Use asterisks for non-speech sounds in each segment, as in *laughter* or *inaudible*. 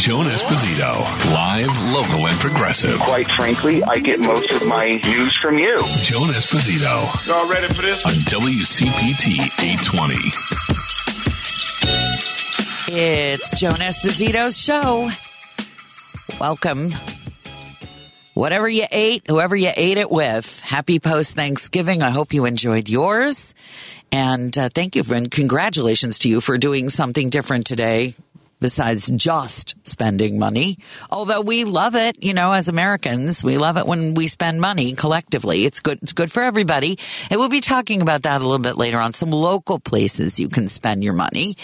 Joan Esposito, live, local, and progressive. Quite frankly, I get most of my news from you. Joan Esposito Y'all ready for this? on WCPT 820. It's Joan Esposito's show. Welcome. Whatever you ate, whoever you ate it with, happy post Thanksgiving. I hope you enjoyed yours. And uh, thank you and congratulations to you for doing something different today besides just spending money. Although we love it, you know, as Americans, we love it when we spend money collectively. It's good. It's good for everybody. And we'll be talking about that a little bit later on. Some local places you can spend your money.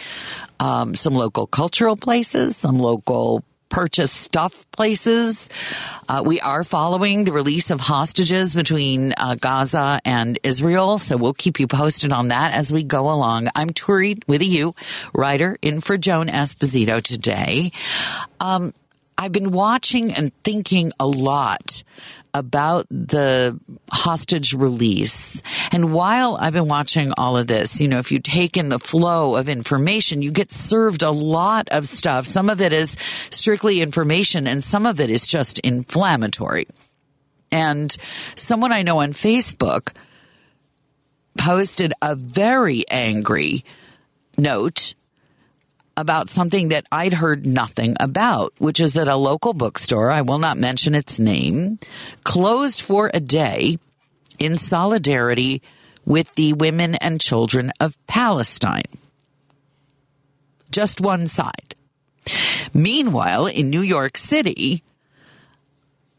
Um, some local cultural places, some local purchase stuff places. Uh, we are following the release of hostages between uh, Gaza and Israel, so we'll keep you posted on that as we go along. I'm Turi with you, Ryder in for Joan Esposito today. Um, I've been watching and thinking a lot about the hostage release. And while I've been watching all of this, you know, if you take in the flow of information, you get served a lot of stuff. Some of it is strictly information and some of it is just inflammatory. And someone I know on Facebook posted a very angry note about something that I'd heard nothing about, which is that a local bookstore, I will not mention its name, closed for a day in solidarity with the women and children of Palestine. Just one side. Meanwhile, in New York City,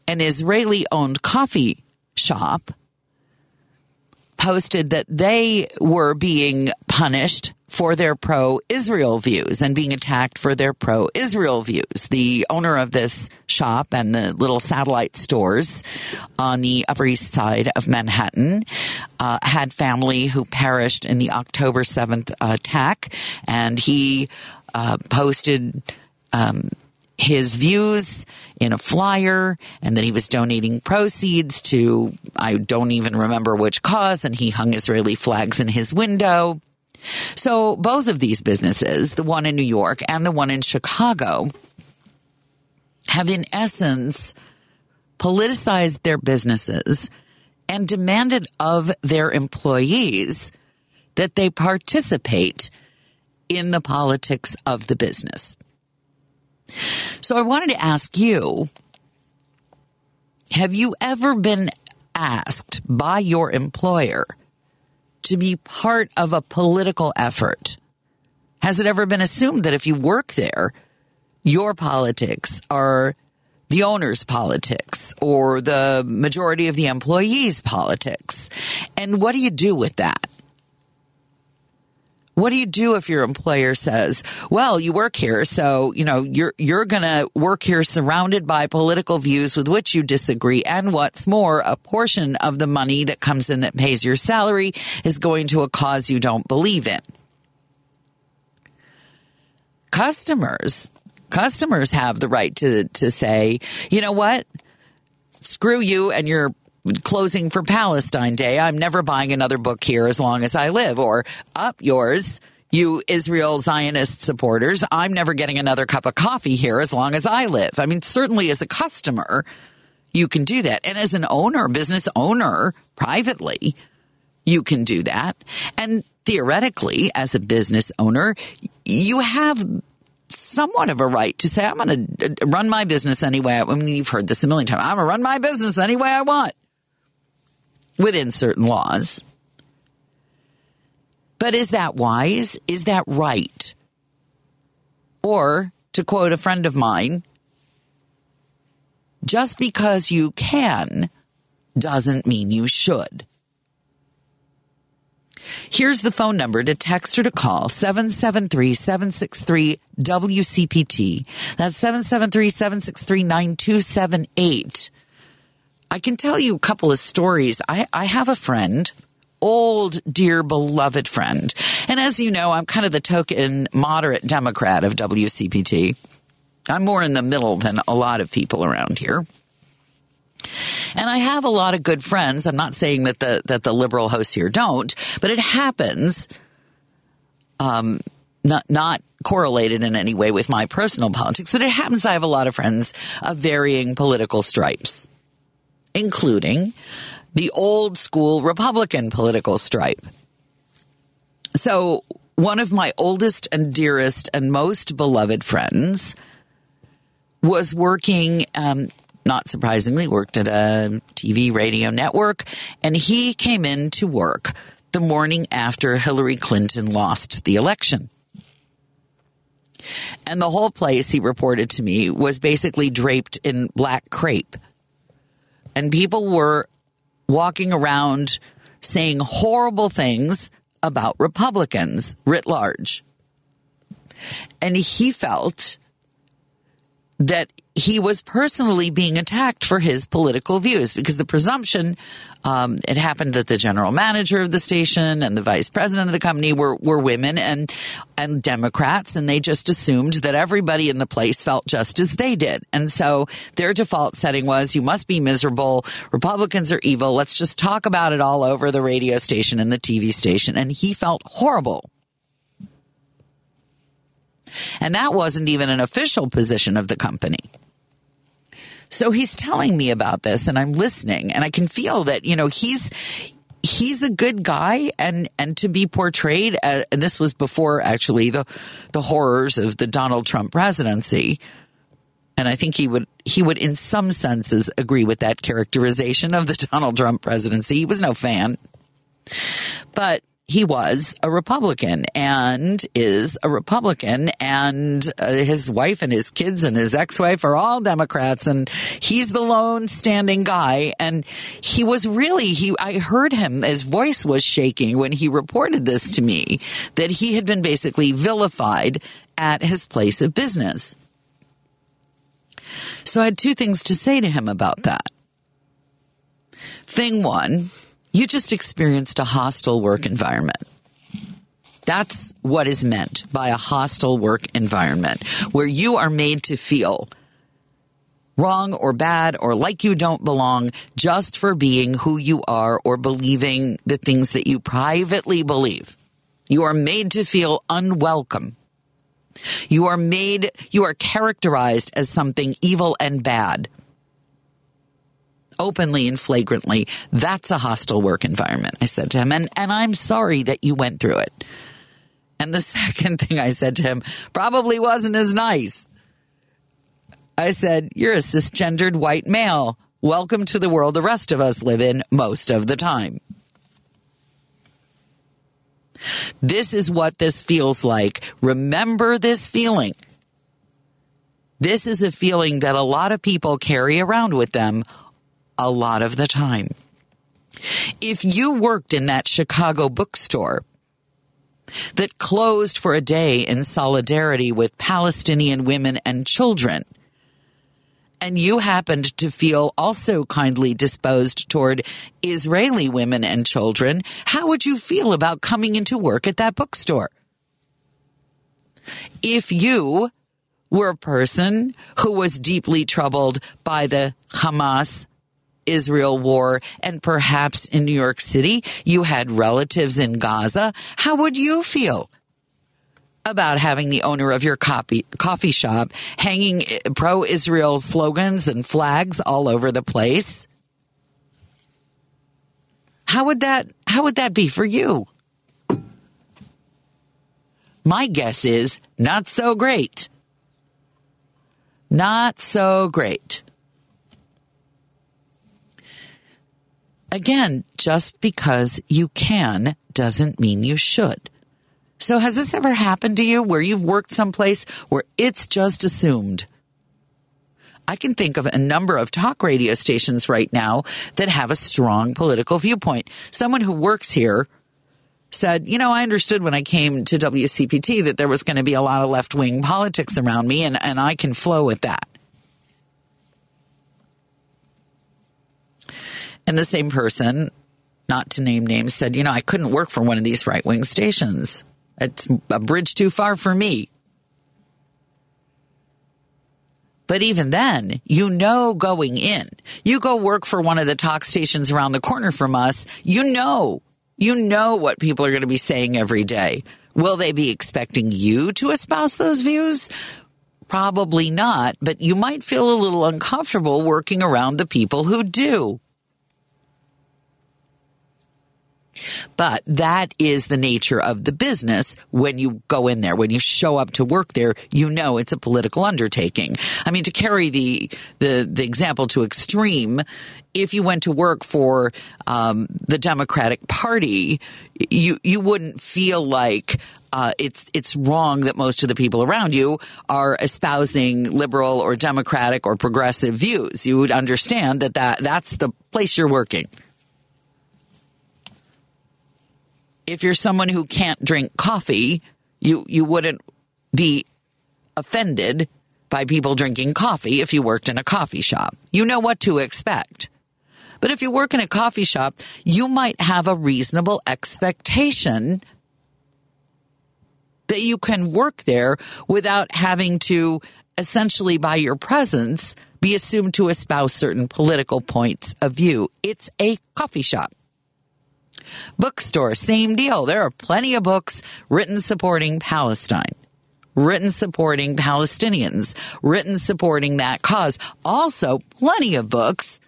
an Israeli owned coffee shop posted that they were being punished for their pro Israel views and being attacked for their pro Israel views. The owner of this shop and the little satellite stores on the Upper East Side of Manhattan uh, had family who perished in the October 7th attack, and he uh, posted. Um, his views in a flyer and that he was donating proceeds to, I don't even remember which cause, and he hung Israeli flags in his window. So both of these businesses, the one in New York and the one in Chicago, have in essence politicized their businesses and demanded of their employees that they participate in the politics of the business. So I wanted to ask you, have you ever been asked by your employer to be part of a political effort? Has it ever been assumed that if you work there, your politics are the owner's politics or the majority of the employees' politics? And what do you do with that? What do you do if your employer says, well, you work here, so, you know, you're, you're gonna work here surrounded by political views with which you disagree. And what's more, a portion of the money that comes in that pays your salary is going to a cause you don't believe in. Customers, customers have the right to, to say, you know what? Screw you and your closing for Palestine Day. I'm never buying another book here as long as I live. Or up yours, you Israel Zionist supporters. I'm never getting another cup of coffee here as long as I live. I mean, certainly as a customer, you can do that. And as an owner, business owner, privately, you can do that. And theoretically, as a business owner, you have somewhat of a right to say, I'm going to uh, run my business any way. I mean, you've heard this a million times. I'm going to run my business any way I want within certain laws. But is that wise? Is that right? Or, to quote a friend of mine, just because you can doesn't mean you should. Here's the phone number to text or to call 773 763 WCPT. That's 773 763 9278. I can tell you a couple of stories. I, I have a friend, old, dear, beloved friend. And as you know, I'm kind of the token moderate Democrat of WCPT. I'm more in the middle than a lot of people around here. And I have a lot of good friends. I'm not saying that the that the liberal hosts here don't, but it happens. Um, not not correlated in any way with my personal politics, but it happens I have a lot of friends of varying political stripes, including the old school Republican political stripe. So one of my oldest and dearest and most beloved friends was working, um, not surprisingly, worked at a TV radio network, and he came in to work the morning after Hillary Clinton lost the election. And the whole place, he reported to me, was basically draped in black crepe. And people were walking around saying horrible things about Republicans writ large. And he felt that he was personally being attacked for his political views because the presumption um, it happened that the general manager of the station and the vice president of the company were were women and and Democrats, and they just assumed that everybody in the place felt just as they did, and so their default setting was you must be miserable. Republicans are evil. Let's just talk about it all over the radio station and the TV station, and he felt horrible. And that wasn't even an official position of the company. So he's telling me about this and I'm listening and I can feel that, you know, he's, he's a good guy and and to be portrayed as, and this was before actually the the horrors of the Donald Trump presidency. And I think he would he would in some senses agree with that characterization of the *laughs* Donald Trump presidency. He was no fan. But he was a Republican and is a Republican and uh, his wife and his kids and his ex-wife are all Democrats and he's the lone standing guy and he was really he I heard him his voice was shaking when he reported this to me that he had been basically vilified at his place of business. So I had two things to say to him about that. Thing one, you just experienced a hostile work environment. That's what is meant by a hostile work environment where you are made to feel wrong or bad or like you don't belong just for being who you are or believing the things that you privately believe. You are made to feel unwelcome. You are made, you are characterized as something evil and bad openly and flagrantly, that's a hostile work environment. I said to him, and, and I'm sorry that you went through it. And the *laughs* second thing I said to him probably wasn't as nice. I said, you're a cisgendered white male. Welcome to the world the rest of us live in most of the time. This is what this feels like. Remember this feeling. This is a feeling that a lot of people carry around with them a lot of the time. If you worked in that Chicago bookstore that closed for a day in solidarity with Palestinian women and children, and you happened to feel also kindly disposed toward Israeli women and children, how would you feel about coming into work at that bookstore? If you were a person who was deeply troubled by the Hamas Israel war and perhaps in New York City you had relatives in Gaza, how would you feel? About having the owner of your coffee, coffee shop hanging pro Israel slogans and flags all over the place. How would that, how would that be for you? My guess is not so great. Not so great. Again, just because you can doesn't mean you should. So has this ever happened to you where you've worked someplace where it's just assumed? I can think of a number of talk radio stations right now that have a strong political viewpoint. Someone who works here said, you know, I understood when I came to WCPT that there was going to be a lot of left wing politics around me and, and I can flow with that. And the same person, not to name names, said, you know, I couldn't work for one of these right wing stations. It's a bridge too far for me. But even then, you know, going in, you go work for one of the talk stations around the corner from us, you know, you know what people are going to be saying every day Will they be expecting you to espouse those views? Probably not, but you might feel a little uncomfortable working around the people who do. But that is the nature of the business when you go in there. When you show up to work there, you know it's a political undertaking. I mean, to carry the, the, the example to extreme, if you went to work for um, the Democratic Party, you you wouldn't feel like uh, it's it's wrong that most of the people around you are espousing liberal or democratic or progressive views. You would understand that, that that's the place you're working. If you're someone who can't drink coffee, you, you wouldn't be offended by people drinking coffee if you worked in a coffee shop. You know what to expect. But if you work in a coffee shop, you might have a reasonable expectation that you can work there without having to essentially by your presence be assumed to espouse certain political points of view. It's a coffee shop. Bookstore, same deal. There are plenty of books written supporting Palestine, written supporting Palestinians, written supporting that cause. Also, plenty of books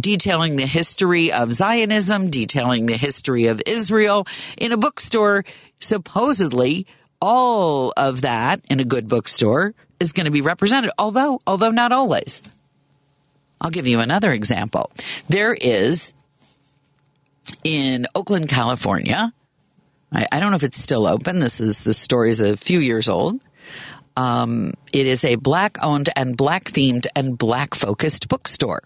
detailing the history of Zionism, detailing the history of Israel. In a bookstore, supposedly, all of that in a good bookstore is going to be represented, although, although not always. I'll give you another example. There is in Oakland, California. I, I, don't know if it's still open. This is the story is a few years old. Um, it is a black owned and black themed and black focused bookstore.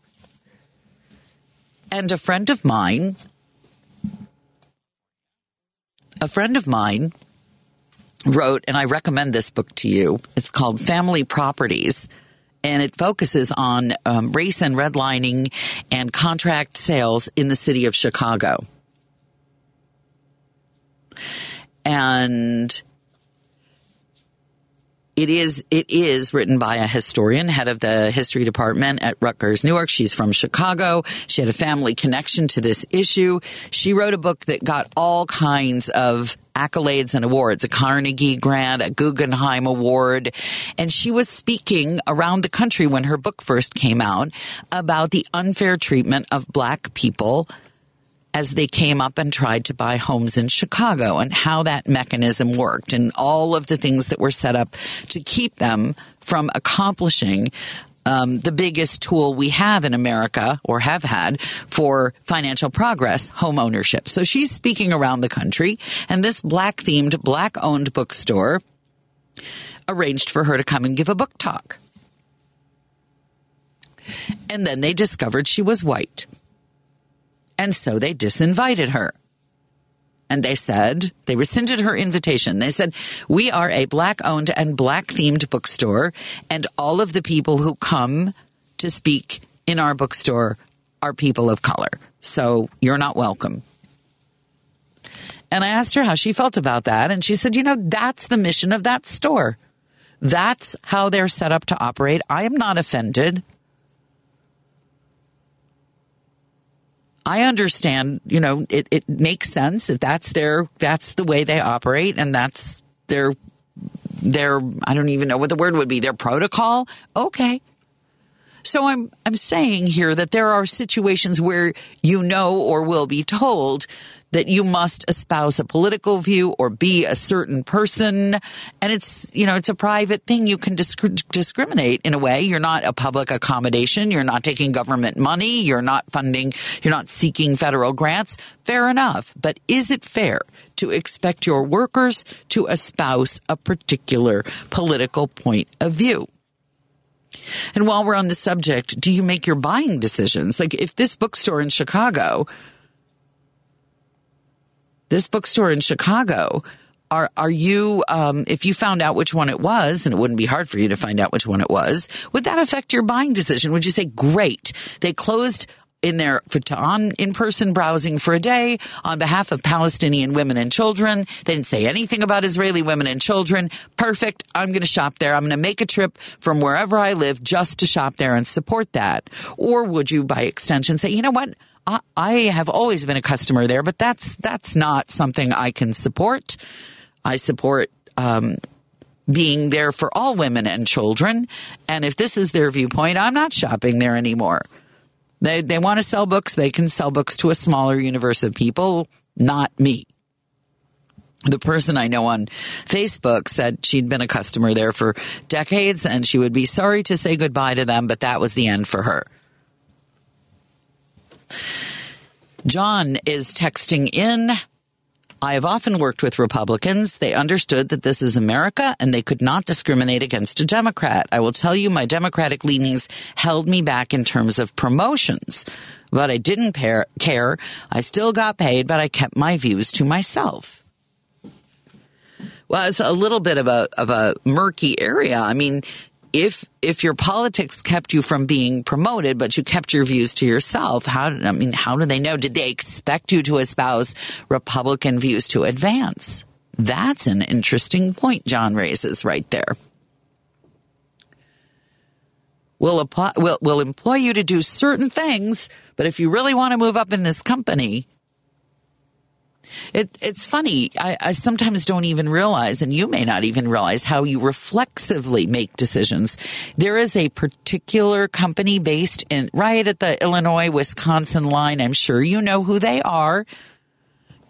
And a friend of mine, a friend of mine wrote, and I recommend this book to you. It's called Family Properties and it focuses on um, race and redlining and contract sales in the city of Chicago. And it is it is written by a historian, head of the history department at Rutgers Newark. She's from Chicago. She had a family connection to this issue. She wrote a book that got all kinds of accolades and awards, a Carnegie Grant, a Guggenheim Award. And she was speaking around the country when her book first came out about the unfair treatment of black people as they came up and tried to buy homes in Chicago and how that mechanism worked and all of the things that were set up to keep them from accomplishing um, the biggest tool we have in America or have had for financial progress, home ownership. So she's speaking around the country and this black themed, black owned bookstore arranged for her to come and give a book talk. And then they discovered she was white. And so they disinvited her. And they said, they rescinded her invitation. They said, we are a black owned and black themed bookstore, and all of the people who come to speak in our bookstore are people of color. So you're not welcome. And I asked her how she felt about that. And she said, you know, that's the mission of that store. That's how they're set up to operate. I am not offended. I understand, you know, it, it makes sense if that's their, that's the way they operate and that's their, their, I don't even know what the word would be, their protocol. Okay. So I'm, I'm saying here that there are situations where you know or will be told that you must espouse a political view or be a certain person. And it's, you know, it's a private thing. You can disc- discriminate in a way. You're not a public accommodation. You're not taking government money. You're not funding, you're not seeking federal grants. Fair enough. But is it fair to expect your workers to espouse a particular political point of view? And while we're on the subject, do you make your buying decisions? Like if this bookstore in Chicago this bookstore in Chicago, are are you um, if you found out which one it was and it wouldn't be hard for you to find out which one it was would that affect your buying decision would you say great they closed in their for on in-person browsing for a day on behalf of Palestinian women and children. They didn't say anything about Israeli women and children. Perfect. I'm going to shop there. I'm going to make a trip from wherever I live just to shop there and support that. Or would you, by extension, say, you know what? I, have always been a customer there, but that's that's not something I can support. I support um, being there for all women and children. And if this is their viewpoint, I'm not shopping there anymore. They, they want to sell books. They can sell books to a smaller universe of people, not me. The person I know on Facebook said she'd been a customer there for decades and she would be sorry to say goodbye to them, but that was the end for her. John is texting in I have often worked with Republicans. They understood that this is America and they could not discriminate against a Democrat. I will tell you my Democratic leanings held me back in terms of promotions, but I didn't care. I still got paid, but I kept my views to myself. Well, it's a little bit of a, of a murky area. I mean, if if your politics kept you from being promoted, but you kept your views to yourself, how I mean, how do they know? Did they expect you to espouse Republican views to advance? That's an interesting point John raises right there. We'll, apply, we'll, we'll employ you to do certain things, but if you really want to move up in this company, it, it's funny. I, I sometimes don't even realize, and you may not even realize how you reflexively make decisions. There is a particular company based in right at the Illinois Wisconsin line. I'm sure you know who they are.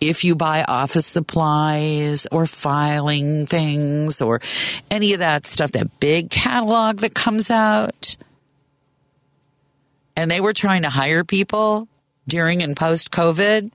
If you buy office supplies or filing things or any of that stuff, that big catalog that comes out, and they were trying to hire people during and post COVID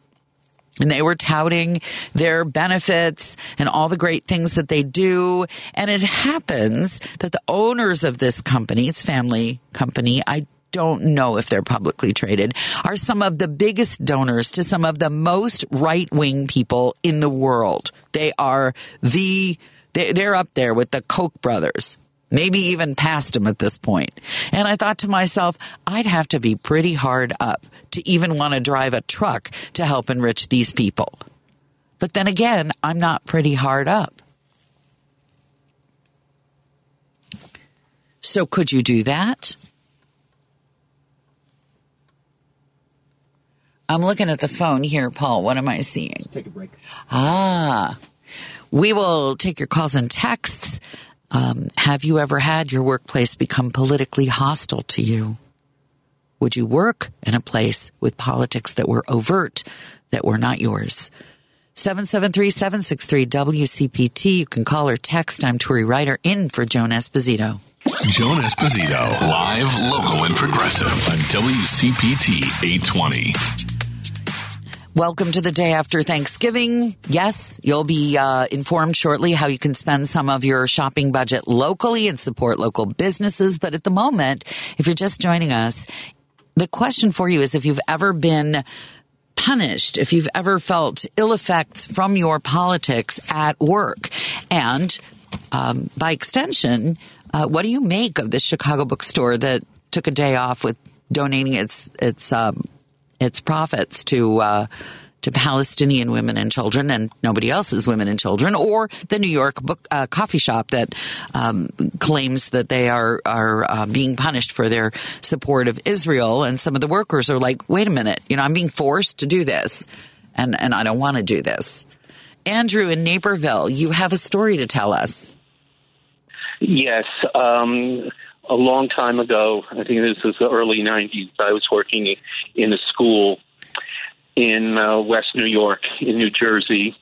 and they were touting their benefits and all the great things that they do. And it happens that the owners of this company, it's family company, I don't know if they're publicly traded, are some of the biggest donors to some of the most right wing people in the world. They are the, they're up there with the Koch brothers maybe even past him at this point. And I thought to myself, I'd have to be pretty hard up to even want to drive a truck to help enrich these people. But then again, I'm not pretty hard up. So could you do that? I'm looking at the phone here, Paul. What am I seeing? Let's take a break. Ah, we will take your calls and texts. Um, have you ever had your workplace become politically hostile to you? Would you work in a place with politics that were overt, that were not yours? 773-763-WCPT. You can call or text. I'm Turi Ryder in for Joan Esposito. Joan Esposito, live, local, and progressive on WCPT 820. Welcome to the day after Thanksgiving. Yes, you'll be uh, informed shortly how you can spend some of your shopping budget locally and support local businesses. But at the moment, if you're just joining us, the question for you is if you've ever been punished, if you've ever felt ill effects from your politics at work, and um, by extension, uh, what do you make of this Chicago bookstore that took a day off with donating its its um, its profits to uh, to Palestinian women and children and nobody else's women and children, or the New York book uh, coffee shop that um, claims that they are are uh, being punished for their support of Israel, and some of the workers are like, "Wait a minute, you know, I'm being forced to do this, and and I don't want to do this." Andrew in Naperville, you have a story to tell us. Yes. Um, a long time ago, I think this was the early 90s, I was working in a school in uh, West New York, in New Jersey,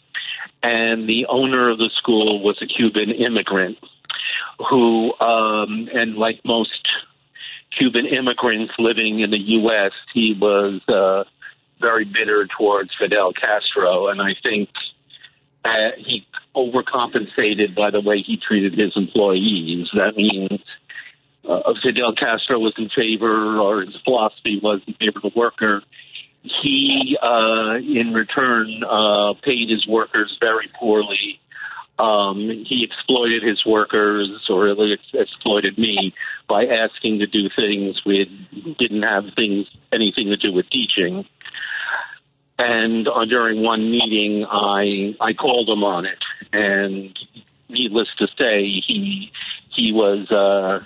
and the owner of the school was a Cuban immigrant who, um, and like most Cuban immigrants living in the U.S., he was uh, very bitter towards Fidel Castro, and I think uh, he overcompensated by the way he treated his employees. That means uh, Fidel Castro was in favor, or his philosophy was in favor of the worker. He, uh, in return, uh, paid his workers very poorly. Um, he exploited his workers, or really exploited me, by asking to do things we didn't have things anything to do with teaching. And uh, during one meeting, I I called him on it, and needless to say, he he was uh,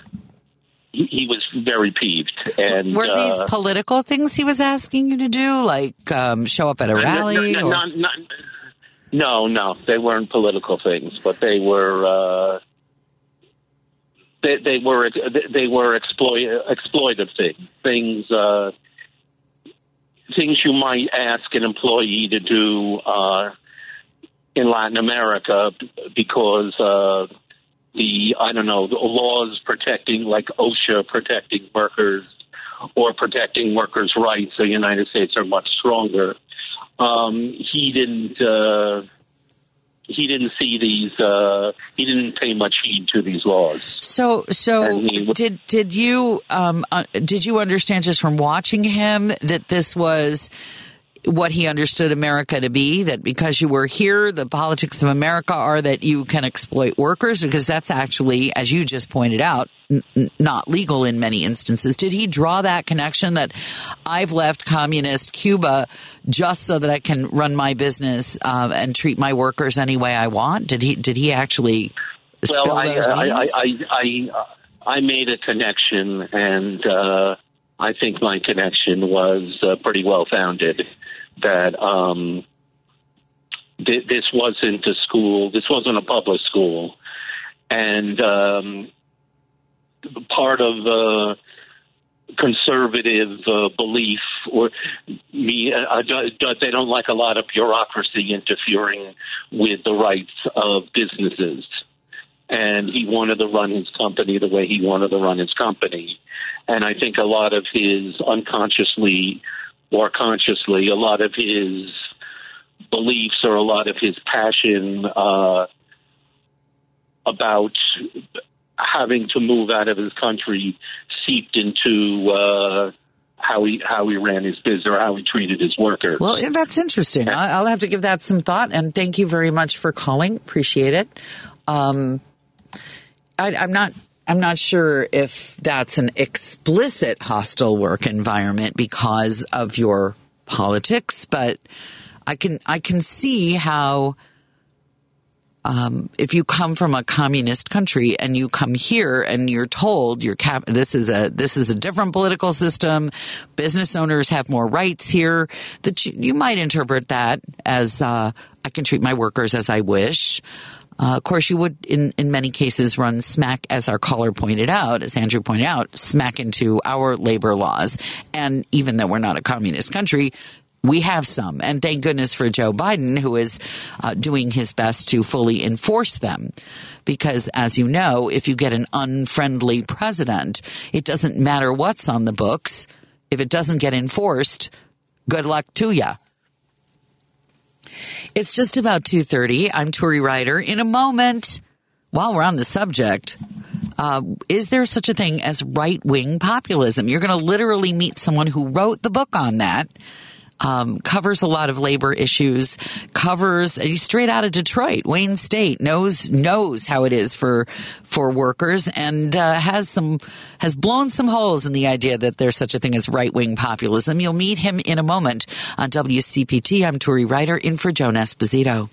he, he was very peeved. And Were these uh, political things he was asking you to do, like um, show up at a rally? No, or- no, no, no, no, they weren't political things, but they were. Uh, they, they were they were exploit, exploitive things, things uh, things you might ask an employee to do uh, in Latin America because uh, the I don't know the laws protecting like OSHA protecting workers or protecting workers' rights the United States are much stronger. Um, he didn't. Uh, he didn't see these. Uh, he didn't pay much heed to these laws. So, so he did did you um, uh, did you understand just from watching him that this was what he understood America to be? That because you were here, the politics of America are that you can exploit workers because that's actually, as you just pointed out, n- not legal in many instances. Did he draw that connection that I've left communist Cuba just so that I can run my business uh, and treat my workers any way I want? Did he did he actually? Well, spill I, those I, I. I, I, I made a connection, and uh, I think my connection was uh, pretty well founded. That um, th- this wasn't a school. This wasn't a public school, and um, part of uh, conservative uh, belief or me uh, they don't like a lot of bureaucracy interfering with the rights of businesses and he wanted to run his company the way he wanted to run his company and i think a lot of his unconsciously or consciously a lot of his beliefs or a lot of his passion uh, about having to move out of his country seeped into uh, how he how he ran his business or how he treated his workers. Well, that's interesting. I- I'll have to give that some thought. And thank you very much for calling. Appreciate it. Um, I, I'm not. I'm not sure if that's an explicit hostile work environment because of your politics, but I can I can see how um, if you come from a communist country and you come here and you're told you're cap- this is a this is a different political system, business owners have more rights here, that you, you might interpret that as uh, I can treat my workers as I wish. Uh, of course, you would, in, in many cases, run smack, as our caller pointed out, as Andrew pointed out, smack into our labor laws. And even though we're not a communist country, we have some. And thank goodness for Joe Biden, who is uh, doing his best to fully enforce them. Because as you know, if you get an unfriendly president, it doesn't matter what's on the books. If it doesn't get enforced, good luck to ya. It's just about 2.30. I'm Turi Ryder. In a moment, while we're on the subject, uh, is there such a thing as right-wing populism? You're going to literally meet someone who wrote the book on that. Um, covers a lot of labor issues. Covers he's straight out of Detroit, Wayne State knows knows how it is for for workers, and uh, has some has blown some holes in the idea that there's such a thing as right wing populism. You'll meet him in a moment on WCPT. I'm Turi Ryder in for Joan Esposito.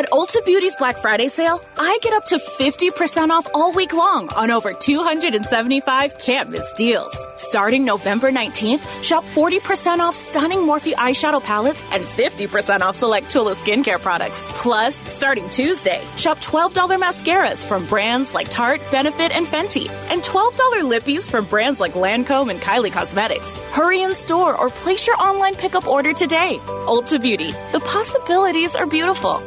At Ulta Beauty's Black Friday sale, I get up to 50% off all week long on over 275 can't miss deals. Starting November 19th, shop 40% off stunning Morphe eyeshadow palettes and 50% off select Tula skincare products. Plus, starting Tuesday, shop $12 mascaras from brands like Tarte, Benefit, and Fenty, and $12 lippies from brands like Lancome and Kylie Cosmetics. Hurry in store or place your online pickup order today. Ulta Beauty, the possibilities are beautiful.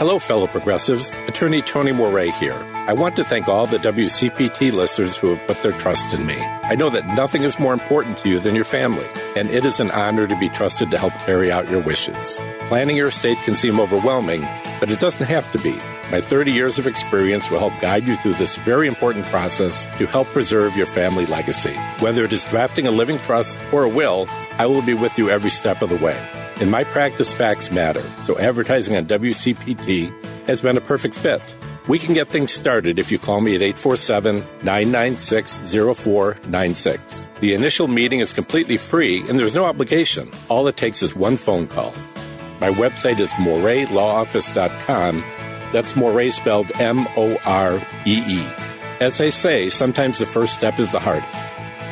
Hello, fellow progressives. Attorney Tony Morey here. I want to thank all the WCPT listeners who have put their trust in me. I know that nothing is more important to you than your family, and it is an honor to be trusted to help carry out your wishes. Planning your estate can seem overwhelming, but it doesn't have to be. My 30 years of experience will help guide you through this very important process to help preserve your family legacy. Whether it is drafting a living trust or a will, I will be with you every step of the way. In my practice, facts matter, so advertising on WCPT has been a perfect fit. We can get things started if you call me at 847 996 0496. The initial meeting is completely free and there's no obligation. All it takes is one phone call. My website is moreylawoffice.com. That's Morey spelled M O R E E. As they say, sometimes the first step is the hardest.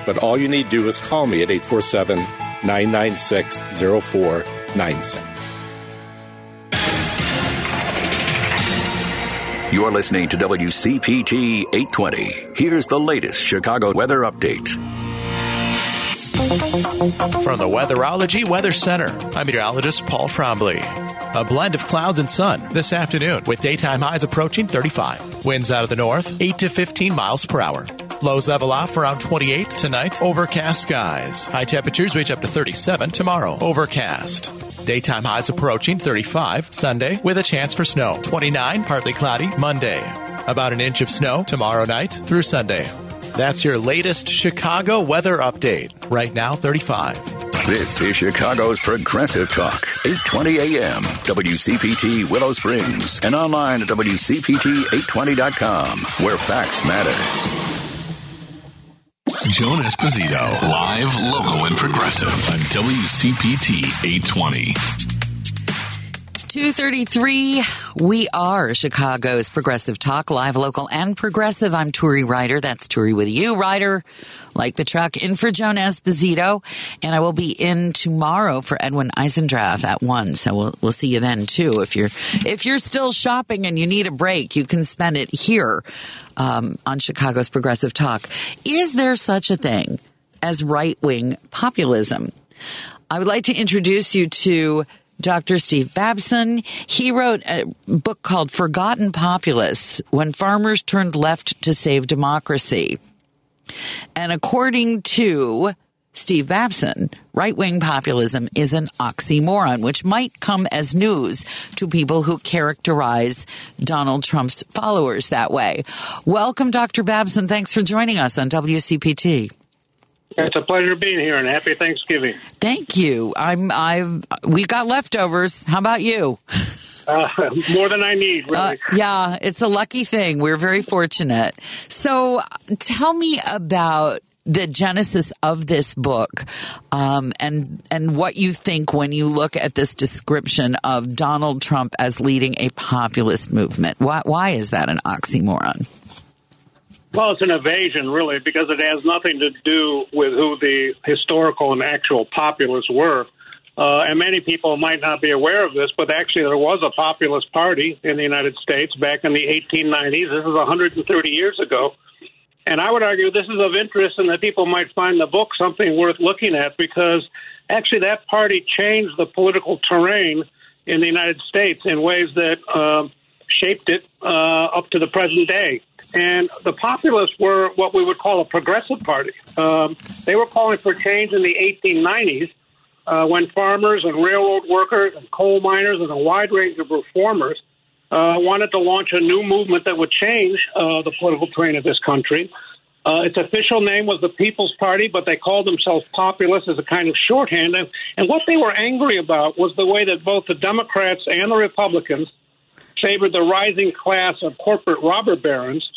But all you need to do is call me at 847 996 0496. You're listening to WCPT 820. Here's the latest Chicago weather update. From the Weatherology Weather Center, I'm meteorologist Paul Trombley. A blend of clouds and sun this afternoon with daytime highs approaching 35. Winds out of the north, 8 to 15 miles per hour. Lows level off around 28 tonight. Overcast skies. High temperatures reach up to 37 tomorrow. Overcast. Daytime highs approaching 35 Sunday with a chance for snow. 29 partly cloudy Monday. About an inch of snow tomorrow night through Sunday. That's your latest Chicago weather update. Right now 35. This is Chicago's Progressive Talk, 820 AM, WCPT Willow Springs, and online at WCPT820.com, where facts matter. Joan Esposito, live, local, and progressive on WCPT 820. 233. We are Chicago's Progressive Talk, live, local, and progressive. I'm Turi Ryder. That's Turi with you, Ryder. Like the truck, in for Joan Esposito. And I will be in tomorrow for Edwin Eisendrath at one. So we'll, we'll see you then too. If you're, if you're still shopping and you need a break, you can spend it here, um, on Chicago's Progressive Talk. Is there such a thing as right wing populism? I would like to introduce you to Dr. Steve Babson. He wrote a book called Forgotten Populists When Farmers Turned Left to Save Democracy. And according to Steve Babson, right wing populism is an oxymoron, which might come as news to people who characterize Donald Trump's followers that way. Welcome, Dr. Babson. Thanks for joining us on WCPT. It's a pleasure being here, and happy Thanksgiving. Thank you. I'm. I've. We got leftovers. How about you? Uh, *laughs* more than I need, really. Uh, yeah, it's a lucky thing. We're very fortunate. So, tell me about the genesis of this book, um, and and what you think when you look at this description of Donald Trump as leading a populist movement. Why why is that an oxymoron? Well, it's an evasion, really, because it has nothing to do with who the historical and actual populists were. Uh, and many people might not be aware of this, but actually there was a populist party in the United States back in the 1890s. This is 130 years ago. And I would argue this is of interest and that people might find the book something worth looking at because actually that party changed the political terrain in the United States in ways that uh, shaped it uh, up to the present day. And the populists were what we would call a progressive party. Um, they were calling for change in the 1890s uh, when farmers and railroad workers and coal miners and a wide range of reformers uh, wanted to launch a new movement that would change uh, the political terrain of this country. Uh, its official name was the People's Party, but they called themselves populists as a kind of shorthand. And, and what they were angry about was the way that both the Democrats and the Republicans favored the rising class of corporate robber barons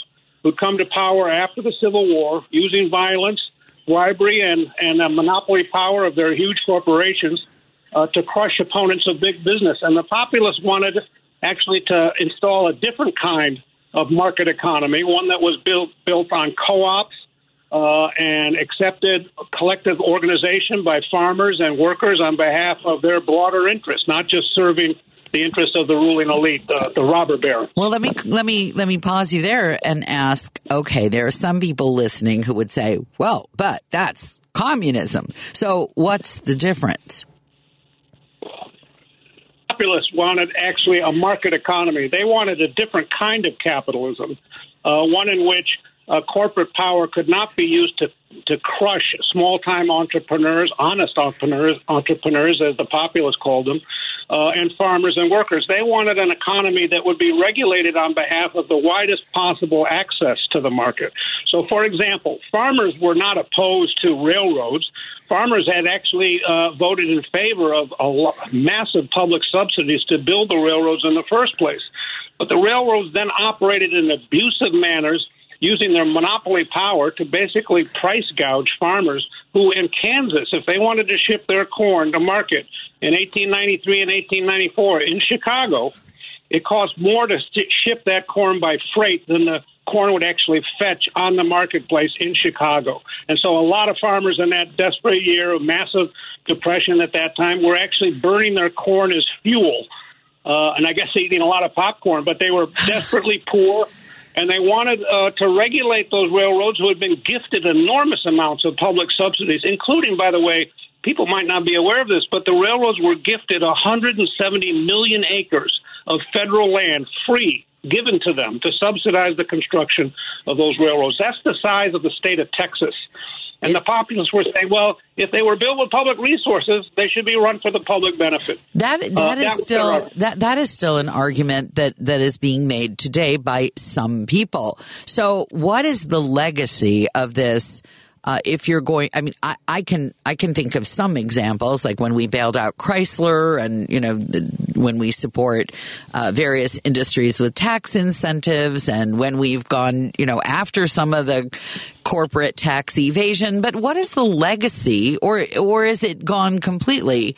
who'd come to power after the Civil War using violence, bribery, and, and the monopoly power of their huge corporations uh, to crush opponents of big business. And the populists wanted actually to install a different kind of market economy, one that was built built on co-ops uh, and accepted collective organization by farmers and workers on behalf of their broader interests, not just serving the interests of the ruling elite, the, the robber baron. Well, let me let me let me pause you there and ask. Okay, there are some people listening who would say, "Well, but that's communism." So, what's the difference? Populists wanted actually a market economy. They wanted a different kind of capitalism, uh, one in which uh, corporate power could not be used to to crush small time entrepreneurs, honest entrepreneurs, entrepreneurs as the populists called them, uh, and farmers and workers. They wanted an economy that would be regulated on behalf of the widest possible access to the market. So, for example, farmers were not opposed to railroads. Farmers had actually uh, voted in favor of a massive public subsidies to build the railroads in the first place. But the railroads then operated in abusive manners using their monopoly power to basically price gouge farmers who in Kansas, if they wanted to ship their corn to market in 1893 and 1894 in Chicago, it cost more to ship that corn by freight than the corn would actually fetch on the marketplace in Chicago. And so a lot of farmers in that desperate year of massive depression at that time were actually burning their corn as fuel. Uh, and I guess eating a lot of popcorn, but they were desperately poor. And they wanted uh, to regulate those railroads who had been gifted enormous amounts of public subsidies, including, by the way, people might not be aware of this, but the railroads were gifted 170 million acres of federal land free given to them to subsidize the construction of those railroads. That's the size of the state of Texas. And the populists were saying, well, if they were built with public resources, they should be run for the public benefit. That that uh, is that still that that is still an argument that that is being made today by some people. So, what is the legacy of this? Uh, if you're going, I mean, I, I, can I can think of some examples, like when we bailed out Chrysler, and you know, the, when we support uh, various industries with tax incentives, and when we've gone, you know, after some of the corporate tax evasion. But what is the legacy, or or is it gone completely?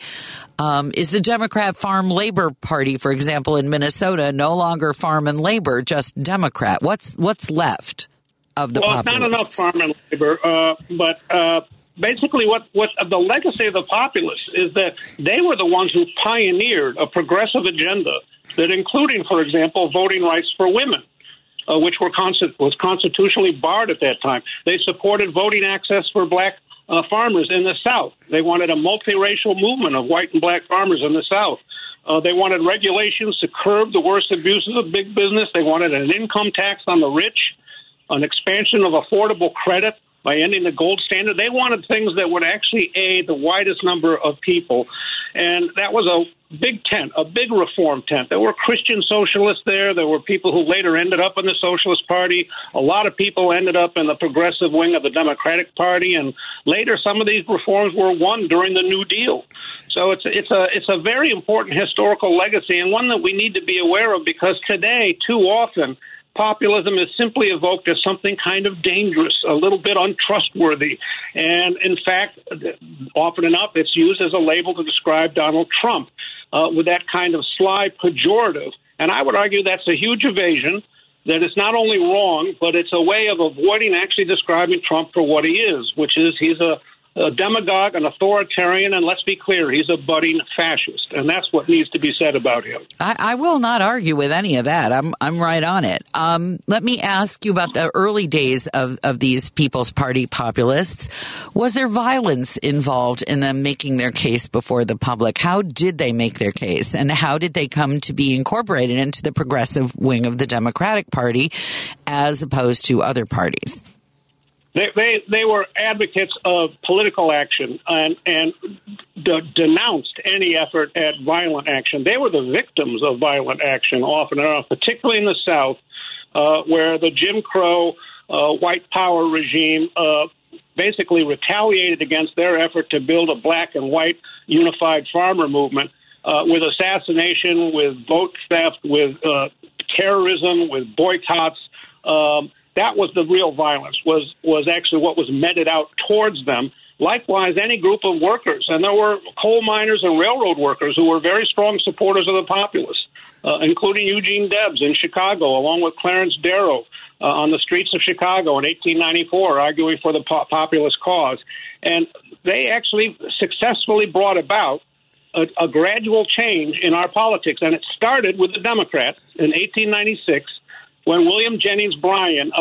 Um, is the Democrat Farm Labor Party, for example, in Minnesota, no longer farm and labor, just Democrat? What's what's left? Of the well, populists. not enough farm and labor, uh, but uh, basically, what what the legacy of the populists is that they were the ones who pioneered a progressive agenda that, including, for example, voting rights for women. Uh, which were was constitutionally barred at that time. They supported voting access for black uh, farmers in the South. They wanted a multiracial movement of white and black farmers in the South. Uh, they wanted regulations to curb the worst abuses of big business. They wanted an income tax on the rich an expansion of affordable credit by ending the gold standard. They wanted things that would actually aid the widest number of people. And that was a big tent, a big reform tent. There were Christian socialists there. There were people who later ended up in the Socialist Party. A lot of people ended up in the progressive wing of the Democratic Party. And later, some of these reforms were won during the New Deal. So it's, it's, a, it's a very important historical legacy and one that we need to be aware of because today, too often, populism is simply evoked as something kind of dangerous, a little bit untrustworthy. And in fact, often enough, it's used as a label to describe Donald Trump uh, with that kind of sly pejorative. And I would argue that's a huge evasion. That it's not only wrong, but it's a way of avoiding actually describing Trump for what he is, which is he's a a demagogue, an authoritarian, and let's be clear, he's a budding fascist, and that's what needs to be said about him. I, I will not argue with any of that. I'm I'm right on it. Um, let me ask you about the early days of of these People's Party populists. Was there violence involved in them making their case before the public? How did they make their case, and how did they come to be incorporated into the progressive wing of the Democratic Party, as opposed to other parties? They, they, they were advocates of political action and, and de- denounced any effort at violent action. They were the victims of violent action often enough, particularly in the South, uh, where the Jim Crow uh, white power regime uh, basically retaliated against their effort to build a black and white unified farmer movement uh, with assassination, with vote theft, with uh, terrorism, with boycotts. Um, that was the real violence. Was was actually what was meted out towards them. Likewise, any group of workers, and there were coal miners and railroad workers who were very strong supporters of the populists, uh, including Eugene Debs in Chicago, along with Clarence Darrow uh, on the streets of Chicago in 1894, arguing for the po- populist cause. And they actually successfully brought about a, a gradual change in our politics, and it started with the Democrats in 1896 when William Jennings Bryan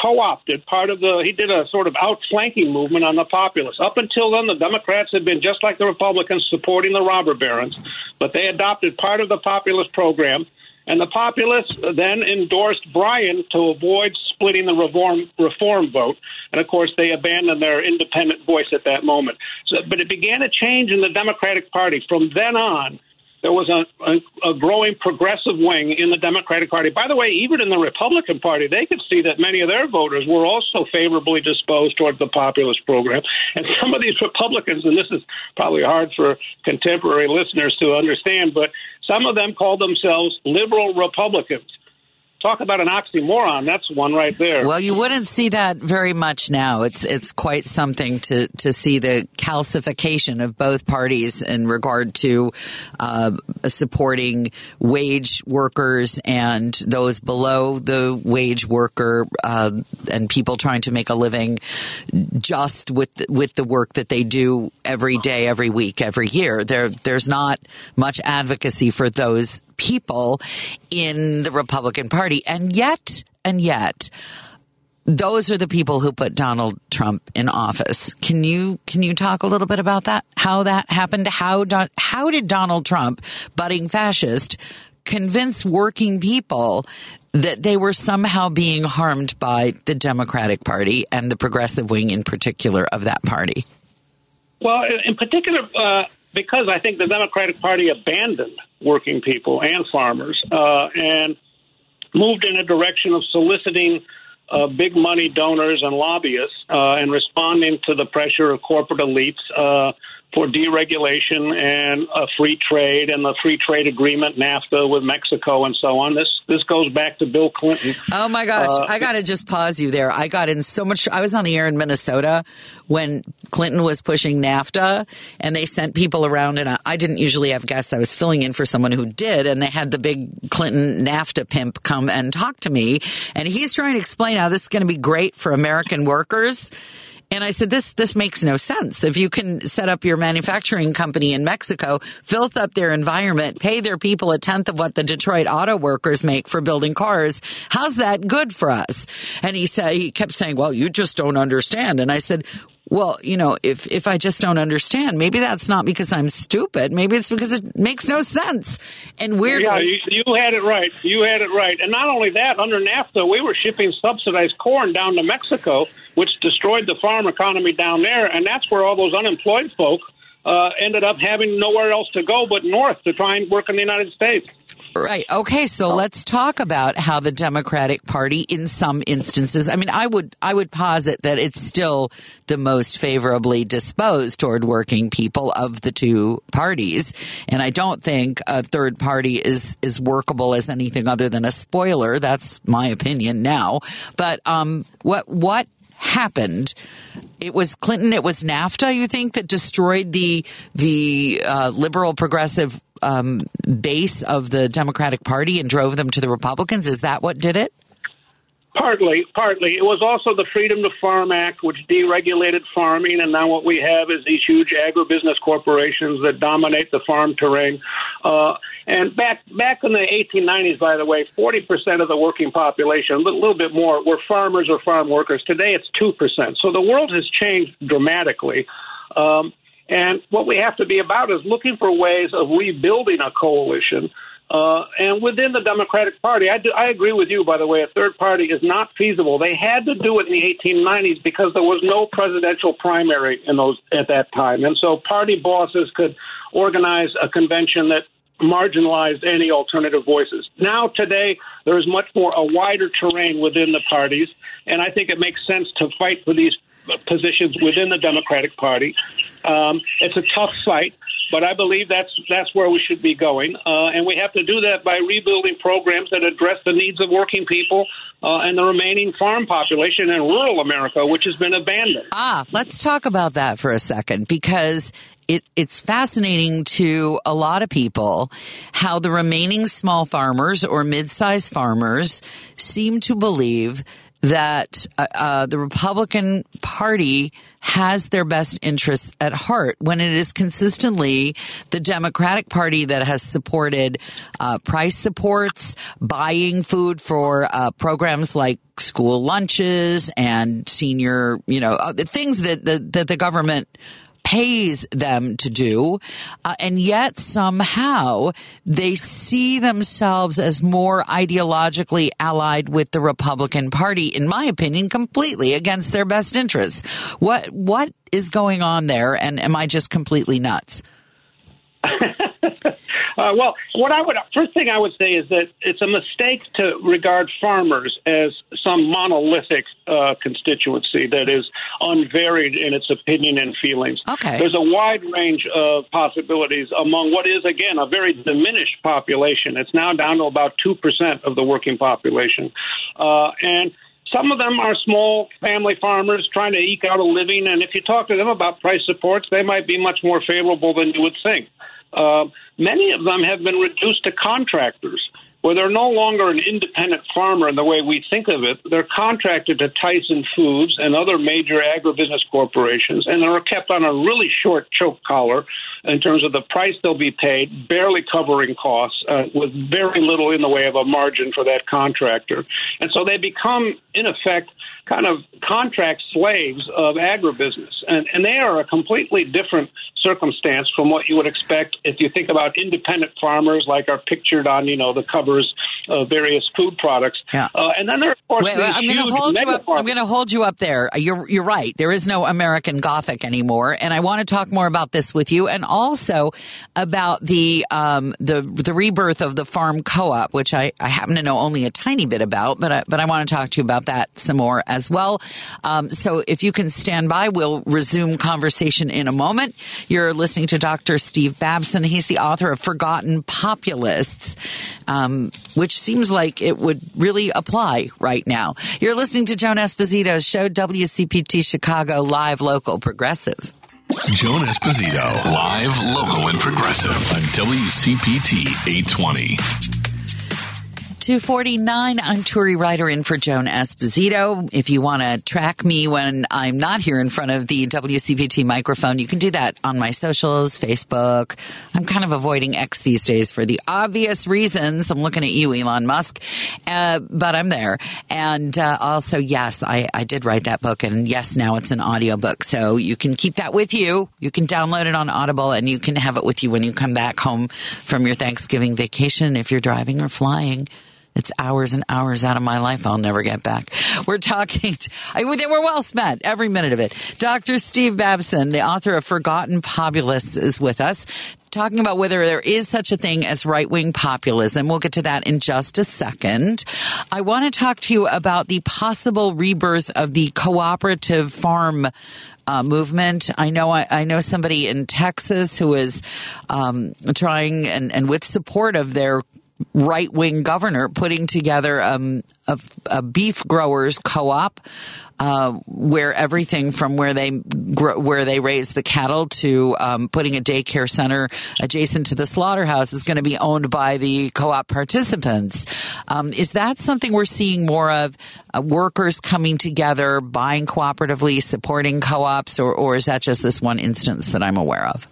co-opted part of the he did a sort of outflanking movement on the populists. Up until then, the Democrats had been just like the Republicans supporting the robber barons, but they adopted part of the populist program. And the populists then endorsed Bryan to avoid splitting the reform reform vote, and of course they abandoned their independent voice at that moment. So, but it began a change in the Democratic Party from then on there was a, a, a, growing progressive wing in the Democratic Party. By the way, even in the Republican Party, they could see that many of their voters were also favorably disposed toward the populist program. And *laughs* some of these Republicans, and this is probably hard for contemporary listeners to understand, but some of them called themselves liberal Republicans. Talk about an oxymoron. That's one right there. Well, you wouldn't see that very much now. It's it's quite something to to see the calcification of both parties in regard to uh, supporting wage workers and those below the wage worker uh, and people trying to make a living just with with the work that they do every day, every week, every year. There there's not much advocacy for those people in the Republican Party. And yet, and yet, those are the people who put Donald Trump in office. Can you can you talk a little bit about that? How that happened? How how did Donald Trump, budding fascist, convince working people that they were somehow being harmed by the Democratic Party and the progressive wing in particular of that party? Well, in particular, uh, because I think the Democratic Party abandoned working people and farmers uh, and moved in a direction of soliciting uh, big money donors and lobbyists uh, and responding to the pressure of corporate elites uh, for deregulation and a free trade and the free trade agreement NAFTA with Mexico and so on. This this goes back to Bill Clinton. Oh my gosh, uh, I got to just pause you there. I got in so much. I was on the air in Minnesota when Clinton was pushing NAFTA, and they sent people around. And I didn't usually have guests. I was filling in for someone who did, and they had the big Clinton NAFTA pimp come and talk to me, and he's trying to explain how this is going to be great for American workers. And I said, this, this makes no sense. If you can set up your manufacturing company in Mexico, filth up their environment, pay their people a tenth of what the Detroit auto workers make for building cars, how's that good for us? And he said, he kept saying, well, you just don't understand. And I said, well, you know, if, if I just don't understand, maybe that's not because I'm stupid. Maybe it's because it makes no sense. And weirdly. Yeah, you, you had it right. You had it right. And not only that, under NAFTA, we were shipping subsidized corn down to Mexico, which destroyed the farm economy down there. And that's where all those unemployed folk uh, ended up having nowhere else to go but north to try and work in the United States. Right. Okay. So let's talk about how the Democratic Party, in some instances, I mean, I would I would posit that it's still the most favorably disposed toward working people of the two parties, and I don't think a third party is is workable as anything other than a spoiler. That's my opinion now. But um, what what happened it was Clinton, it was NAFTA, you think, that destroyed the the uh, liberal progressive um, base of the Democratic Party and drove them to the Republicans? Is that what did it? Partly, partly. It was also the Freedom to Farm Act, which deregulated farming, and now what we have is these huge agribusiness corporations that dominate the farm terrain. Uh, and back back in the 1890s, by the way, 40% of the working population, a little, bit more, were farmers or farm workers. Today, it's two percent. So the world has changed dramatically. Um, and what we have to be about is looking for ways of rebuilding a coalition uh, and within the Democratic Party, I, do, I agree with you, by the way, a third party is not feasible. They had to do it in the 1890s because there was no presidential primary in those at that time. And so party bosses could organize a convention that marginalized any alternative voices. Now, today, there is much more a wider terrain within the parties, and I think it makes sense to fight for these positions within the Democratic Party. Um, it's a tough fight, but I believe that's that's where we should be going, uh, and we have to do that by rebuilding programs that address the needs of working people uh, and the remaining farm population in rural America, which has been abandoned. Ah, let's talk about that for a second because it, it's fascinating to a lot of people how the remaining small farmers or mid-sized farmers seem to believe that uh, uh, the Republican Party has their best interests at heart when it is consistently the Democratic Party that has supported uh, price supports, buying food for uh, programs like school lunches and senior, you know, uh, things that the, that the government pays them to do. Uh, and yet somehow they see themselves as more ideologically allied with the Republican Party, in my opinion, completely against their best interests. What, what is going on there? And am I just completely nuts? *laughs* Uh, well, what I would first thing I would say is that it's a mistake to regard farmers as some monolithic uh, constituency that is unvaried in its opinion and feelings. Okay. There's a wide range of possibilities among what is again a very diminished population. It's now down to about two percent of the working population, uh, and some of them are small family farmers trying to eke out a living, and if you talk to them about price supports, they might be much more favorable than you would think. Uh, many of them have been reduced to contractors where they're no longer an independent farmer in the way we think of it. They're contracted to Tyson Foods and other major agribusiness corporations, and they're kept on a really short choke collar in terms of the price they'll be paid, barely covering costs, uh, with very little in the way of a margin for that contractor. And so they become, in effect, kind of contract slaves of agribusiness. And, and they are a completely different circumstance from what you would expect if you think about independent farmers like are pictured on, you know, the covers of various food products. Yeah. Uh, and then there are, of course, Wait, these I'm going to huge hold you mega up. I'm going to hold you up there. You're you're right. There is no American Gothic anymore, and I want to talk more about this with you, and also about the um, the the rebirth of the farm co-op, which I, I happen to know only a tiny bit about, but I, but I want to talk to you about that some more as well. Um, so if you can stand by, we'll resume conversation in a moment. You're listening to Dr. Steve Babson. He's the author of Forgotten Populists, um, which seems like it would really apply right now. You're listening to Joan Esposito's show, WCPT Chicago Live Local Progressive. Joan Esposito, live, local, and progressive on WCPT 820. 249. I'm Turi Ryder in for Joan Esposito. If you want to track me when I'm not here in front of the WCPT microphone, you can do that on my socials, Facebook. I'm kind of avoiding X these days for the obvious reasons. I'm looking at you, Elon Musk, uh, but I'm there. And uh, also, yes, I, I did write that book, and yes, now it's an audiobook. So you can keep that with you. You can download it on Audible, and you can have it with you when you come back home from your Thanksgiving vacation if you're driving or flying. It's hours and hours out of my life I'll never get back. We're talking, to, I, well spent, every minute of it. Dr. Steve Babson, the author of Forgotten Populists, is with us. Talking about whether there is such a thing as right wing populism. We'll get to that in just a second. I want to talk to you about the possible rebirth of the cooperative farm uh, movement. I know I, I, know somebody in Texas who is um, trying and, and with support of their right wing governor putting together um, a, a, beef growers co-op. Uh, where everything from where they grow, where they raise the cattle to um, putting a daycare center adjacent to the slaughterhouse is going to be owned by the co-op participants. Um, is that something we're seeing more of? Uh, workers coming together, buying cooperatively, supporting co-ops, or, or is that just this one instance that I'm aware of?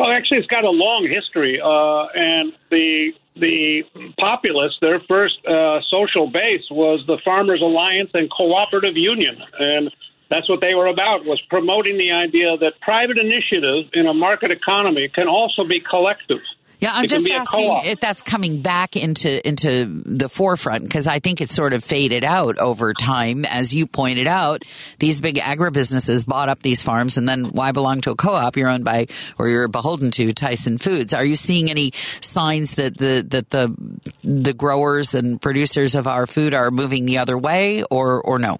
Well, actually, it's got a long history, uh, and the the populists, their first uh, social base was the Farmers Alliance and Cooperative Union, and that's what they were about was promoting the idea that private initiative in a market economy can also be collective. Yeah, I'm just asking if that's coming back into into the forefront because I think it's sort of faded out over time. As you pointed out, these big agribusinesses bought up these farms, and then why belong to a co-op? You're owned by or you're beholden to Tyson Foods. Are you seeing any signs that the that the the growers and producers of our food are moving the other way, or or no?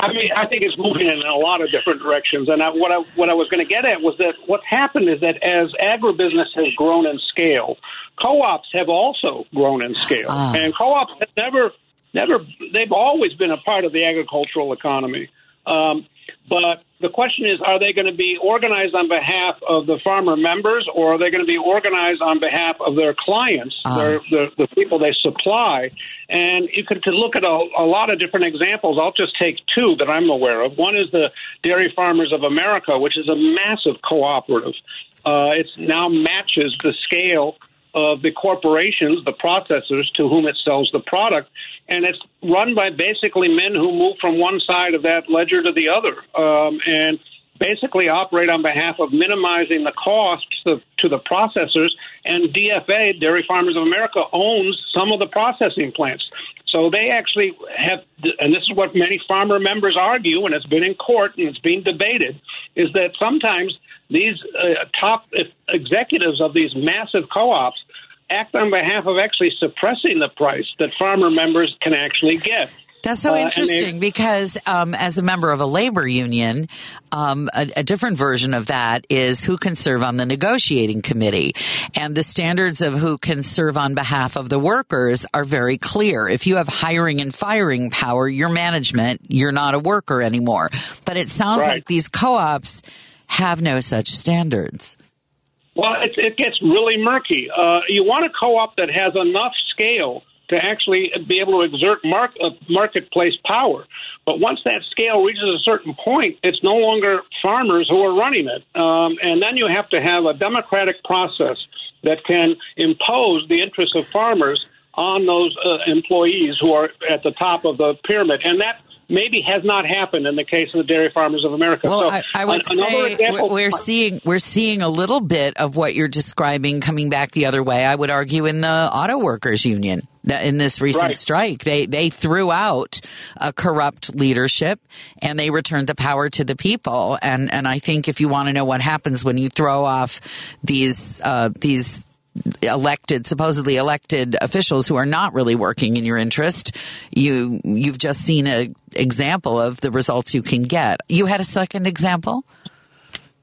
I mean, I think it's moving in a lot of different directions. And I, what I what I was going to get at was that what's happened is that as agribusiness has grown in scale, co-ops have also grown in scale, uh. and co-ops have never never they've always been a part of the agricultural economy. Um, but the question is, are they going to be organized on behalf of the farmer members, or are they going to be organized on behalf of their clients, uh. their, the, the people they supply? And you could, could look at a, a lot of different examples. I'll just take two that I'm aware of. One is the Dairy Farmers of America, which is a massive cooperative. Uh, it now matches the scale of the corporations, the processors to whom it sells the product. And it's run by basically men who move from one side of that ledger to the other. Um, and basically operate on behalf of minimizing the costs of, to the processors. And DFA, Dairy Farmers of America, owns some of the processing plants. So they actually have, and this is what many farmer members argue, and it's been in court and it's being debated, is that sometimes these uh, top executives of these massive co-ops act on behalf of actually suppressing the price that farmer members can actually get. That's so Uh, interesting they- because, um, as a member of a labor union, um, a, a different version of that is who can serve on the negotiating committee. And the standards of who can serve on behalf of the workers are very clear. If you have hiring and firing power, you're management, you're not a worker anymore. But it sounds Right. like these co-ops have no such standards. Well, it, it gets really murky. Uh, you want a co-op that has enough scale to actually be able to exert uh, marketplace power. But once that scale reaches a certain point, it's no longer farmers who are running it. Um, and then you have to have a democratic process that can impose the interests of farmers on those uh, employees who are at the top of the pyramid. And that maybe has not happened in the case of the Dairy Farmers of America. Well, So, I, I would an- say example- we're, we're seeing we're seeing a little bit of what you're describing coming back the other way. I would argue in the auto workers union in this recent Right. strike, they they threw out a corrupt leadership and they returned the power to the people. And and I think if you want to know what happens when you throw off these uh, these elected supposedly elected officials who are not really working in your interest you you've just seen a example of the results you can get you had a second example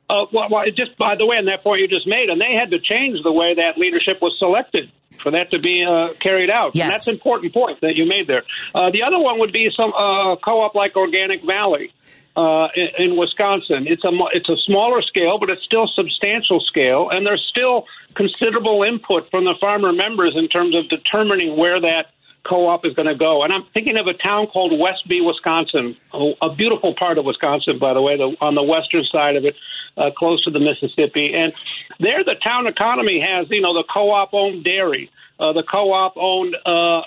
Uh, well, well, just by the way, on that point you just made, and they had to change the way that leadership was selected for that to be uh, carried out. Yes. And that's an important point that you made there. Uh, the other one would be some uh, co-op like Organic Valley uh, in, in Wisconsin. It's a it's a smaller scale, but it's still substantial scale, and there's still considerable input from the farmer members in terms of determining where that co-op is going to go. And I'm thinking of a town called Westby, Wisconsin, a, beautiful part of Wisconsin, by the way, the, on the western side of it, uh, close to the Mississippi. And there, the town economy has, you know, the co-op owned dairy. Uh, the co-op owned uh,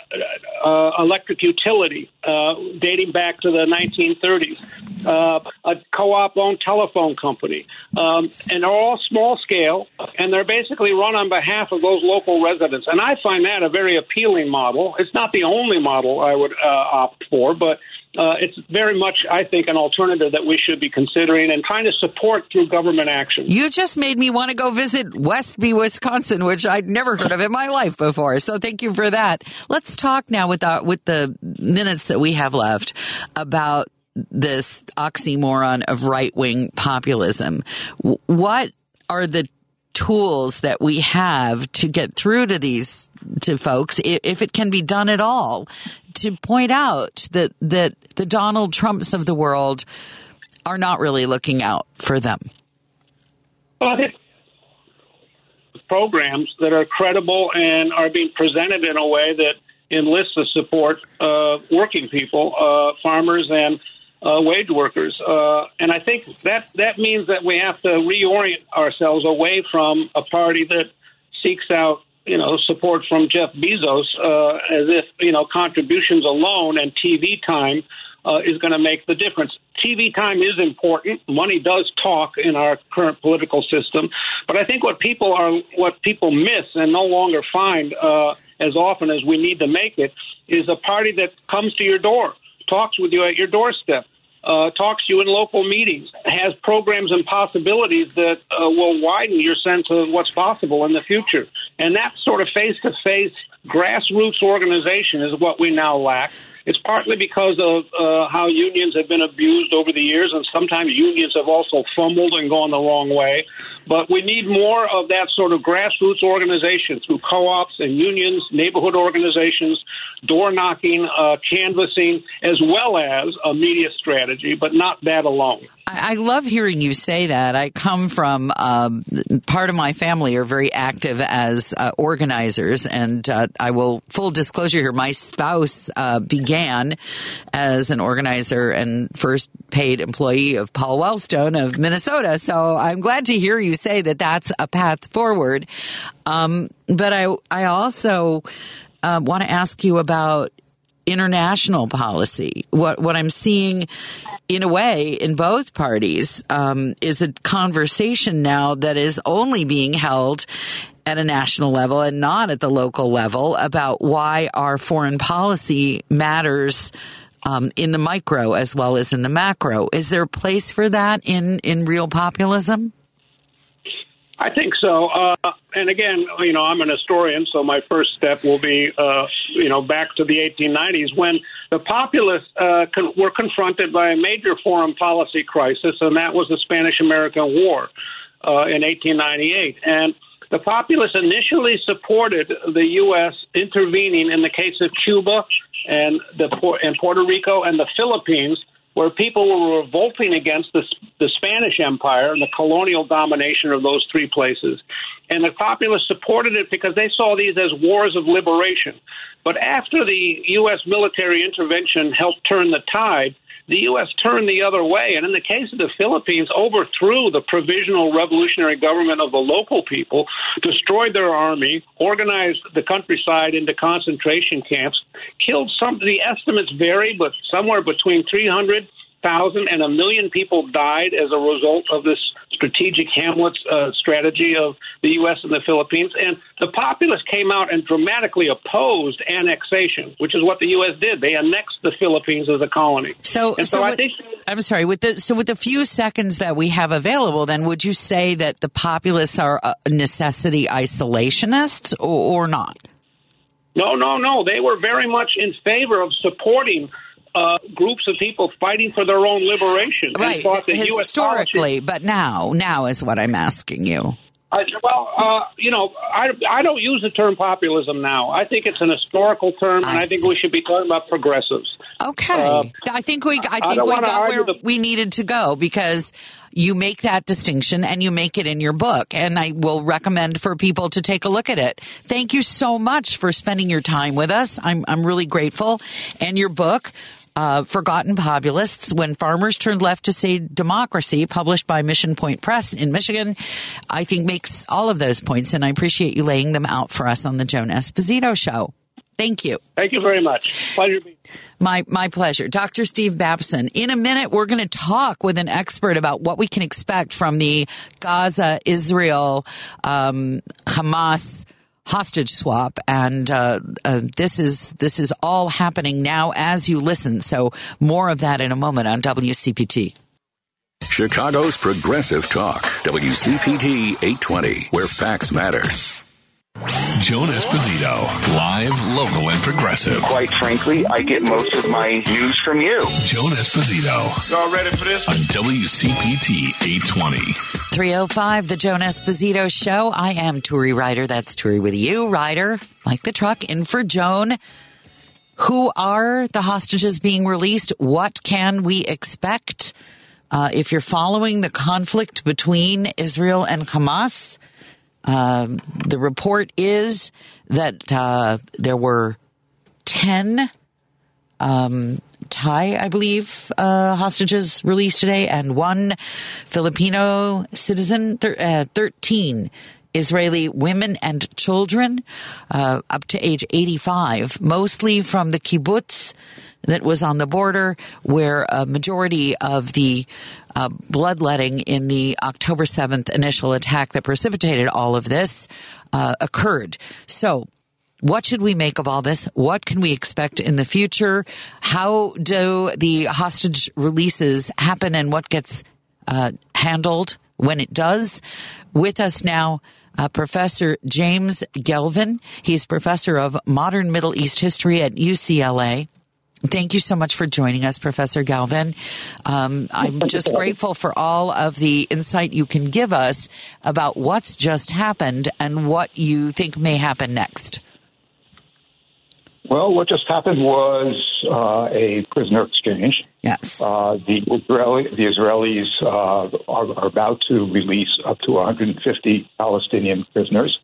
uh, electric utility uh, dating back to the 1930s, uh, a co-op owned telephone company, um, and they're all small scale, and they're basically run on behalf of those local residents. And I find that a very appealing model. It's not the only model I would uh, opt for, but uh, it's very much, I think, an alternative that we should be considering and trying to support through government action. you just made me want to go visit westby wisconsin which i'd never heard of in my life before so thank you for that. Let's talk now with the, with the minutes that we have left about this oxymoron of right-wing populism. What are the tools that we have to get through to these to folks if it can be done at all to point out that that the Donald Trumps of the world are not really looking out for them. Well, I think programs that are credible and are being presented in a way that enlists the support of working people, uh, farmers, and uh, wage workers. Uh, and I think that that means that we have to reorient ourselves away from a party that seeks out, you know, support from Jeff Bezos uh, as if you know contributions alone and TV time uh, is going to make the difference. TV time is important. Money does talk in our current political system, but I think what people are what people miss and no longer find uh, as often as we need to make it is a party that comes to your door, talks with you at your doorstep. Uh, talks to you in local meetings, has programs and possibilities that uh, will widen your sense of what's possible in the future. And that sort of face to face grassroots organization is what we now lack. It's partly because of uh, how unions have been abused over the years, and sometimes unions have also fumbled and gone the wrong way. But we need more of that sort of grassroots organization through co ops and unions, neighborhood organizations, door knocking, uh, canvassing, as well as a media strategy, but not that alone. I, love hearing you say that. I come from um, part of my family are very active as uh, organizers, and uh, I will full disclosure here. My spouse uh, began as an organizer and first paid employee of Paul Wellstone of Minnesota. So I'm glad to hear you say that that's a path forward. Um, but I I also uh, want to ask you about international policy. What what I'm seeing in a way in both parties um, is a conversation now that is only being held at a national level and not at the local level about why our foreign policy matters um, in the micro as well as in the macro. Is there a place for that in, in real populism? I think so. Uh, and again, you know, I'm an historian, so my first step will be, uh, you know, back to the 1890s when the populists uh, con- were confronted by a major foreign policy crisis, and that was the Spanish American War uh, in 1898. And the populace initially supported the U.S. intervening in the case of Cuba and the and Puerto Rico and the Philippines where people were revolting against the, the Spanish Empire and the colonial domination of those three places. And the populace supported it because they saw these as wars of liberation. But after the U.S. military intervention helped turn the tide, the U.S. turned the other way, and in the case of the Philippines, overthrew the provisional revolutionary government of the local people, destroyed their army, organized the countryside into concentration camps, killed some. The estimates vary, but somewhere between 300 thousand and a million people died as a result of this strategic Hamlet's uh, strategy of the U.S. and the Philippines. And the populists came out and dramatically opposed annexation, which is what the U.S. did. They annexed the Philippines as a colony. So, and so, so I think, I'm sorry. With the so with the few seconds that we have available, then would you say that the populists are necessity isolationists or, or not? No, no, no. They were very much in favor of supporting uh, groups of people fighting for their own liberation. Right. Historically, US but now, now is what I'm asking you. I, well, uh, you know, I, I don't use the term populism now. I think it's an historical term, and I I, think we should be talking about progressives. Okay. Uh, I think we I I think don't we got where the- we needed to go because you make that distinction and you make it in your book and I will recommend for people to take a look at it. Thank you so much for spending your time with us. I'm I'm really grateful. And your book uh, Forgotten Populists, When Farmers Turned Left to Save Democracy, published by Mission Point Press in Michigan, I think makes all of those points, and I appreciate you laying them out for us on the Joan Esposito Show. Thank you. Thank you very much. Pleasure. My my pleasure. Dr. Steve Babson. In a minute we're going to talk with an expert about what we can expect from the Gaza Israel um, Hamas hostage swap and uh, uh, this is this is all happening now as you listen. So more of that in a moment on WCPT. Chicago's Progressive Talk, WCPT 820, where facts matter. Joan Esposito, live, local, and progressive. Quite frankly, I get most of my news from you. Joan Esposito Y'all ready for this? on WCPT 820. 305, the Joan Esposito Show. I am Turi Ryder. That's Turi with you, Ryder. Like the truck, in for Joan. Who are the hostages being released? What can we expect? Uh, if you're following the conflict between Israel and Hamas, um, the report is that uh, there were 10 um, Thai, I believe, uh, hostages released today, and one Filipino citizen, thir- uh, 13 Israeli women and children uh, up to age 85, mostly from the kibbutz that was on the border where a majority of the uh, bloodletting in the October 7th initial attack that precipitated all of this uh, occurred. So what should we make of all this? What can we expect in the future? How do the hostage releases happen and what gets uh, handled when it does? With us now, uh, Professor James Gelvin. He's professor of modern Middle East history at UCLA. Thank you so much for joining us, Professor Galvin. Um, I'm *laughs* just grateful for all of the insight you can give us about what's just happened and what you think may happen next. Well, what just happened was uh, a prisoner exchange. Yes. Uh, the Israeli, the Israelis uh, are, are about to release up to 150 Palestinian prisoners,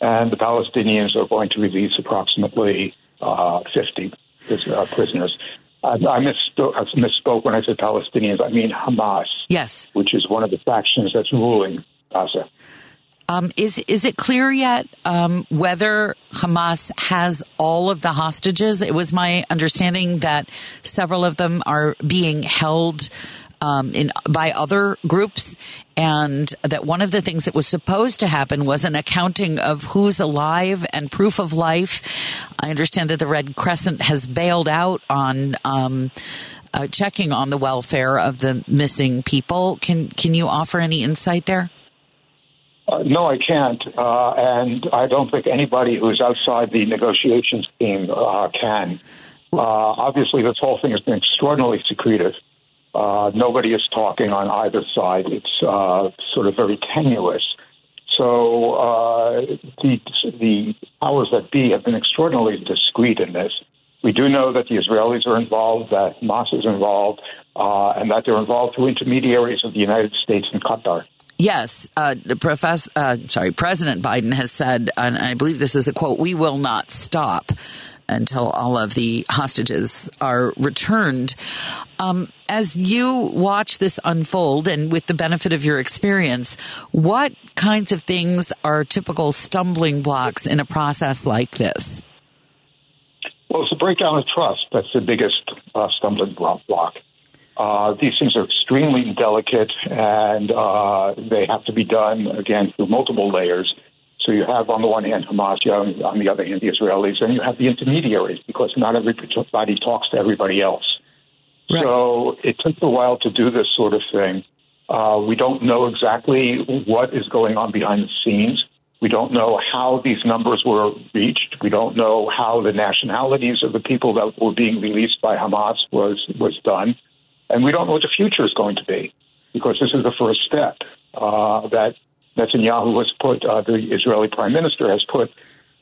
and the Palestinians are going to release approximately uh, 50 pris- uh, prisoners. I, I, misspoke, I misspoke when I said Palestinians. I mean Hamas, Yes. which is one of the factions that's ruling Gaza. Um, is is it clear yet um, whether Hamas has all of the hostages? It was my understanding that several of them are being held um, in by other groups, and that one of the things that was supposed to happen was an accounting of who's alive and proof of life. I understand that the Red Crescent has bailed out on. Um, uh, checking on the welfare of the missing people. Can can you offer any insight there? Uh, no, I can't, uh, and I don't think anybody who's outside the negotiations team uh, can. Uh, obviously, this whole thing has been extraordinarily secretive. Uh, nobody is talking on either side. It's uh, sort of very tenuous. So the the powers that be have been extraordinarily discreet in this. We do know that the Israelis are involved, that Hamas is involved, and that they're involved through intermediaries of the United States and Qatar. Yes, uh, professor, uh, sorry, President Biden has said, and I believe this is a quote: "We will not stop." Until all of the hostages are returned. Um, as you watch this unfold, and with the benefit of your experience, what kinds of things are typical stumbling blocks in a process like this? Well, it's a breakdown of trust. That's the biggest uh, stumbling block. Uh, these things are extremely delicate and uh, they have to be done, again, through multiple layers. So you have, on the one hand, Hamas, you have, on the other hand, the Israelis, and you have the intermediaries because not everybody talks to everybody else. Right. So it took a while to do this sort of thing. Uh, we don't know exactly what is going on behind the scenes. We don't know how these numbers were reached. We don't know how the nationalities of the people that were being released by Hamas was was done. And we don't know what the future is going to be because this is the first step uh, that Netanyahu has put, uh, the Israeli prime minister has put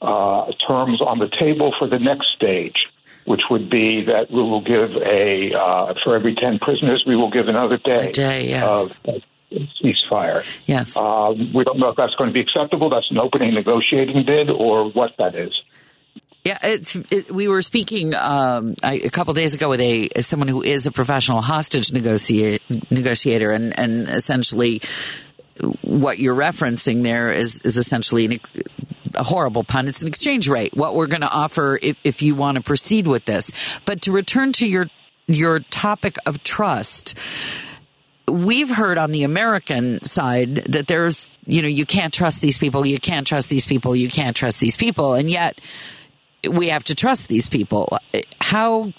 uh, terms on the table for the next stage, which would be that we will give a, uh, for every 10 prisoners, we will give another day, a day yes. of, ceasefire. Yes. Um, we don't know if that's going to be acceptable. That's an opening negotiating bid or what that is. Yeah, it's, it, we were speaking um, I, a couple days ago with a someone who is a professional hostage negotiate, negotiator, and, and essentially what you're referencing there is is essentially an, a horrible pun. It's an exchange rate. What we're going to offer if, if you want to proceed with this. But to return to your your topic of trust. We've heard on the American side that there's, you know, you can't trust these people, you can't trust these people, you can't trust these people. And yet, we have to trust these people. How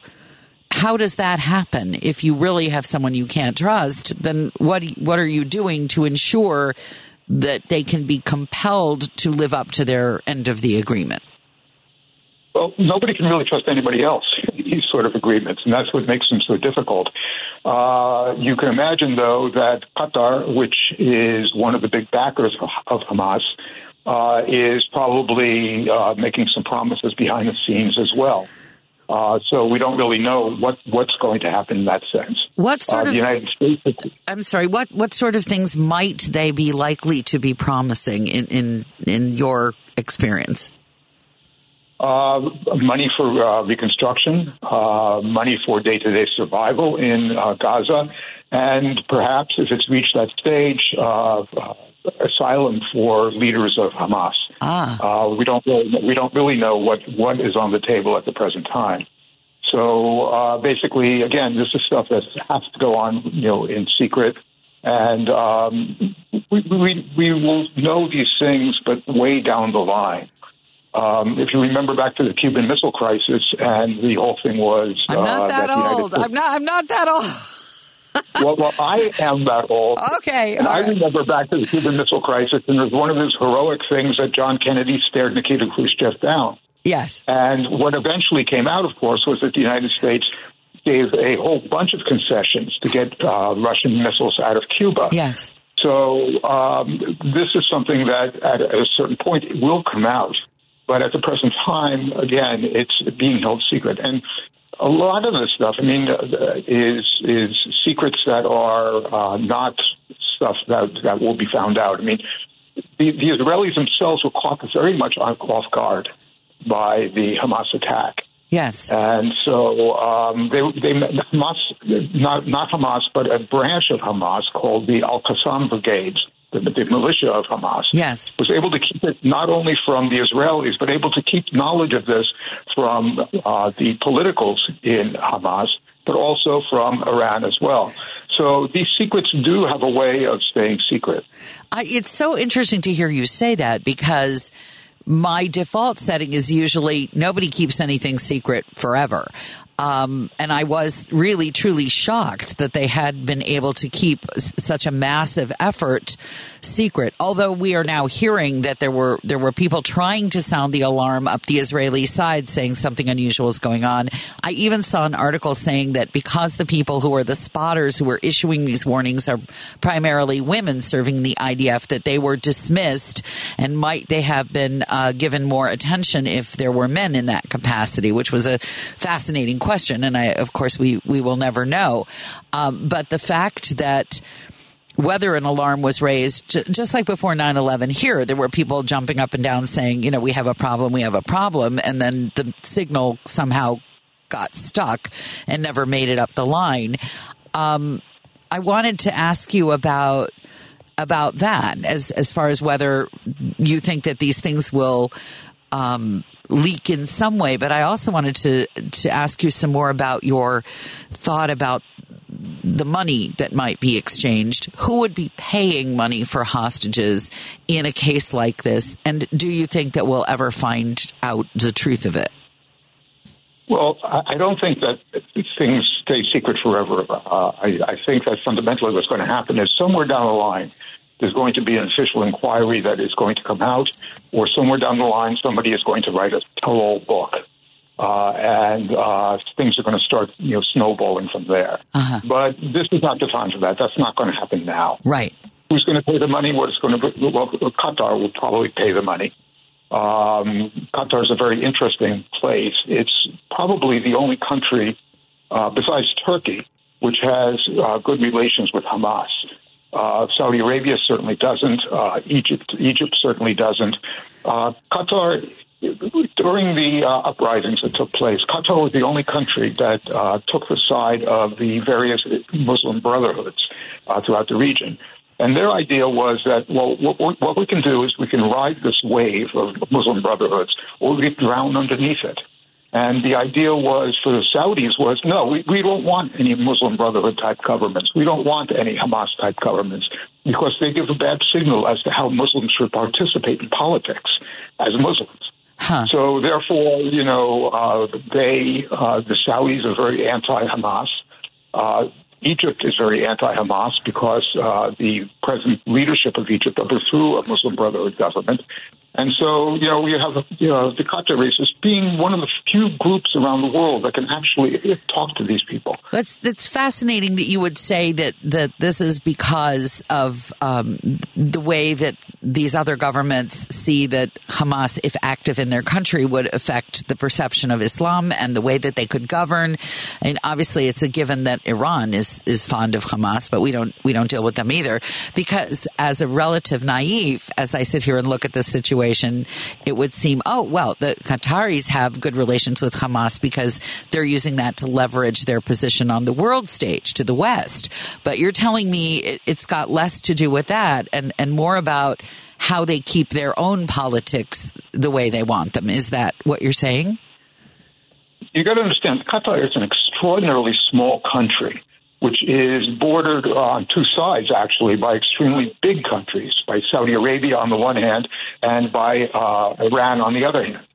how does that happen? If you really have someone you can't trust, then what what are you doing to ensure that they can be compelled to live up to their end of the agreement? Well, nobody can really trust anybody else in these sort of agreements, and that's what makes them so difficult. Uh, you can imagine, though, that Qatar, which is one of the big backers of Hamas, uh, is probably uh, making some promises behind the scenes as well. Uh, so we don't really know what, what's going to happen in that sense. What uh, sort of United States? I'm sorry. What what sort of things might they be likely to be promising in in, in your experience? Uh, money for uh, reconstruction, money for day to day survival in Gaza, and perhaps if it's reached that stage, asylum for leaders of Hamas. Ah. Uh, we don't really, we don't really know what, what is on the table at the present time. So uh, basically, again, this is stuff that has to go on, you know, in secret, and um, we, we we will know these things, but way down the line. Um, if you remember back to the Cuban Missile Crisis, and the whole thing was, I'm not uh, that, that old. I'm not. I'm not that old *laughs* well, well, I am that old. Okay. And I right. remember back to the Cuban Missile Crisis, and it was one of those heroic things that John Kennedy stared Nikita Khrushchev down. Yes. And what eventually came out, of course, was that the United States gave a whole bunch of concessions to get uh, Russian missiles out of Cuba. Yes. So um, this is something that at a certain point will come out. But at the present time, again, it's being held secret. And a lot of the stuff, I mean, uh, is is secrets that are uh, not stuff that that will be found out. I mean, the, the Israelis themselves were caught very much off guard by the Hamas attack. Yes, and so um, they they Hamas not not Hamas, but a branch of Hamas called the Al Qassam Brigades the, the militia of Hamas, yes. was able to keep it not only from the Israelis, but able to keep knowledge of this from uh, the politicals in Hamas, but also from Iran as well. So these secrets do have a way of staying secret. I, it's so interesting to hear you say that because my default setting is usually nobody keeps anything secret forever. Um, and I was really truly shocked that they had been able to keep s- such a massive effort secret. Although we are now hearing that there were there were people trying to sound the alarm up the Israeli side, saying something unusual is going on. I even saw an article saying that because the people who are the spotters who are issuing these warnings are primarily women serving the IDF, that they were dismissed and might they have been uh, given more attention if there were men in that capacity, which was a fascinating question, and I, of course, we we will never know. Um, but the fact that whether an alarm was raised, just like before 9-11 here, there were people jumping up and down saying, you know, we have a problem, we have a problem. And then the signal somehow got stuck and never made it up the line. Um, I wanted to ask you about about that as as far as whether you think that these things will um, leak in some way. But I also wanted to to ask you some more about your thought about the money that might be exchanged. Who would be paying money for hostages in a case like this? And do you think that we'll ever find out the truth of it? Well, I don't think that things stay secret forever. Uh, I, I think that fundamentally what's going to happen is somewhere down the line, there's going to be an official inquiry that is going to come out, or somewhere down the line, somebody is going to write a tell-all book. Uh, and uh, things are going to start, you know, snowballing from there. But this is not the time for that. That's not going to happen now. Right. Who's going to pay the money? What is going to? Well, Qatar will probably pay the money. Um, Qatar is a very interesting place. It's probably the only country uh, besides Turkey which has uh, good relations with Hamas. Uh, Saudi Arabia certainly doesn't. Uh, Egypt, Egypt certainly doesn't. Uh, Qatar, during the uh, uprisings that took place, Qatar was the only country that uh, took the side of the various Muslim brotherhoods uh, throughout the region. And their idea was that, well, what, what we can do is we can ride this wave of Muslim brotherhoods, or we get drowned underneath it. And the idea was for the Saudis was no, we, we don't want any Muslim Brotherhood type governments. We don't want any Hamas type governments because they give a bad signal as to how Muslims should participate in politics as Muslims. So therefore, you know, uh, they uh, the Saudis are very anti-Hamas. Uh, Egypt is very anti-Hamas because uh, the present leadership of Egypt overthrew a Muslim Brotherhood government, and so you know we have you know the Qataris as being one of the few groups around the world that can actually talk to these people. That's that's fascinating that you would say that that this is because of um, the way that these other governments see that Hamas, if active in their country, would affect the perception of Islam and the way that they could govern. And obviously, it's a given that Iran is is fond of Hamas, but we don't we don't deal with them either because as a relative naive, as I sit here and look at this situation, it would seem oh well the Qataris have good relations with Hamas because they're using that to leverage their position on the world stage to the West. But you're telling me it, it's got less to do with that and, and more about how they keep their own politics the way they want them. Is that what you're saying? You got to understand, Qatar is an extraordinarily small country, which is bordered on two sides, actually, by extremely big countries, by Saudi Arabia on the one hand and by uh, Iran on the other hand.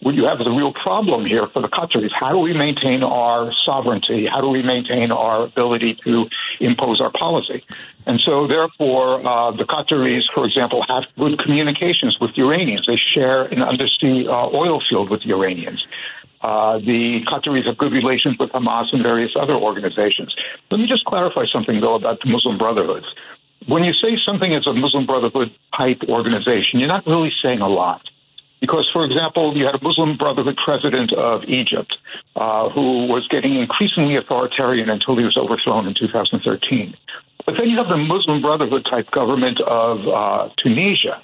What you have is a real problem here for the Qataris. How do we maintain our sovereignty? How do we maintain our ability to impose our policy? And so, therefore, uh, the Qataris, for example, have good communications with the Iranians. They share an undersea uh, oil field with the Iranians. Uh, the Qataris have good relations with Hamas and various other organizations. Let me just clarify something, though, about the Muslim Brotherhoods. When you say something is a Muslim Brotherhood type organization, you're not really saying a lot. Because, for example, you had a Muslim Brotherhood president of Egypt uh, who was getting increasingly authoritarian until he was overthrown in 2013. But then you have the Muslim Brotherhood type government of uh, Tunisia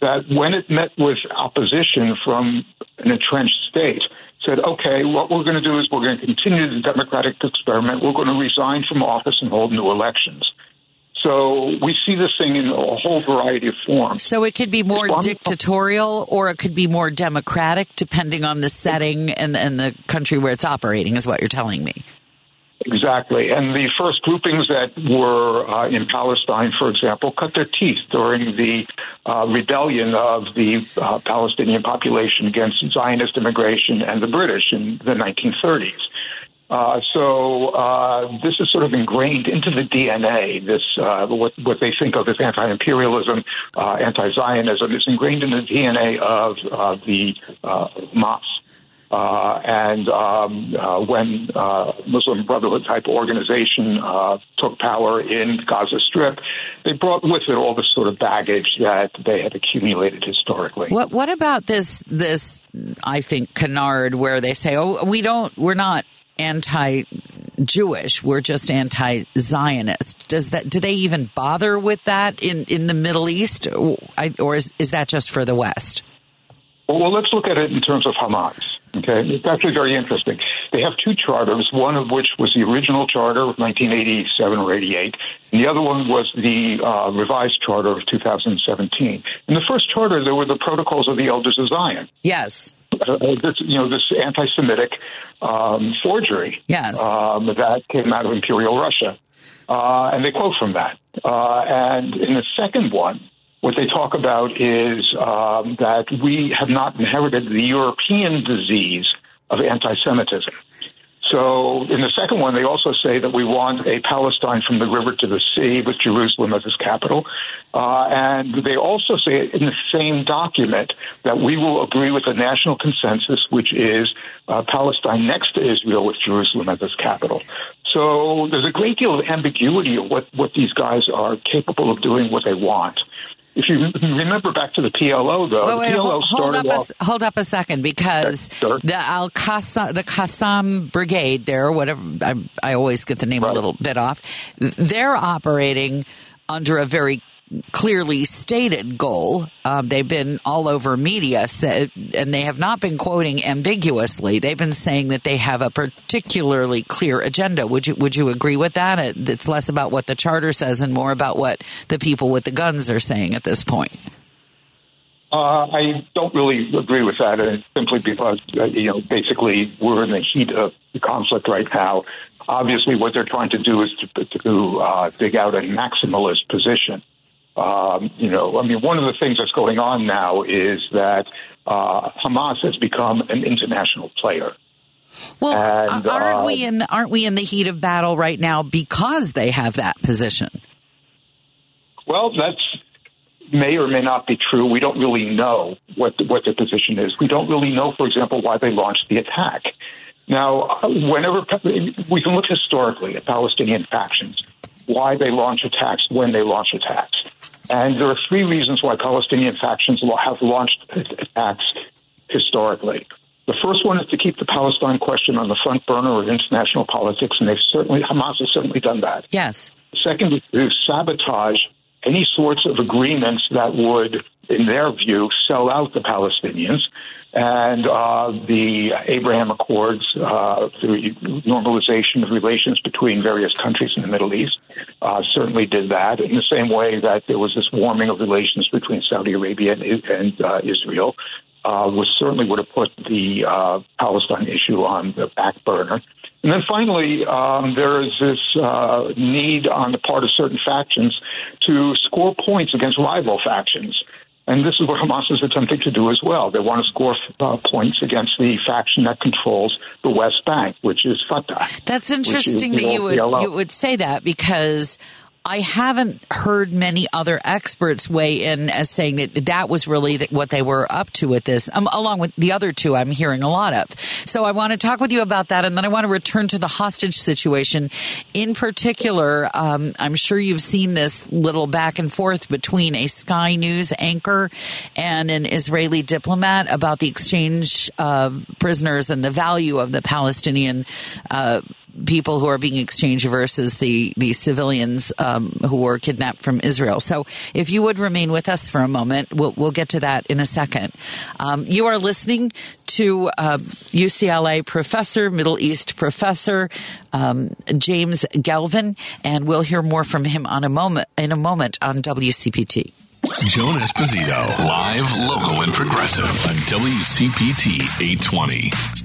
that, when it met with opposition from an entrenched state, said, okay, what we're going to do is we're going to continue the democratic experiment. We're going to resign from office and hold new elections. So we see this thing in a whole variety of forms. So it could be more dictatorial or it could be more democratic depending on the setting and, and the country where it's operating, is what you're telling me. Exactly. And the first groupings that were uh, in Palestine, for example, cut their teeth during the uh, rebellion of the uh, Palestinian population against Zionist immigration and the British in the 1930s. Uh, so uh, this is sort of ingrained into the DNA. This uh, what what they think of as anti-imperialism, anti-Zionism is ingrained in the DNA of the Hamas. Uh, and um, uh, when uh, Muslim Brotherhood type organization uh, took power in Gaza Strip, they brought with it all the sort of baggage that they had accumulated historically. What What about this? This I think canard where they say, "Oh, we don't, we're not anti-Jewish, we're just anti-Zionist." Does that? Do they even bother with that in in the Middle East, or is is that just for the West? Well, let's look at it in terms of Hamas. Okay, it's actually very interesting. They have two charters, one of which was the original charter of 1987 or 88, and the other one was the uh, revised charter of 2017. In the first charter, there were the protocols of the Elders of Zion. Yes. Uh, this, you know, this anti-Semitic um, forgery yes. um, that came out of Imperial Russia. Uh, and they quote from that. Uh, and in the second one, what they talk about is um, that we have not inherited the European disease of anti Semitism. So, in the second one, they also say that we want a Palestine from the river to the sea with Jerusalem as its capital. Uh, and they also say in the same document that we will agree with the national consensus, which is uh, Palestine next to Israel with Jerusalem as its capital. So, there's a great deal of ambiguity of what, what these guys are capable of doing, what they want. If you remember back to the PLO, though, wait, wait, PLO hold, hold up off, a, hold up a second because sure. the Al Qassam, the Qassam Brigade there, whatever I, I always get the name right. a little bit off. They're operating under a very clearly stated goal. Um, they've been all over media, said, and they have not been quoting ambiguously. They've been saying that they have a particularly clear agenda. Would you Would you agree with that? It's less about what the charter says and more about what the people with the guns are saying at this point. Uh, I don't really agree with that, uh, simply because uh, you know basically we're in the heat of the conflict right now. Obviously, what they're trying to do is to, to uh, dig out a maximalist position. Um, you know, I mean, one of the things that's going on now is that uh, Hamas has become an international player. Well, and, aren't uh, we in aren't we in the heat of battle right now because they have that position? Well, that's may or may not be true. We don't really know what the, what their position is. We don't really know, for example, why they launched the attack. Now, whenever we can look historically at Palestinian factions, why they launch attacks when they launch attacks. And there are three reasons why Palestinian factions have launched attacks historically. The first one is to keep the Palestine question on the front burner of international politics, and they've certainly Hamas has certainly done that. Yes. The second is to sabotage any sorts of agreements that would, in their view, sell out the Palestinians and uh, the Abraham Accords, uh, the normalization of relations between various countries in the Middle East, uh, certainly did that. In the same way that there was this warming of relations between Saudi Arabia and, and uh, Israel, uh, was certainly would have put the uh, Palestine issue on the back burner. And then finally, um, there is this need on the part of certain factions to score points against rival factions. And this is what Hamas is attempting to do as well. They want to score uh, points against the faction that controls the West Bank, which is Fatah. That's interesting that you would you would say that because I haven't heard many other experts weigh in as saying that that was really what they were up to with this, um, along with the other two I'm hearing a lot of. So I want to talk with you about that, and then I want to return to the hostage situation. In particular, um, I'm sure you've seen this little back and forth between a Sky News anchor and an Israeli diplomat about the exchange of prisoners and the value of the Palestinian uh, people who are being exchanged versus the the civilians um, who were kidnapped from Israel. So, if you would remain with us for a moment, we'll we'll get to that in a second. Um, you are listening to uh, UCLA professor, Middle East professor um, James Gelvin, and we'll hear more from him on a moment in a moment on WCPT. Joan Esposito, live, local, and progressive on WCPT 820.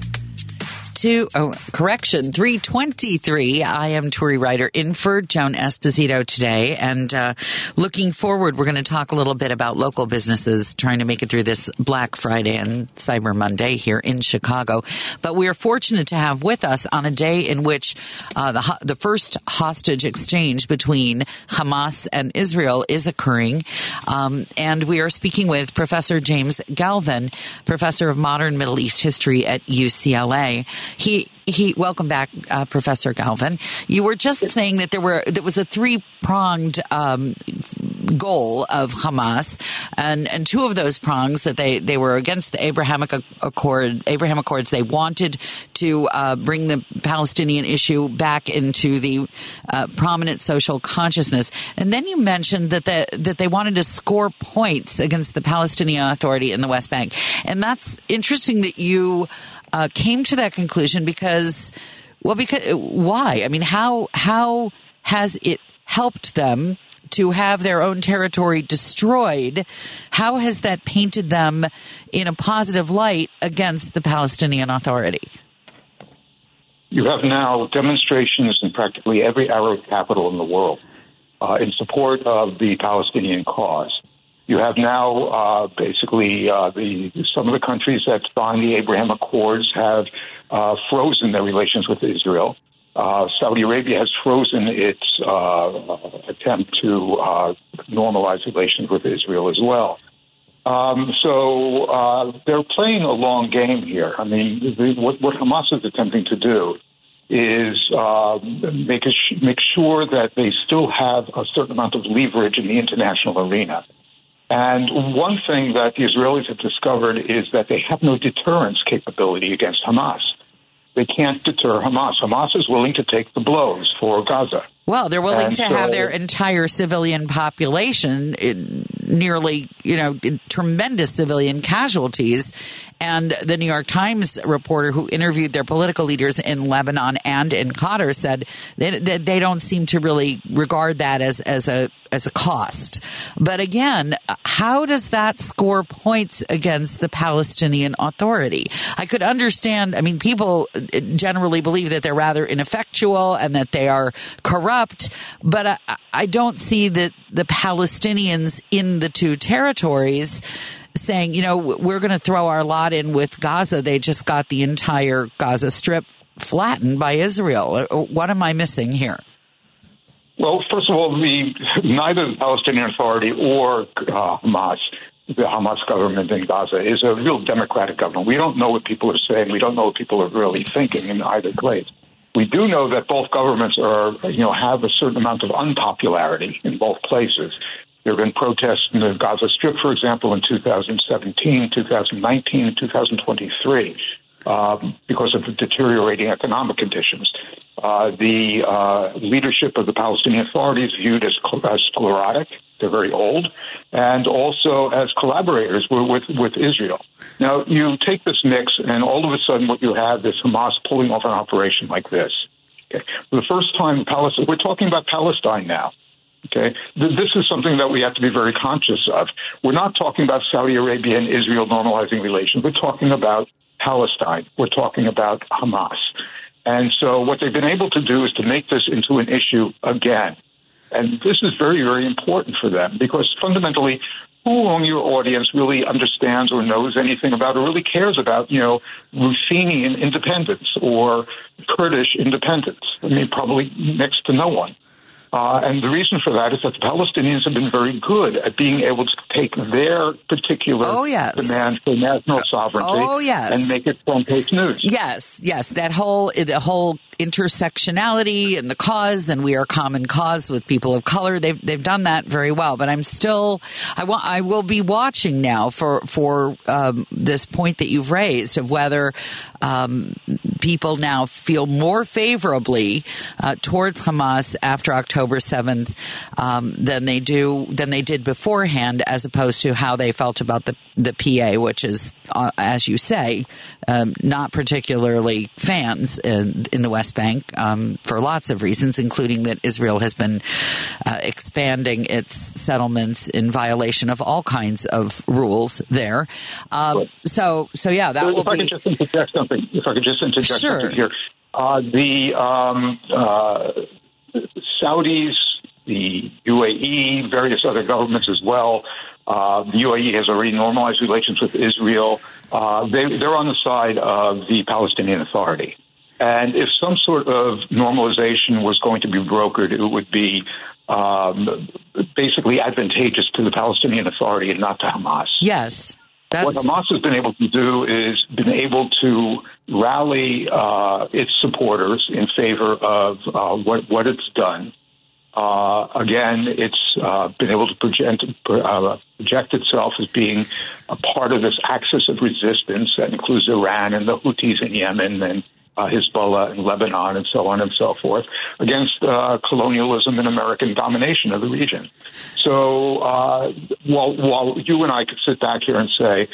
Two, oh, correction, 323. I am Turi Ryder in for Joan Esposito today. And uh, looking forward, we're going to talk a little bit about local businesses trying to make it through this Black Friday and Cyber Monday here in Chicago. But we are fortunate to have with us on a day in which uh, the, the first hostage exchange between Hamas and Israel is occurring. Um, and we are speaking with Professor James Gelvin, professor of modern Middle East history at UCLA. He he welcome back uh, professor Gelvin. You were just saying that there were there was a three pronged um, goal of hamas and and two of those prongs that they they were against the abrahamic accord abraham accords. They wanted to uh, bring the palestinian issue back into the uh, prominent social consciousness. And then you mentioned that the, that they wanted to score points against the palestinian authority in the west bank. And that's interesting that you uh, came to that conclusion because, well, because why? I mean, how how has it helped them to have their own territory destroyed? How has that painted them in a positive light against the Palestinian Authority? You have now demonstrations in practically every Arab capital in the world uh, in support of the Palestinian cause. You have now uh, basically uh, the some of the countries that signed the Abraham Accords have uh, frozen their relations with Israel. Uh, Saudi Arabia has frozen its uh, attempt to uh, normalize relations with Israel as well. Um, so they're playing a long game here. I mean, the, what, what, Hamas is attempting to do is make, a, make sure that they still have a certain amount of leverage in the international arena. And one thing that the Israelis have discovered is that they have no deterrence capability against Hamas. They can't deter Hamas. Hamas is willing to take the blows for Gaza. Well, they're willing and to so, have their entire civilian population, nearly, you know, tremendous civilian casualties. And the New York Times reporter who interviewed their political leaders in Lebanon and in Qatar said that they don't seem to really regard that as, as a as a cost. But again, how does that score points against the Palestinian Authority? I could understand. I mean, people generally believe that they're rather ineffectual and that they are corrupt, but I, I don't see that the Palestinians in the two territories saying, you know, we're going to throw our lot in with Gaza. They just got the entire Gaza Strip flattened by Israel. What am I missing here? Well, first of all, the, neither the Palestinian Authority or uh, Hamas, the Hamas government in Gaza, is a real democratic government. We don't know what people are saying. We don't know what people are really thinking in either place. We do know that both governments are, you know, have a certain amount of unpopularity in both places. There have been protests in the Gaza Strip, for example, in 2017, 2019, and 2023 um, because of the deteriorating economic conditions. Uh, the uh, leadership of the Palestinian Authority is viewed as, as sclerotic. They're very old, and also as collaborators with, with Israel. Now, you take this mix, and all of a sudden, what you have is Hamas pulling off an operation like this. Okay. For the first time, Palestine, we're talking about Palestine now. Okay, this is something that we have to be very conscious of. We're not talking about Saudi Arabia and Israel normalizing relations. We're talking about Palestine. We're talking about Hamas. And so what they've been able to do is to make this into an issue again. And this is very, very important for them because fundamentally, who among your audience really understands or knows anything about or really cares about, you know, Ruthenian independence or Kurdish independence? I mean, probably next to no one. Uh, and the reason for that is that the Palestinians have been very good at being able to take their particular oh, yes. demand for national sovereignty oh, yes. and make it front page news. Yes, yes. That whole the whole intersectionality and the cause and we are common cause with people of color. They've they've done that very well. But I'm still I want I will be watching now for for um, this point that you've raised of whether um, people now feel more favorably uh, towards Hamas after October 7th um, than they do than they did beforehand, as opposed to how they felt about the the PA, which is, uh, as you say, um, not particularly fans in, in the West West Bank um, for lots of reasons, including that Israel has been uh, expanding its settlements in violation of all kinds of rules there. Um, so, so yeah, that if will I be. Could just interject something, if I could just interject Sure. something here. Uh, the um, uh, Saudis, the UAE, various other governments as well. Uh, the UAE has already normalized relations with Israel. Uh, they, they're on the side of the Palestinian Authority. And if some sort of normalization was going to be brokered, it would be um, basically advantageous to the Palestinian Authority and not to Hamas. Yes. What Hamas has been able to do is been able to rally uh, its supporters in favor of uh, what what it's done. Uh, again, it's uh, been able to project, uh, project itself as being a part of this axis of resistance that includes Iran and the Houthis in Yemen and uh, Hezbollah in Lebanon and so on and so forth against uh, colonialism and American domination of the region. So uh, while, while you and I could sit back here and say,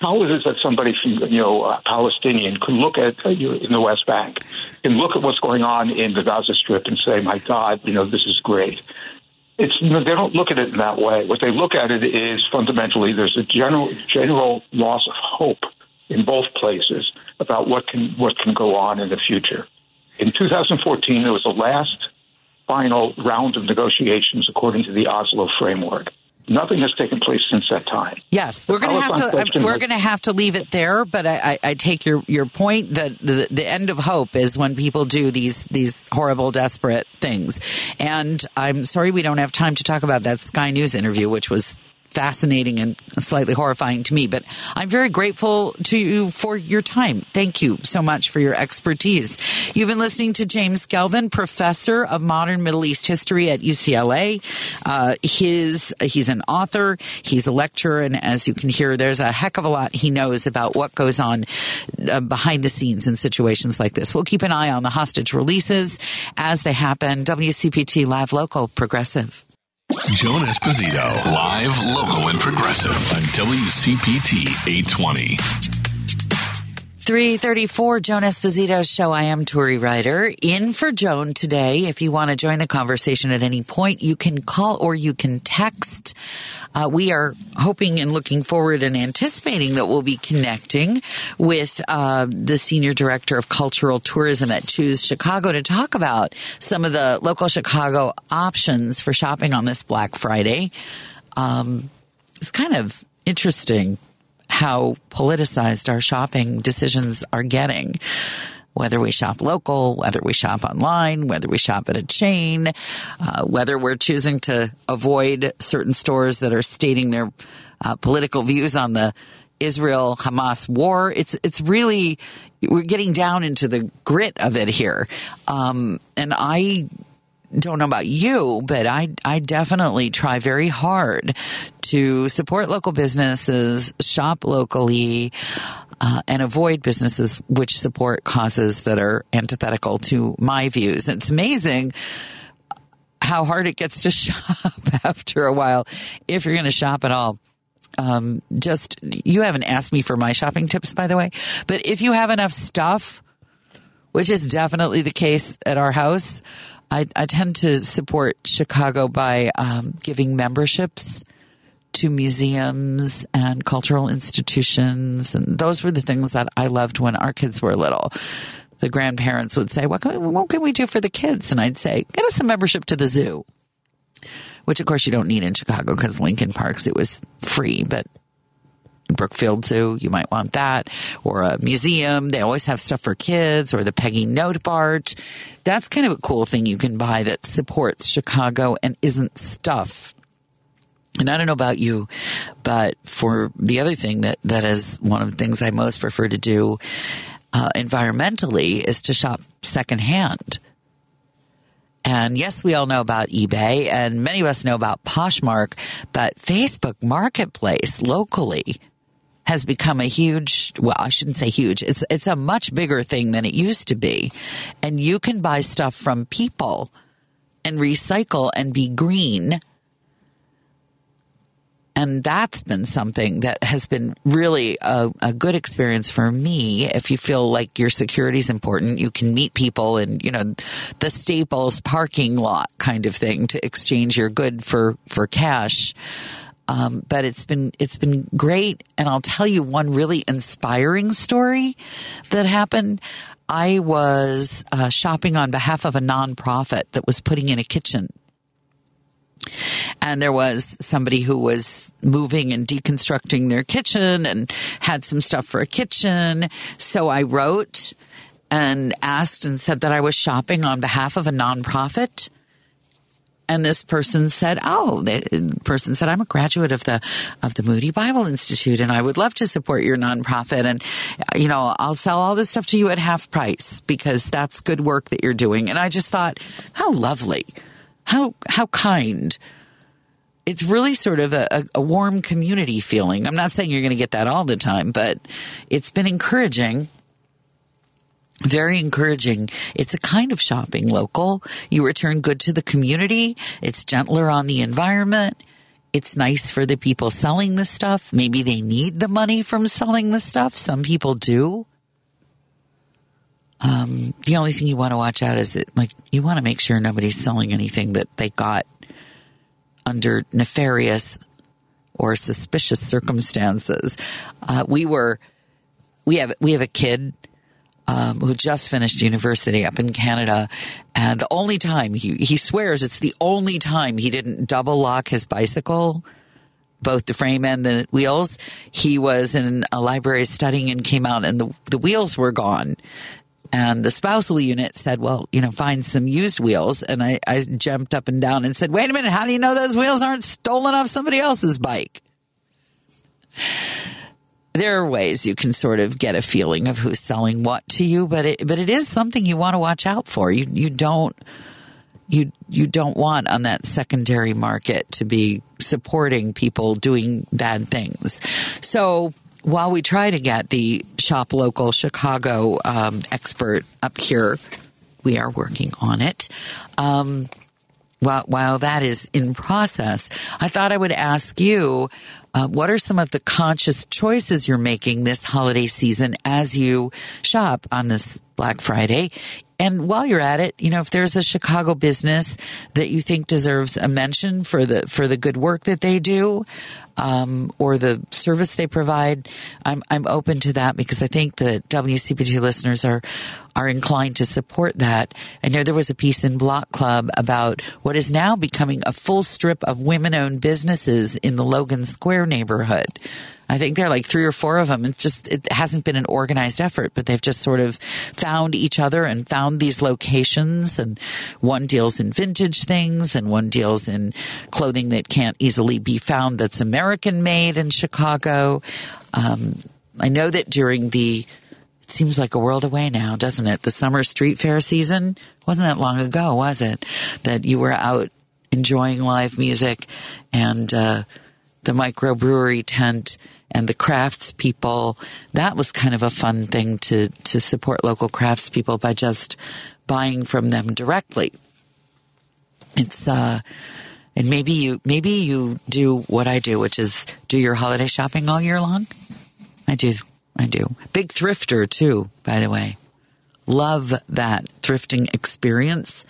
how is it that somebody from, you know, a Palestinian could look at, uh, in the West Bank, can look at what's going on in the Gaza Strip and say, my God, you know, this is great. It's, they don't look at it in that way. What they look at it is fundamentally there's a general, general loss of hope in both places about what can, what can go on in the future. In 2014, there was the last final round of negotiations according to the Oslo framework. Nothing has taken place since that time. Yes, we're going to have to we're going to have to leave it there. But I, I, I take your, your point that the, the end of hope is when people do these these horrible, desperate things. And I'm sorry we don't have time to talk about that Sky News interview, which was fascinating and slightly horrifying to me. But I'm very grateful to you for your time. Thank you so much for your expertise. You've been listening to James Gelvin, professor of modern Middle East history at UCLA. Uh, his he's an author, he's a lecturer, and as you can hear, there's a heck of a lot he knows about what goes on uh, behind the scenes in situations like this. We'll keep an eye on the hostage releases as they happen. WCPT Live Local Progressive. Joan Esposito, live, local, and progressive on WCPT 820. 334 Joan Esposito's show. I am Turi Ryder. In for Joan today. If you want to join the conversation at any point, you can call or you can text. Uh, we are hoping and looking forward and anticipating that we'll be connecting with uh, the senior director of cultural tourism at Choose Chicago to talk about some of the local Chicago options for shopping on this Black Friday. Um, it's kind of interesting how politicized our shopping decisions are getting. Whether we shop local, whether we shop online, whether we shop at a chain, uh, whether we're choosing to avoid certain stores that are stating their uh, political views on the Israel Hamas war. It's it's really we're getting down into the grit of it here, um, and I don't know about you, but I I definitely try very hard to support local businesses, shop locally, uh, and avoid businesses which support causes that are antithetical to my views. It's amazing how hard it gets to *laughs* shop after a while, if you're going to shop at all. Um, just you haven't asked me for my shopping tips, by the way, but if you have enough stuff, which is definitely the case at our house, I, I tend to support Chicago by um, giving memberships to museums and cultural institutions. And those were the things that I loved when our kids were little. The grandparents would say, what can, we, what can we do for the kids? And I'd say, get us a membership to the zoo, which of course you don't need in Chicago because Lincoln Parks, it was free, but Brookfield Zoo, you might want that, or a museum. They always have stuff for kids, or the Peggy Notebaert. That's kind of a cool thing you can buy that supports Chicago and isn't stuff. And I don't know about you, but for the other thing that, that is one of the things I most prefer to do uh, environmentally is to shop secondhand. And yes, we all know about eBay and many of us know about Poshmark, but Facebook Marketplace locally has become a huge, well, I shouldn't say huge. It's, it's a much bigger thing than it used to be. And you can buy stuff from people and recycle and be green. And that's been something that has been really a, a, good experience for me. If you feel like your security is important, you can meet people in, you know, the Staples parking lot kind of thing to exchange your good for, for cash. Um, but it's been it's been great, and I'll tell you one really inspiring story that happened. I was uh, shopping on behalf of a nonprofit that was putting in a kitchen. And there was somebody who was moving and deconstructing their kitchen and had some stuff for a kitchen. So I wrote and asked and said that I was shopping on behalf of a nonprofit and this person said, "Oh, the person said I'm a graduate of the of the Moody Bible Institute, and I would love to support your nonprofit, and you know, I'll sell all this stuff to you at half price because that's good work that you're doing." And I just thought, how lovely, how how kind. It's really sort of a, a warm community feeling. I'm not saying you're going to get that all the time, but it's been encouraging very encouraging. It's a kind of shopping local. You return good to the community. It's gentler on the environment. It's nice for the people selling the stuff. Maybe they need the money from selling the stuff. Some people do. Um, the only thing you want to watch out is that, like, you want to make sure nobody's selling anything that they got under nefarious or suspicious circumstances. Uh, we were, we have, we have a kid um, who just finished university up in Canada. And the only time he, he swears it's the only time he didn't double lock his bicycle, both the frame and the wheels. He was in a library studying and came out and the, the wheels were gone. And the spousal unit said, well, you know, find some used wheels. And I, I jumped up and down and said, wait a minute, how do you know those wheels aren't stolen off somebody else's bike? There are ways you can sort of get a feeling of who's selling what to you, but it, but it is something you want to watch out for. You, you don't, you, you don't want on that secondary market to be supporting people doing bad things. So while we try to get the shop local Chicago um, expert up here, we are working on it. Um, while, while that is in process, I thought I would ask you uh, what are some of the conscious choices you're making this holiday season as you shop on this Black Friday? And while you're at it, you know, if there's a Chicago business that you think deserves a mention for the for the good work that they do, um, or the service they provide, I'm I'm open to that because I think the WCPT listeners are are inclined to support that. I know there was a piece in Block Club about what is now becoming a full strip of women owned businesses in the Logan Square neighborhood. I think there are like three or four of them. It's just, it hasn't been an organized effort, but they've just sort of found each other and found these locations. And one deals in vintage things and one deals in clothing that can't easily be found that's American made in Chicago. Um, I know that during the it seems like a world away now, doesn't it? The summer street fair season wasn't that long ago, was it? That you were out enjoying live music and uh, the microbrewery tent and the crafts people. That was kind of a fun thing to to support local crafts people by just buying from them directly. It's uh and maybe you maybe you do what I do, which is do your holiday shopping all year long. I do. I do. Big thrifter too, by the way. Love that thrifting experience.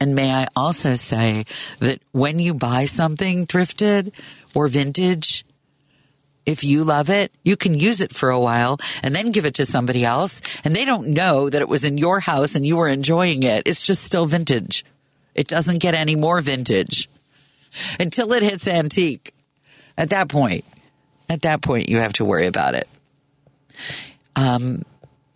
And may I also say that when you buy something thrifted or vintage, if you love it, you can use it for a while and then give it to somebody else. And they don't know that it was in your house and you were enjoying it. It's just still vintage. It doesn't get any more vintage until it hits antique. At that point, at that point, you have to worry about it. Um,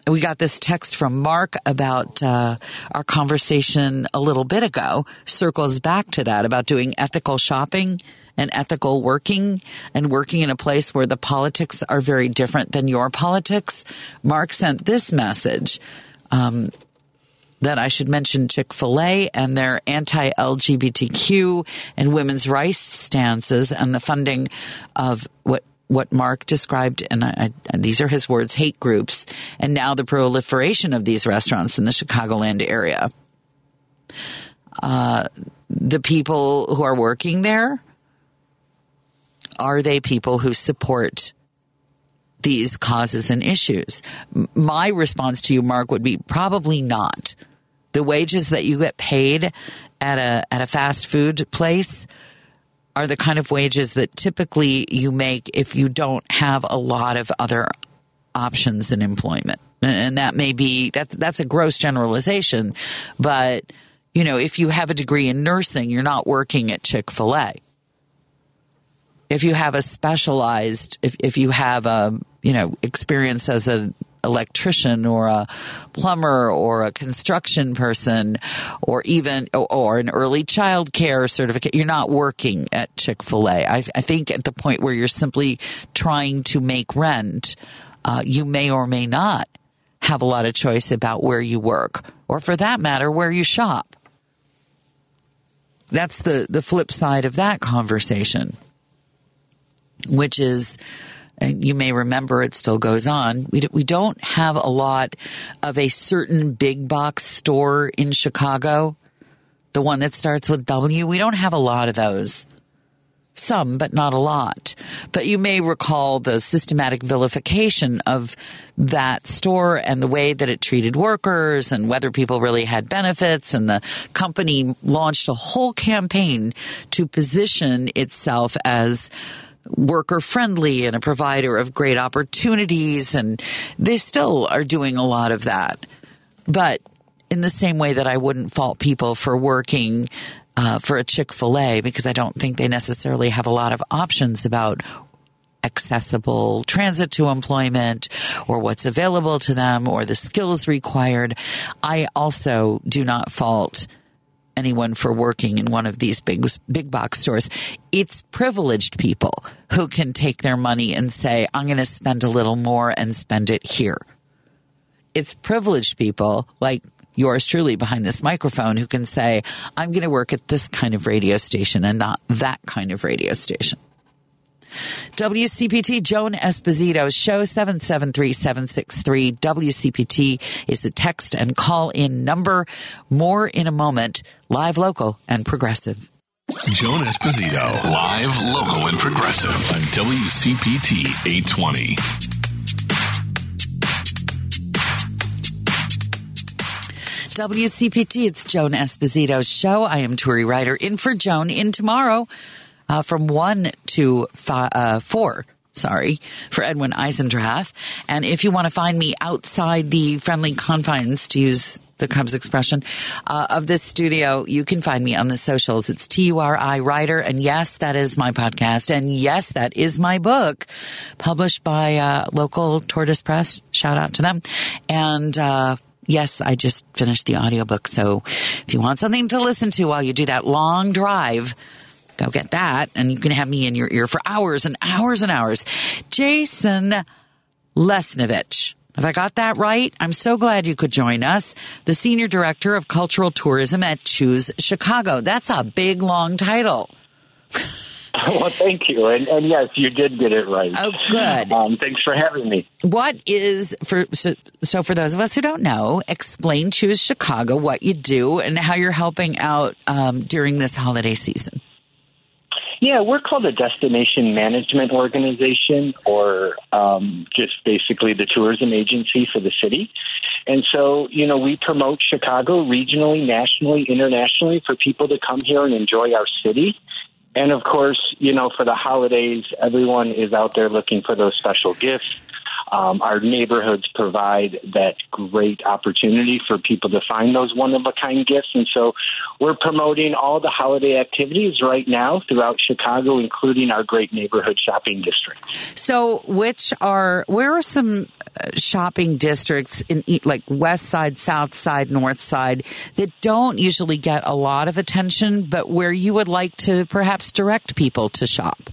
we got this text from Mark about uh, our conversation a little bit ago. Circles back to that about doing ethical shopping and ethical working and working in a place where the politics are very different than your politics. Mark sent this message. Um, that I should mention Chick fil A and their anti LGBTQ and women's rights stances and the funding of what what Mark described, and I, I, these are his words, hate groups, and now the proliferation of these restaurants in the Chicagoland area. Uh, the people who are working there, are they people who support these causes and issues? My response to you, Mark, would be probably not. The wages that you get paid at a at a fast food place are the kind of wages that typically you make if you don't have a lot of other options in employment. and that may be that that's a gross generalization, but you know, if you have a degree in nursing, you're not working at Chick Fil A. If you have a specialized, if if you have a you know experience as an electrician or a plumber or a construction person or even or an early child care certificate you're not working at chick-fil-a. I, I think at the point where you're simply trying to make rent uh, you may or may not have a lot of choice about where you work or for that matter where you shop. That's the the flip side of that conversation which is and you may remember it still goes on. We, we don't have a lot of a certain big box store in Chicago, the one that starts with W. We don't have a lot of those. Some, but not a lot. But you may recall the systematic vilification of that store and the way that it treated workers and whether people really had benefits. And the company launched a whole campaign to position itself as worker friendly and a provider of great opportunities. And they still are doing a lot of that. But in the same way that I wouldn't fault people for working uh, for a Chick fil A because I don't think they necessarily have a lot of options about accessible transit to employment or what's available to them or the skills required. I also do not fault anyone for working in one of these big big box stores. It's privileged people who can take their money and say, "I'm going to spend a little more and spend it here." It's privileged people like yours truly behind this microphone who can say, "I'm going to work at this kind of radio station and not that kind of radio station." WCPT Joan Esposito's show 773-763 WCPT is the text and call in number. More in a moment. Live, local, and progressive. Joan Esposito, live, local, and progressive on WCPT 820. WCPT, it's Joan Esposito's show. I am Turi Ryder in for Joan in tomorrow uh, from 1 to five, uh, 4 sorry, for Edwin Eisendrath. And if you want to find me outside the friendly confines, to use the Cubs expression, uh, of this studio, you can find me on the socials. It's T-U-R-I Ryder. And yes, that is my podcast. And yes, that is my book published by, uh, local Tortoise Press. Shout out to them. And, uh, yes, I just finished the audiobook. So if you want something to listen to while you do that long drive, Go get that. And you can have me in your ear for hours and hours and hours. Jason Lesniewicz. If I got that right? I'm so glad you could join us. The Senior Director of Cultural Tourism at Choose Chicago. That's a big, long title. *laughs* well, thank you. And, and, yes, you did get it right. Oh, good. Um, thanks for having me. What is for so, so, for those of us who don't know, explain Choose Chicago, what you do, and how you're helping out um, during this holiday season. Yeah, we're called a destination management organization or um, just basically the tourism agency for the city. And so, you know, we promote Chicago regionally, nationally, internationally for people to come here and enjoy our city. And of course, you know, for the holidays, everyone is out there looking for those special gifts. Um, our neighborhoods provide that great opportunity for people to find those one of a kind gifts. And so we're promoting all the holiday activities right now throughout Chicago, including our great neighborhood shopping districts. So, which are, where are some uh, shopping districts in like west side, south side, north side that don't usually get a lot of attention, but where you would like to perhaps direct people to shop?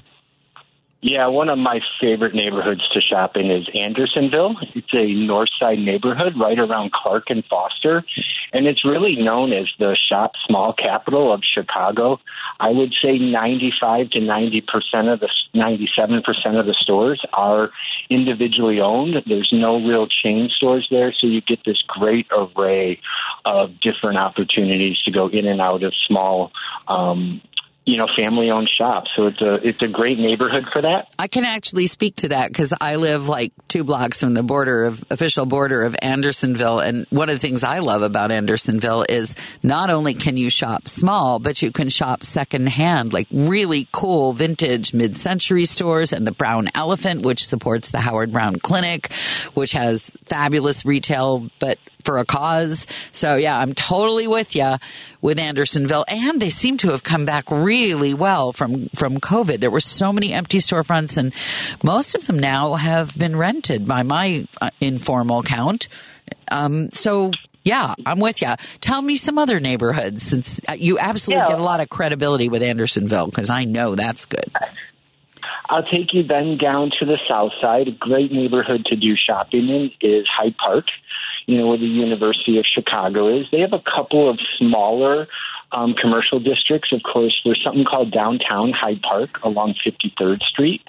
Yeah, one of my favorite neighborhoods to shop in is Andersonville. It's a north side neighborhood right around Clark and Foster. And it's really known as the shop small capital of Chicago. I would say 95 to 90% of the, 97% of the stores are individually owned. There's no real chain stores there. So you get this great array of different opportunities to go in and out of small, um, you know, family owned shops. So it's a it's a great neighborhood for that. I can actually speak to that because I live like two blocks from the border of official border of Andersonville, and one of the things I love about Andersonville is not only can you shop small, but you can shop secondhand, like really cool vintage mid century stores, and the Brown Elephant, which supports the Howard Brown Clinic, which has fabulous retail, but for a cause. So yeah, I'm totally with you with Andersonville, and they seem to have come back really well from from COVID. There were so many empty storefronts, and most of them now have been rented by my uh, informal count. Um, so. Yeah, I'm with you. Tell me some other neighborhoods since uh, you absolutely Yeah. get a lot of credibility with Andersonville because I know that's good. I'll take you then down to the south side. A great neighborhood to do shopping in is Hyde Park, you know, where the University of Chicago is. They have a couple of smaller um, commercial districts. Of course, there's something called downtown Hyde Park along 53rd Street.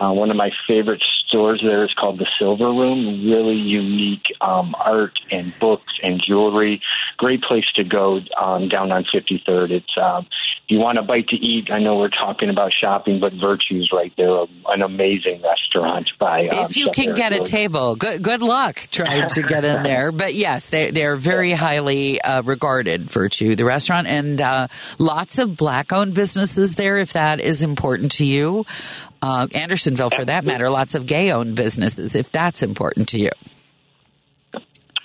Uh, one of my favorite stores there is called the Silver Room. Really unique um, art and books and jewelry. Great place to go um, down on 53rd. It's um, if you want a bite to eat. I know we're talking about shopping, but Virtue's right there, an amazing restaurant by. Um, if you can get a table, good good luck trying to get in *laughs* there. But yes, they they're very highly uh, regarded. Virtue, the restaurant, and uh, lots of black owned businesses there. If that is important to you, uh, Andersonville, for that matter, lots of gay owned businesses. If that's important to you.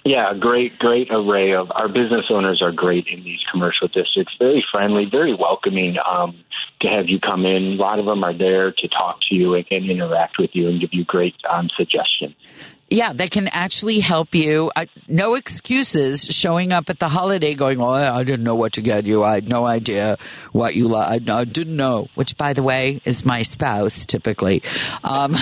Yeah, great, great array of our business owners are great in these commercial districts. Very friendly, very welcoming um, to have you come in. A lot of them are there to talk to you and, and interact with you and give you great um, suggestions. Yeah, they can actually help you. Uh, no excuses showing up at the holiday going, oh, I didn't know what to get you. I had no idea what you like. I, I didn't know, which, by the way, is my spouse typically. Um,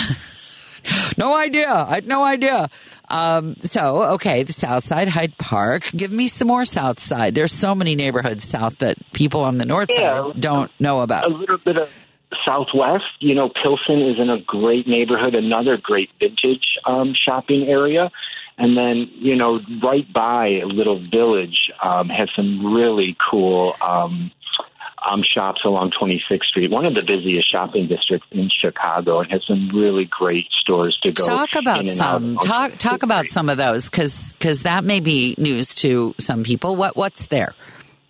*laughs* no idea. I had no idea. Um, so, okay, the South Side, Hyde Park. Give me some more South Side. There's so many neighborhoods south that people on the North Yeah. Side don't know about. A little bit of Southwest, you know, Pilsen is in a great neighborhood, another great vintage um, shopping area. And then, you know, right by a little village um, has some really cool um, um, shops along 26th Street, one of the busiest shopping districts in Chicago, and has some really great stores to go. Talk about some. Talk talk about some of those because that may be news to some people. What what's there?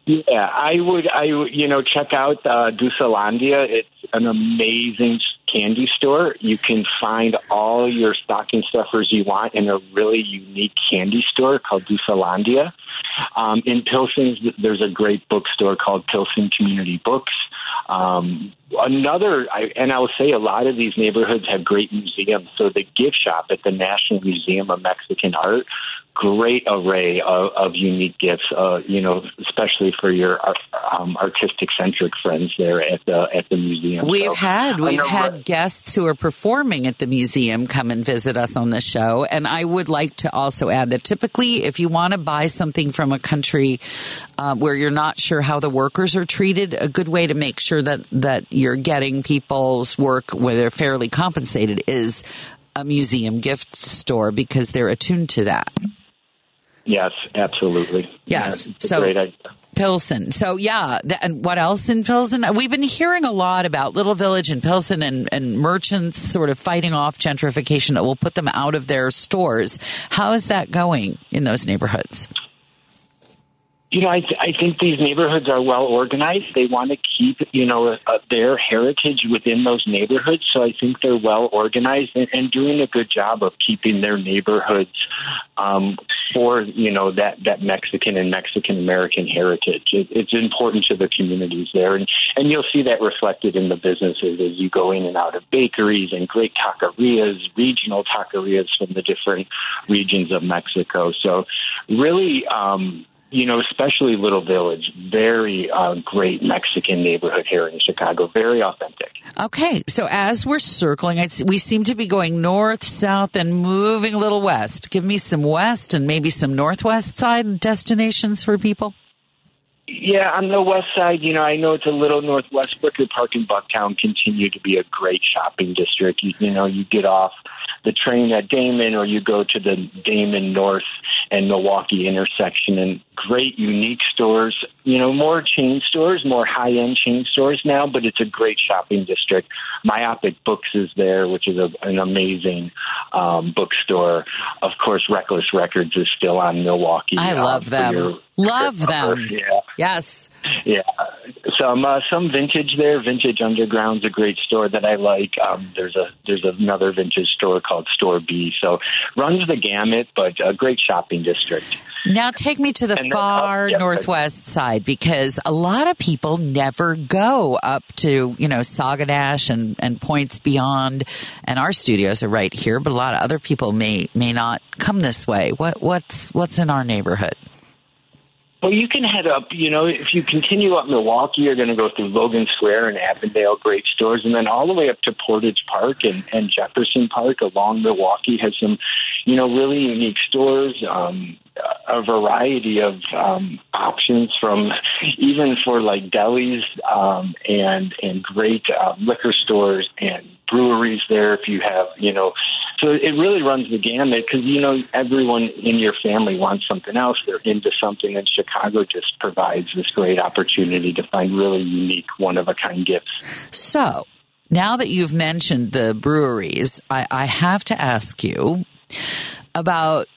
Yeah, I would. I you know check out uh, Dulcelandia. It's an amazing candy store. You can find all your stocking stuffers you want in a really unique candy store called Dulcelandia. Um, in Pilsen, there's a great bookstore called Pilsen Community Books. Um, another, I, and I will say a lot of these neighborhoods have great museums. So the gift shop at the National Museum of Mexican Art, great array of, of unique gifts. Uh, you know, especially for your um, artistic centric friends there at the at the museum. We've So, had we've had guests who are performing at the museum come and visit us on the show, and I would like to also add that typically, if you want to buy something from a country uh, where you're not sure how the workers are treated, a good way to make sure that that you're getting people's work where they're fairly compensated is a museum gift store because they're attuned to that. Yes, absolutely. Yes. Yeah, So- great idea. Pilsen. So yeah, th- and what else in Pilsen? Uh, we've been hearing a lot about Little Village and Pilsen and, and merchants sort of fighting off gentrification that will put them out of their stores. How is that going in those neighborhoods? You know, I, th- I think these neighborhoods are well organized. They want to keep, you know, their heritage within those neighborhoods. So I think they're well organized and, and doing a good job of keeping their neighborhoods um, for, you know, that, that Mexican and Mexican American heritage. It, it's important to the communities there. And, and you'll see that reflected in the businesses as you go in and out of bakeries and great taquerias, regional taquerias from the different regions of Mexico. So really, um, you know, especially Little Village, very uh, great Mexican neighborhood here in Chicago, very authentic. Okay, so as we're circling, we seem to be going north, south, and moving a little west. Give me some west and maybe some northwest side destinations for people. Yeah, on the west side, you know, I know it's a little northwest. Wicker Park and Bucktown continue to be a great shopping district. You, you know, you get off the train at Damen or you go to the Damen North and Milwaukee intersection and great, unique stores. You know, more chain stores, more high end chain stores now, but it's a great shopping district. Myopic Books is there, which is a, an amazing um, bookstore. Of course, Reckless Records is still on Milwaukee. I um, love them. your- Love them. Yeah. Yes. Yeah, some uh, some vintage there. Vintage Underground's a great store that I like. Um, there's a there's another vintage store called Store B. So runs the gamut, but a great shopping district. Now take me to the And far up- yeah, northwest side because a lot of people never go up to, you know, Sauganash and, and points beyond. And our studios are right here, but a lot of other people may, may not come this way. What, what's, what's in our neighborhood? Well, you can head up. You know, if you continue up Milwaukee, you're going to go through Logan Square and Avondale, great stores, and then all the way up to Portage Park and, and Jefferson Park along Milwaukee has some, you know, really unique stores. Um, a variety of um, options from even for like delis um, and and great uh, liquor stores and breweries there if you have you know. So it really runs the gamut because you know everyone in your family wants something else. They're into something and chicago just provides this great opportunity to find really unique one of a kind gifts. So now that you've mentioned the breweries, I, I have to ask you about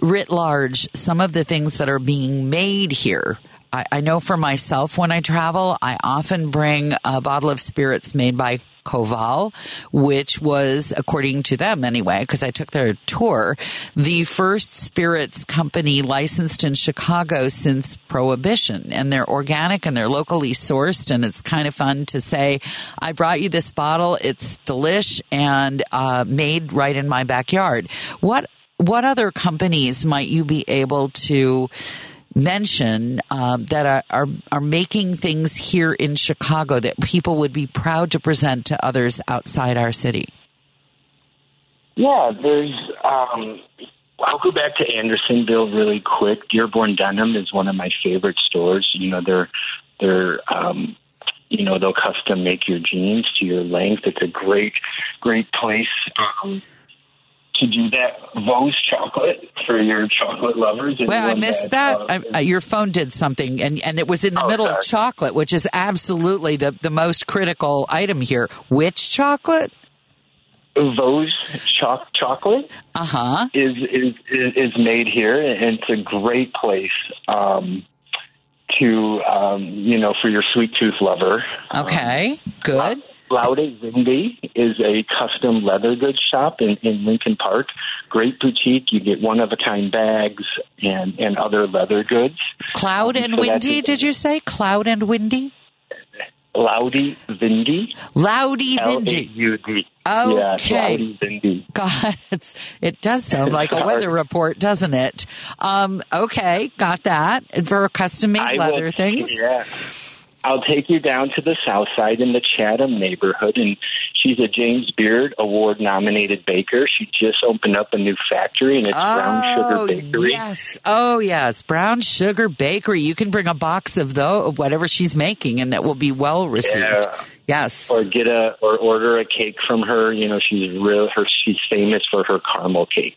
writ large some of the things that are being made here. I, I know for myself when I travel, I often bring a bottle of spirits made by Koval, which was, according to them anyway, because I took their tour, the first spirits company licensed in Chicago since Prohibition. And they're organic and they're locally sourced. And it's kind of fun to say, I brought you this bottle. It's delish and uh, made right in my backyard. What what other companies might you be able to mention um, that are, are are making things here in Chicago that people would be proud to present to others outside our city? Yeah, there's. Um, I'll go back to Andersonville really quick. Dearborn Denim is one of my favorite stores. You know, they're they're um, you know they'll custom make your jeans to your length. It's a great great place. Um, to do that, Vosges chocolate for your chocolate lovers. Well, I missed that. I, your phone did something, and, and it was in the Oh, middle of chocolate, which is absolutely the, the most critical item here. Which chocolate? Vosges choc- chocolate Uh huh. is, is is is made here, and it's a great place um, to um, you know for your sweet tooth lover. Okay, good. Laudi Vidni is a custom leather goods shop in, in Lincoln Park. Great boutique. You get one of a kind bags and, and other leather goods. Cloud and So windy, did you say? Cloud and windy? Loudy L A windy. U D. Okay. Laudy God, it does *laughs* sound like a weather report, doesn't it? Um, okay, got that. For custom made I will- leather things. Yeah. I'll take you down to the south side in the Chatham neighborhood, and she's a James Beard Award nominated baker. She just opened up a new factory, and it's Brown Oh, Sugar Bakery. yes. Oh, yes. Brown Sugar Bakery. You can bring a box of though of whatever she's making, and that will be well received. Yeah. Yes. Or get a or order a cake from her. You know, she's real. Her she's famous for her caramel cake.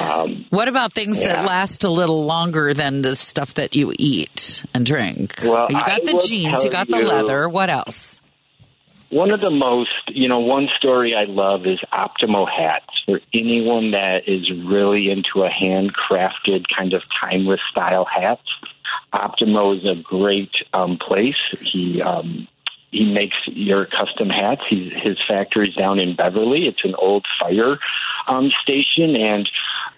Um, What about things that last a little longer than the stuff that you eat and drink? Well, you I got the jeans, you got the you- leather. What else? One of the most, you know, one story I love is Optimo hats for anyone that is really into a handcrafted kind of timeless style hats. Optimo is a great um, place. He um, he makes your custom hats. He's, his factory's down in Beverly. It's an old fire um, station, and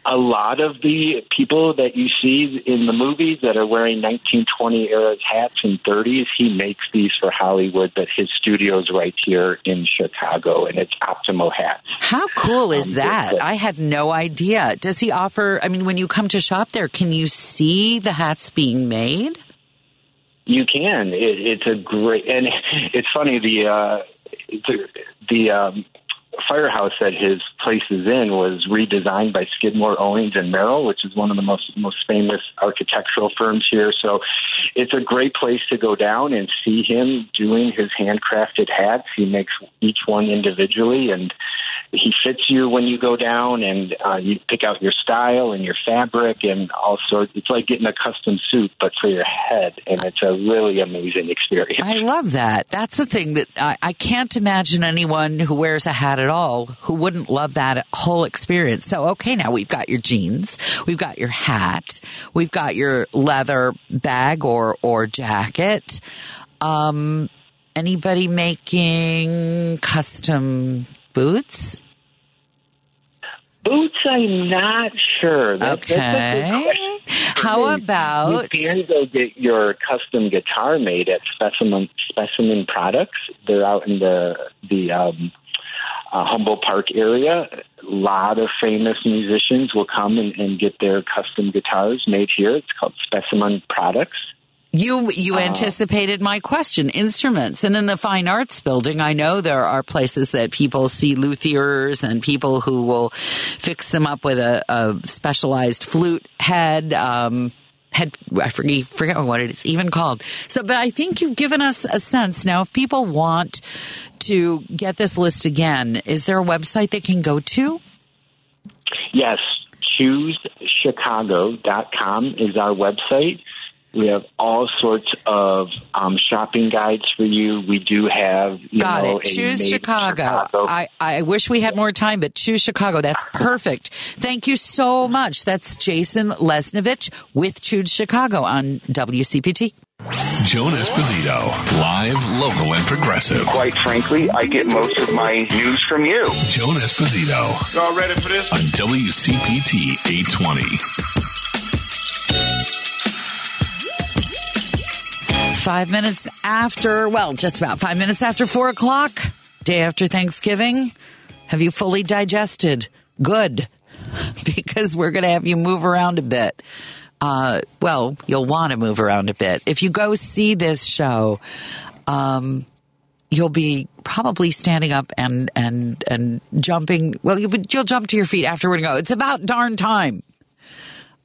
a lot of the people that you see in the movies that are wearing 1920 era hats and 30s, he makes these for Hollywood. But his studio's right here in Chicago, and it's Optimo hats. How cool is Um, that? but- I had no idea. Does he offer? I mean, when you come to shop there, can you see the hats being made? You can. It, it's a great, and it's funny. The uh, the, the um, firehouse at his place is in was redesigned by Skidmore, Owings and Merrill, which is one of the most most famous architectural firms here. So it's a great place to go down and see him doing his handcrafted hats. He makes each one individually and he fits you when you go down and uh, you pick out your style and your fabric and all sorts. It's like getting a custom suit, but for your head. And it's a really amazing experience. I love that. That's the thing that I, I can't imagine anyone who wears a hat at all who wouldn't love that whole experience. So, okay, now we've got your jeans, we've got your hat, we've got your leather bag or, or jacket. Um, anybody making custom boots? Boots, I'm not sure. That's, okay. How about you can go get your custom guitar made at Specimen Specimen Products? They're out in the the um, uh, Humboldt Park area. A lot of famous musicians will come and, and get their custom guitars made here. It's called Specimen Products. You you uh, anticipated my question. Instruments, and in the fine arts building, I know there are places that people see luthiers and people who will fix them up with a, a specialized flute head. Um, head, I forget, forget what it's even called. So, but I think you've given us a sense now. If people want to get this list again, is there a website they can go to? Yes, choosechicago.com is our website. We have all sorts of um, shopping guides for you. We do have, you Got know, it. Choose Chicago. Chicago. I, I wish we had more time, but choose Chicago. That's perfect. Thank you so much. That's Jason Lesniewicz with Choose Chicago on WCPT. Joan Esposito, live, local, and progressive. Quite frankly, I get most of my news from you. Joan Esposito. Y'all ready for this? On WCPT 820. Five minutes after, well, just about five minutes after four o'clock, day after Thanksgiving. Have you fully digested? Good. *laughs* Because we're going to have you move around a bit. Uh, well, you'll want to move around a bit. If you go see this show, um, you'll be probably standing up and and and jumping. Well, you'll, you'll jump to your feet afterward and go. It's about darn time.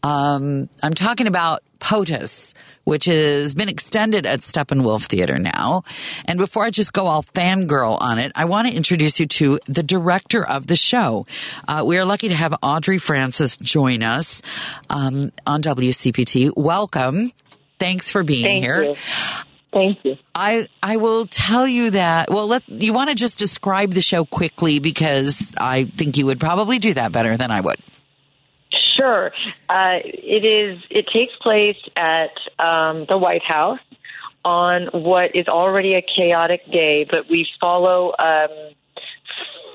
Um, I'm talking about POTUS, which has been extended at Steppenwolf Theater now. And before I just go all fangirl on it, I want to introduce you to the director of the show. Uh, we are lucky to have Audrey Francis join us um, on WCPT. Welcome. Thanks for being Thank here. You. Thank you. I I will tell you that. Well, let you want to just describe the show quickly because I think you would probably do that better than I would. Sure. Uh, it is. It takes place at um, the White House on what is already a chaotic day, but we follow um,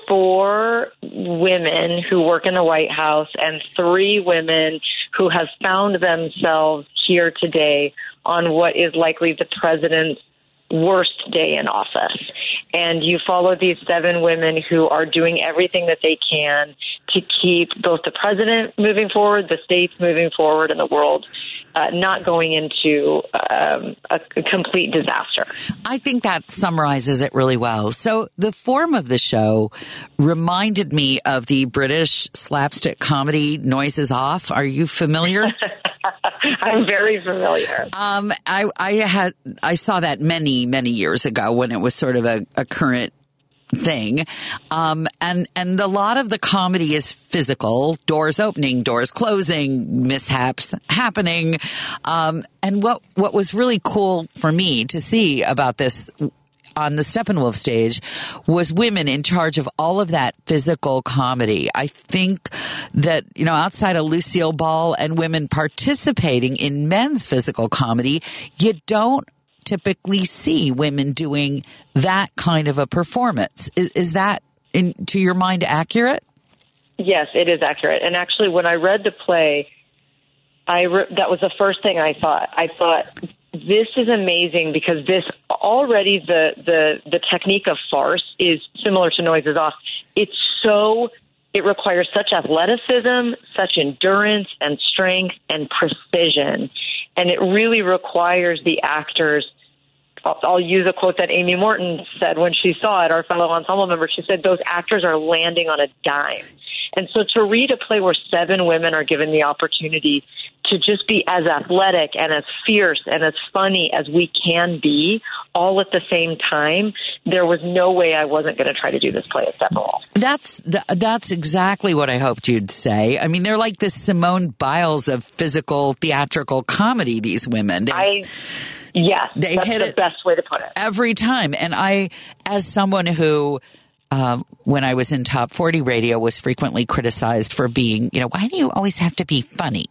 four women who work in the White House and three women who have found themselves here today on what is likely the president's worst day in office. And you follow these seven women who are doing everything that they can to keep both the president moving forward, the states moving forward, and the world uh, not going into um, a, a complete disaster. I think that summarizes it really well. So the form of the show reminded me of the British slapstick comedy Noises Off. Are you familiar? *laughs* I'm very familiar. Um, I, I had I saw that many many years ago when it was sort of a, a current thing. Um, and, and a lot of the comedy is physical, doors opening, doors closing, mishaps happening. Um, and what, what was really cool for me to see about this on the Steppenwolf stage was women in charge of all of that physical comedy. I think that, you know, outside of Lucille Ball and women participating in men's physical comedy, you don't typically see women doing that kind of a performance. Is, is that, in, to your mind, accurate? Yes, it is accurate. And actually, when I read the play, I re- that was the first thing I thought. I thought this is amazing because this already the the the technique of farce is similar to Noises Off. It's so it requires such athleticism, such endurance and strength and precision, and it really requires the actors I'll, use a quote that Amy Morton said when she saw it, our fellow ensemble member. She said, those actors are landing on a dime. And so to read a play where seven women are given the opportunity to just be as athletic and as fierce and as funny as we can be all at the same time, there was no way I wasn't going to try to do this play at Steppenwolf. That's th- that's exactly what I hoped you'd say. I mean, they're like the Simone Biles of physical theatrical comedy. These women. They, I yes, they that's hit the it best way to put it. every time. And I, as someone who, um, when I was in top 40 radio was frequently criticized for being, you know, why do you always have to be funny?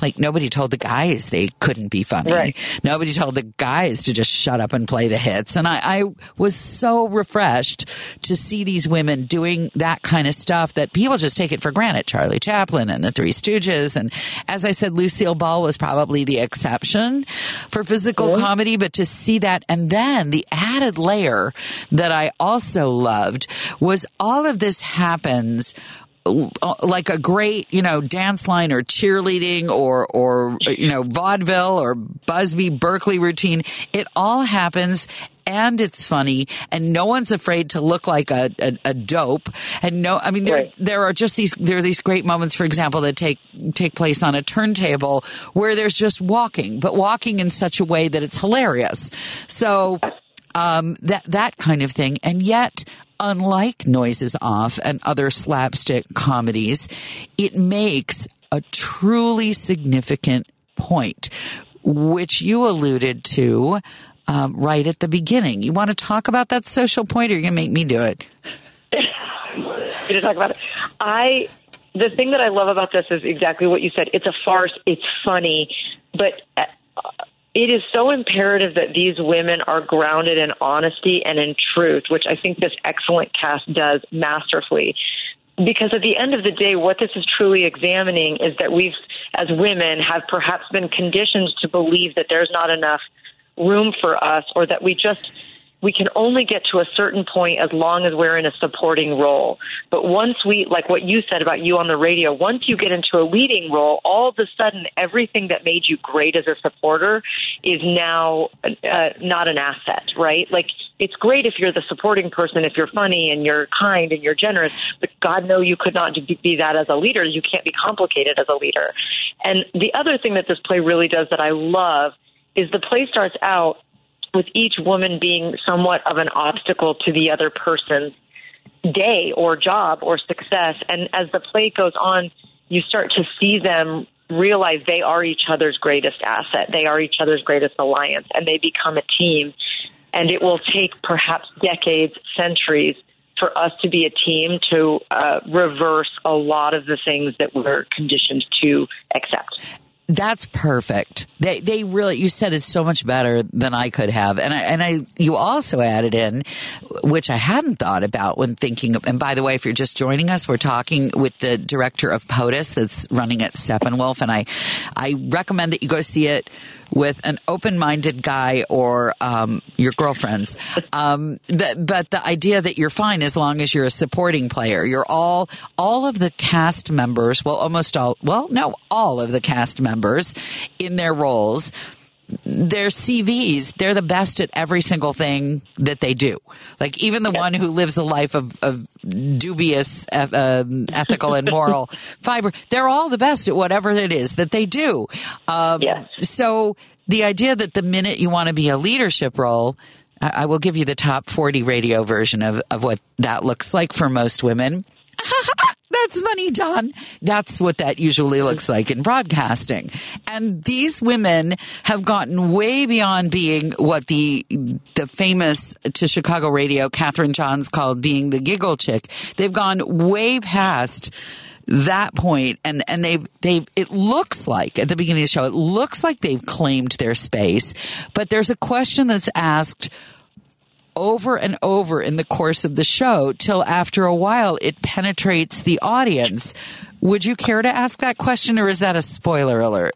Like nobody told the guys they couldn't be funny. Right. Nobody told the guys to just shut up and play the hits. And I, I was so refreshed to see these women doing that kind of stuff that people just take it for granted. Charlie Chaplin and the Three Stooges. And as I said, Lucille Ball was probably the exception for physical comedy, but to see that and then the added layer that I also loved was all of this happens uh, like a great, you know, dance line or cheerleading or, or, you know, vaudeville or Busby Berkeley routine. It all happens and it's funny and no one's afraid to look like a, a, a dope. And no, I mean, there, Right. there are just these, there are these great moments, for example, that take, take place on a turntable where there's just walking, but walking in such a way that it's hilarious. So, um, that that kind of thing. And yet, unlike Noises Off and other slapstick comedies, it makes a truly significant point, which you alluded to um, right at the beginning. You want to talk about that social point, or you're going to make me do it? *laughs* to talk about it. I the thing that I love about this is exactly what you said. It's a farce. It's funny, but uh, it is so imperative that these women are grounded in honesty and in truth, which I think this excellent cast does masterfully. Because at the end of the day, what this is truly examining is that we've, as women, have perhaps been conditioned to believe that there's not enough room for us or that we just we can only get to a certain point as long as we're in a supporting role. But once we, like what you said about you on the radio, once you get into a leading role, all of a sudden everything that made you great as a supporter is now uh, not an asset, right? Like it's great if you're the supporting person, if you're funny and you're kind and you're generous, but God know you could not be that as a leader. You can't be complicated as a leader. And the other thing that this play really does that I love is the play starts out with each woman being somewhat of an obstacle to the other person's day or job or success. And as the play goes on, you start to see them realize they are each other's greatest asset. They are each other's greatest alliance and they become a team. And it will take perhaps decades, centuries for us to be a team to uh, reverse a lot of the things that we're conditioned to accept. That's perfect. They they really you said it so much better than I could have, and I and I you also added in, which I hadn't thought about when thinking. Of, and by the way, if you're just joining us, we're talking with the director of POTUS that's running at Steppenwolf, and I I recommend that you go see it with an open-minded guy or um, your girlfriends. Um, that, but the idea that you're fine as long as you're a supporting player. You're all all of the cast members. Well, almost all. Well, no, all of the cast members in their roles. Their CVs, they're the best at every single thing that they do. Like even the one who lives a life of, of dubious uh, um, ethical and moral *laughs* fiber, they're all the best at whatever it is that they do. Um, So the idea that the minute you want to be a leadership role, I, I will give you the top 40 radio version of, of what that looks like for most women. *laughs* That's funny, John. That's what that usually looks like in broadcasting. And these women have gotten way beyond being what the the famous to Chicago radio Catherine Johns called being the giggle chick. They've gone way past that point and and they've they've it looks like at the beginning of the show it looks like they've claimed their space but there's a question that's asked over and over in the course of the show till after a while it penetrates the audience. Would you care to ask that question or is that a spoiler alert?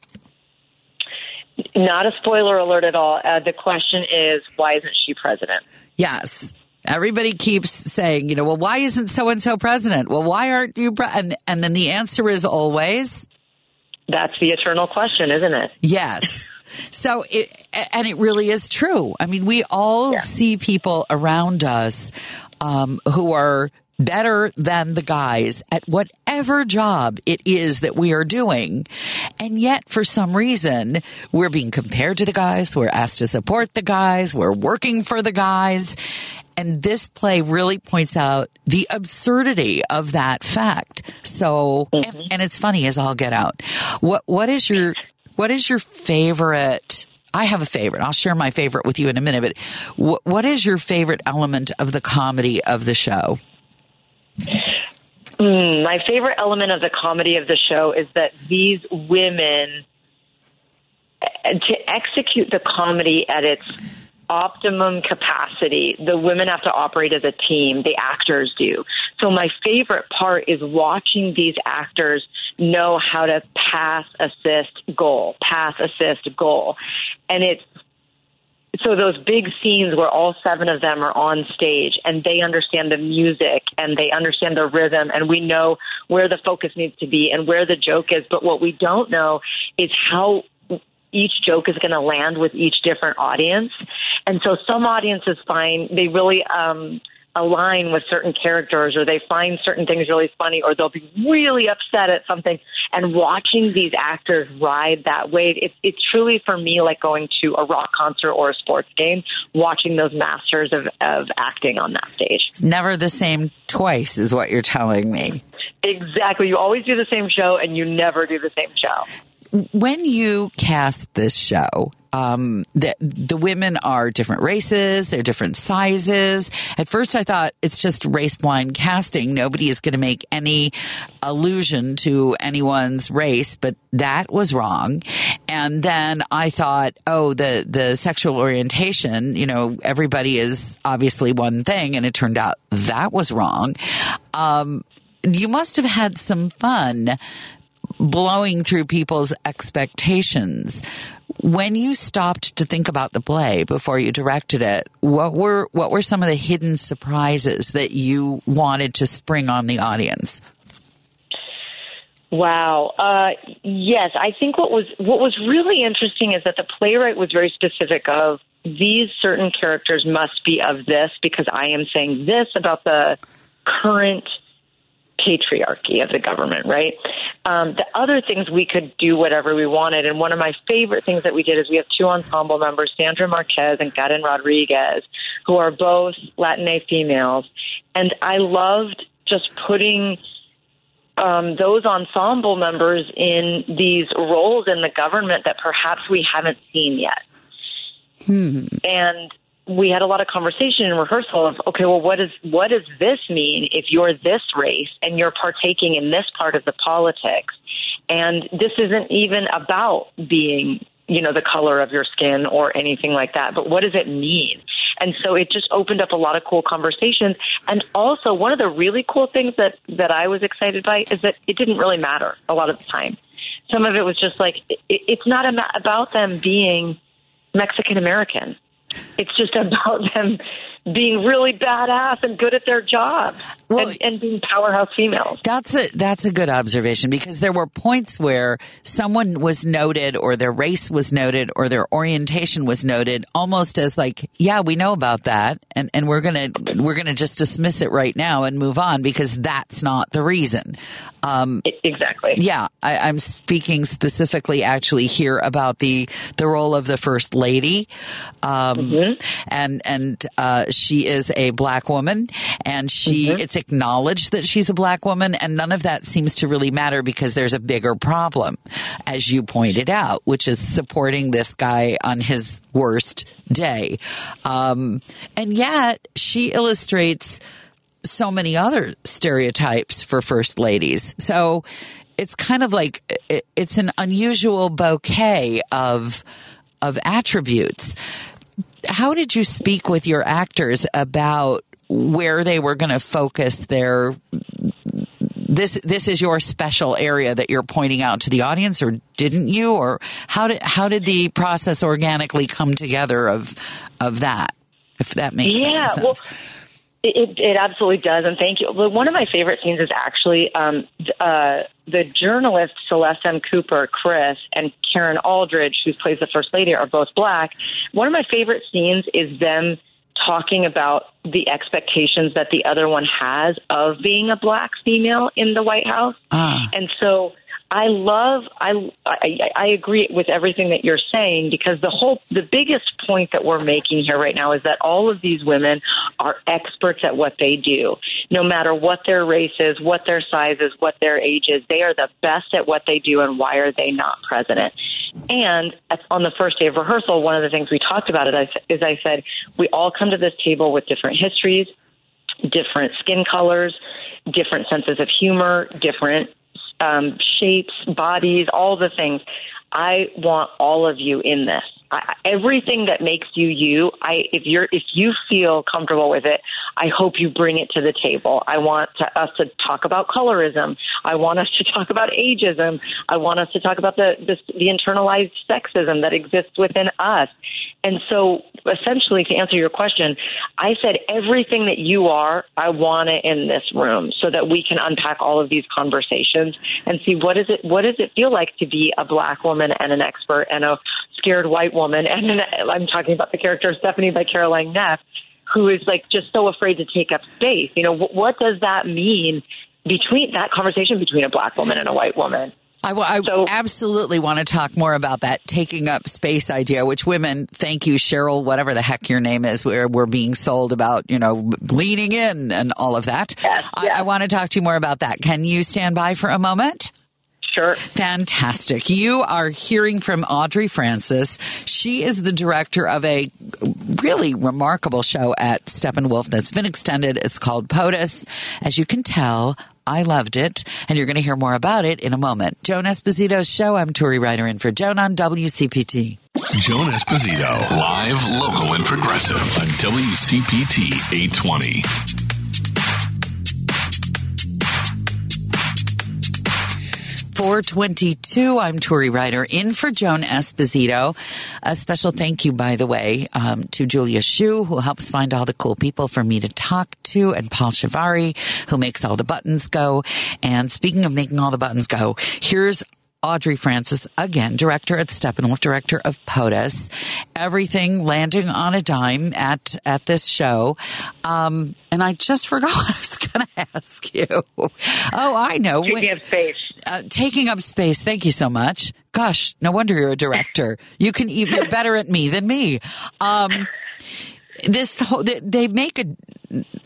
Not a spoiler alert at all. Uh, the question is, why isn't she president? Yes. Everybody keeps saying, you know, well, why isn't so and so president? Well, why aren't you? Pre-? And and then the answer is always, That's the eternal question, isn't it? yes. So it, and it really is true. I mean, we all yeah. see people around us um, who are better than the guys at whatever job it is that we are doing. And yet, for some reason, we're being compared to the guys. We're asked to support the guys. We're working for the guys. And this play really points out the absurdity of that fact. So, mm-hmm. and, and it's funny as all get out. What, what is your, what is your favorite I have a favorite. I'll share my favorite with you in a minute. But wh- what is your favorite element of the comedy of the show? Mm, my favorite element of the comedy of the show is that these women, to execute the comedy at its optimum capacity, the women have to operate as a team. The actors do. So my favorite part is watching these actors know how to pass, assist, goal, pass, assist, goal. And it's so those big scenes where all seven of them are on stage and they understand the music and they understand the rhythm and we know where the focus needs to be and where the joke is but what we don't know is how each joke is going to land with each different audience. And so some audiences find they really um align with certain characters or they find certain things really funny or they'll be really upset at something. And watching these actors ride that wave it's it's truly for me like going to a rock concert or a sports game watching those masters of of acting on that stage. It's never the same twice is what you're telling me. Exactly. You always do the same show and you never do the same show when you cast this show, um, the, the women are different races, they're different sizes. At first I thought it's just race blind casting. Nobody is going to make any allusion to anyone's race, but that was wrong. And then I thought, oh, the, the sexual orientation, you know, everybody is obviously one thing. And it turned out that was wrong. Um, you must have had some fun blowing through people's expectations. When you stopped to think about the play before you directed it, what were what were some of the hidden surprises that you wanted to spring on the audience? Wow. Uh, yes, I think what was what was really interesting is that the playwright was very specific of these certain characters must be of this because I am saying this about the current patriarchy of the government, right? Um, the other things we could do whatever we wanted. And one of my favorite things that we did is we have two ensemble members, Sandra Marquez and Karen Rodriguez, who are both Latina females. And I loved just putting um, those ensemble members in these roles in the government that perhaps we haven't seen yet. Hmm. And we had a lot of conversation in rehearsal of okay well what does what does this mean if you're this race and you're partaking in this part of the politics? And this isn't even about being you know the color of your skin or anything like that but what does it mean? And so it just opened up a lot of cool conversations. And also one of the really cool things that that I was excited by is that it didn't really matter a lot of the time. Some of it was just like it, it's not about them being Mexican American it's just about *laughs* them being really badass and good at their job well, and, and, being powerhouse females. That's a that's a good observation because there were points where someone was noted or their race was noted or their orientation was noted almost as like, yeah, we know about that and, and we're gonna we're gonna just dismiss it right now and move on because that's not the reason. Um, exactly. Yeah, I, I'm speaking specifically actually here about the the role of the first lady, um, mm-hmm. and and uh, she is a black woman and she, mm-hmm. it's acknowledged that she's a black woman and none of that seems to really matter because there's a bigger problem, as you pointed out, which is supporting this guy on his worst day. Um, and yet she illustrates so many other stereotypes for first ladies. So it's kind of like it's an unusual bouquet of of attributes how did you speak with your actors about where they were going to focus their this this is your special area that you're pointing out to the audience or didn't you? Or how did how did the process organically come together of of that if that makes yeah, sense? well, It, it absolutely does, and thank you. One of my favorite scenes is actually um, uh, the journalist Celeste M. Cooper, Chris, and Karen Aldridge, who plays the First Lady, are both black. One of my favorite scenes is them talking about the expectations that the other one has of being a black female in the White House. Ah. And so I love I, I I agree with everything that you're saying because the whole the biggest point that we're making here right now is that all of these women are experts at what they do. No matter what their race is, what their size is, what their age is, they are the best at what they do and why are they not president? And on the first day of rehearsal, one of the things we talked about it is I said we all come to this table with different histories, different skin colors, different senses of humor, different um, shapes, bodies, all the things. I want all of you in this. I, everything that makes you you, I if you're if you feel comfortable with it, I hope you bring it to the table. I want to, us to talk about colorism. I want us to *laughs* talk about ageism. I want us to talk about the the, the internalized sexism that exists within us. And so, essentially, to answer your question, I said everything that you are, I want it in this room so that we can unpack all of these conversations and see what is it what does it feel like to be a black woman and an expert and a scared white woman. And I'm talking about the character Stephanie by Caroline Neff, who is like just so afraid to take up space. You know, what does that mean between that conversation between a black woman and a white woman? I, I so, absolutely want to talk more about that taking up space idea, which women, thank you, Sheryl, whatever the heck your name is, we're, we're being sold about, you know, leaning in and all of that. Yes, yes. I, I want to talk to you more about that. Can you stand by for a moment? Sure. Fantastic. You are hearing from Audrey Francis. She is the director of a really remarkable show at Steppenwolf that's been extended. It's called POTUS. As you can tell, I loved it, and you're going to hear more about it in a moment. Joan Esposito's show. I'm Turi Ryder in for Joan on WCPT. Joan Esposito, live, local, and progressive on WCPT 820. 422. I'm Turi Ryder in for Joan Esposito. A special thank you, by the way, um, to Julia Shu, who helps find all the cool people for me to talk to, and Paul Shivari, who makes all the buttons go. And speaking of making all the buttons go, here's Audrey Francis, again, director at Steppenwolf, director of POTUS. Everything landing on a dime at, at this show. Um, and I just *laughs* forgot what I was going to ask you. Oh, I know. Taking up space. Uh, taking up space. Thank you so much. Gosh, no wonder you're a director. you can even better at me than me. Um, this whole, they make a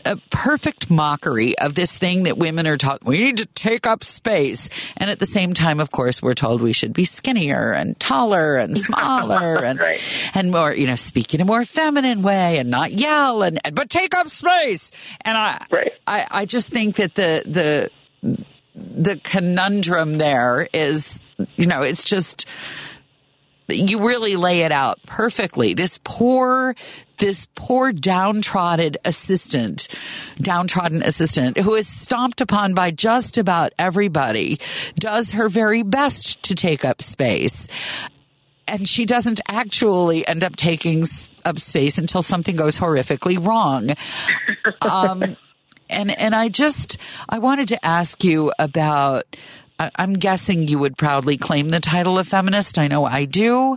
a perfect mockery of this thing that women are taught. We need to take up space. And at the same time, of course, we're told we should be skinnier and taller and *laughs* smaller and, right. and more, you know, speak in a more feminine way and not yell and, but take up space. And I, right. I, I just think that the, the, the conundrum there is, you know, it's just, you really lay it out perfectly. This poor, this poor downtrodden assistant, downtrodden assistant who is stomped upon by just about everybody does her very best to take up space. And she doesn't actually end up taking up space until something goes horrifically wrong. *laughs* Um, and, and I just, I wanted to ask you about, I'm guessing you would proudly claim the title of feminist. I know I do.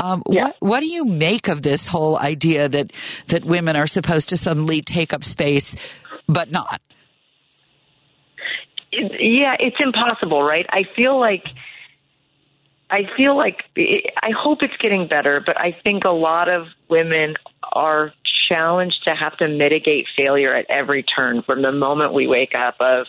Um, yeah. What What do you make of this whole idea that that women are supposed to suddenly take up space, but not? Yeah, it's impossible, right? I feel like. I feel like I hope it's getting better, but I think a lot of women are challenged to have to mitigate failure at every turn from the moment we wake up of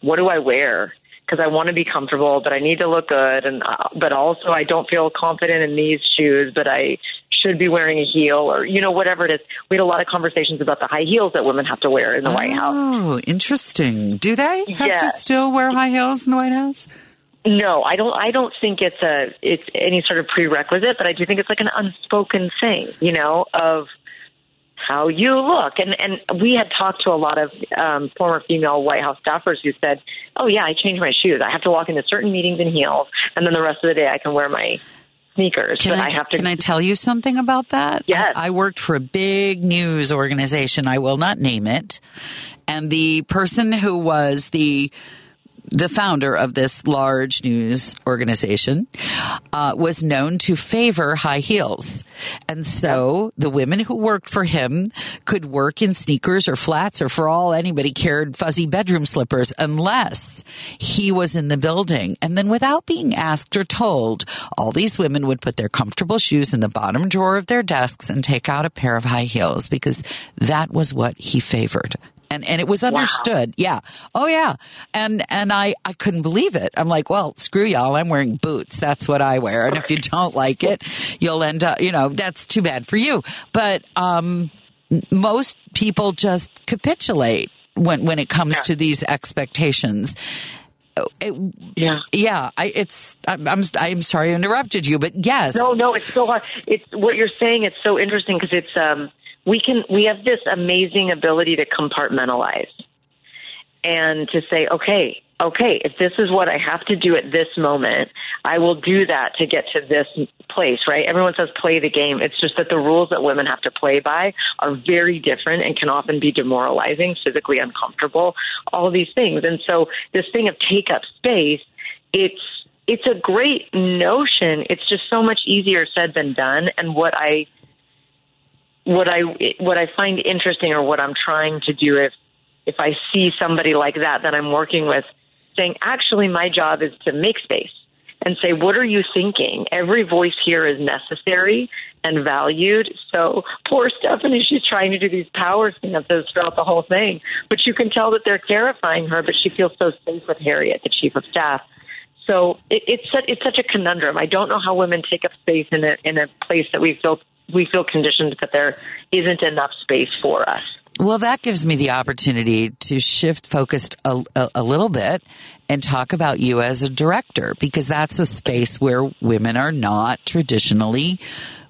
what do I wear? Because I want to be comfortable, but I need to look good, and uh, but also I don't feel confident in these shoes, but I should be wearing a heel or you know whatever it is. We had a lot of conversations about the high heels that women have to wear in the oh, White House. Oh, interesting. Do they have to still wear high heels in the White House? No, I don't. I don't think it's a it's any sort of prerequisite, but I do think it's like an unspoken thing, you know, of how you look. And and we had talked to a lot of um, former female White House staffers who said, "Oh yeah, I change my shoes. I have to walk into certain meetings in heels, and then the rest of the day I can wear my." Sneakers, can but I, I, have to. Can I tell you something about that? Yes. I, I worked for a big news organization. I will not name it. And the person who was the the founder of this large news organization, uh, was known to favor high heels. And so the women who worked for him could work in sneakers or flats or for all anybody cared fuzzy bedroom slippers unless he was in the building. And then without being asked or told, all these women would put their comfortable shoes in the bottom drawer of their desks and take out a pair of high heels because that was what he favored and and it was understood. Wow. Yeah. Oh yeah. And and I I couldn't believe it. I'm like, well, screw y'all. I'm wearing boots. That's what I wear. And if you don't like it, you'll end up. You know, that's too bad for you. But um, most people just capitulate when when it comes yeah. to these expectations. It, yeah, yeah. I, it's. I'm, I'm. I'm sorry I interrupted you, but yes. No, no. It's so hard. It's what you're saying. It's so interesting because it's. um we can we have this amazing ability to compartmentalize and to say okay okay if this is what i have to do at this moment i will do that to get to this place right? Everyone says play the game. It's just that the rules that women have to play by are very different and can often be demoralizing physically uncomfortable all these things. And so this thing of take up space it's it's a great notion. It's just so much easier said than done. And what i what I what I find interesting or what I'm trying to do if if I see somebody like that that I'm working with saying actually my job is to make space and say what are you thinking? Every voice here is necessary and valued. So poor Stephanie she's trying to do these power stances throughout the whole thing but you can tell that they're terrifying her but she feels so safe with Harriet the chief of staff so it, it's such, it's such a conundrum. I don't know how women take up space in a in a place that we feel we feel conditioned that there isn't enough space for us. Well, that gives me the opportunity to shift focused a, a, a, little bit and talk about you as a director because that's a space where women are not traditionally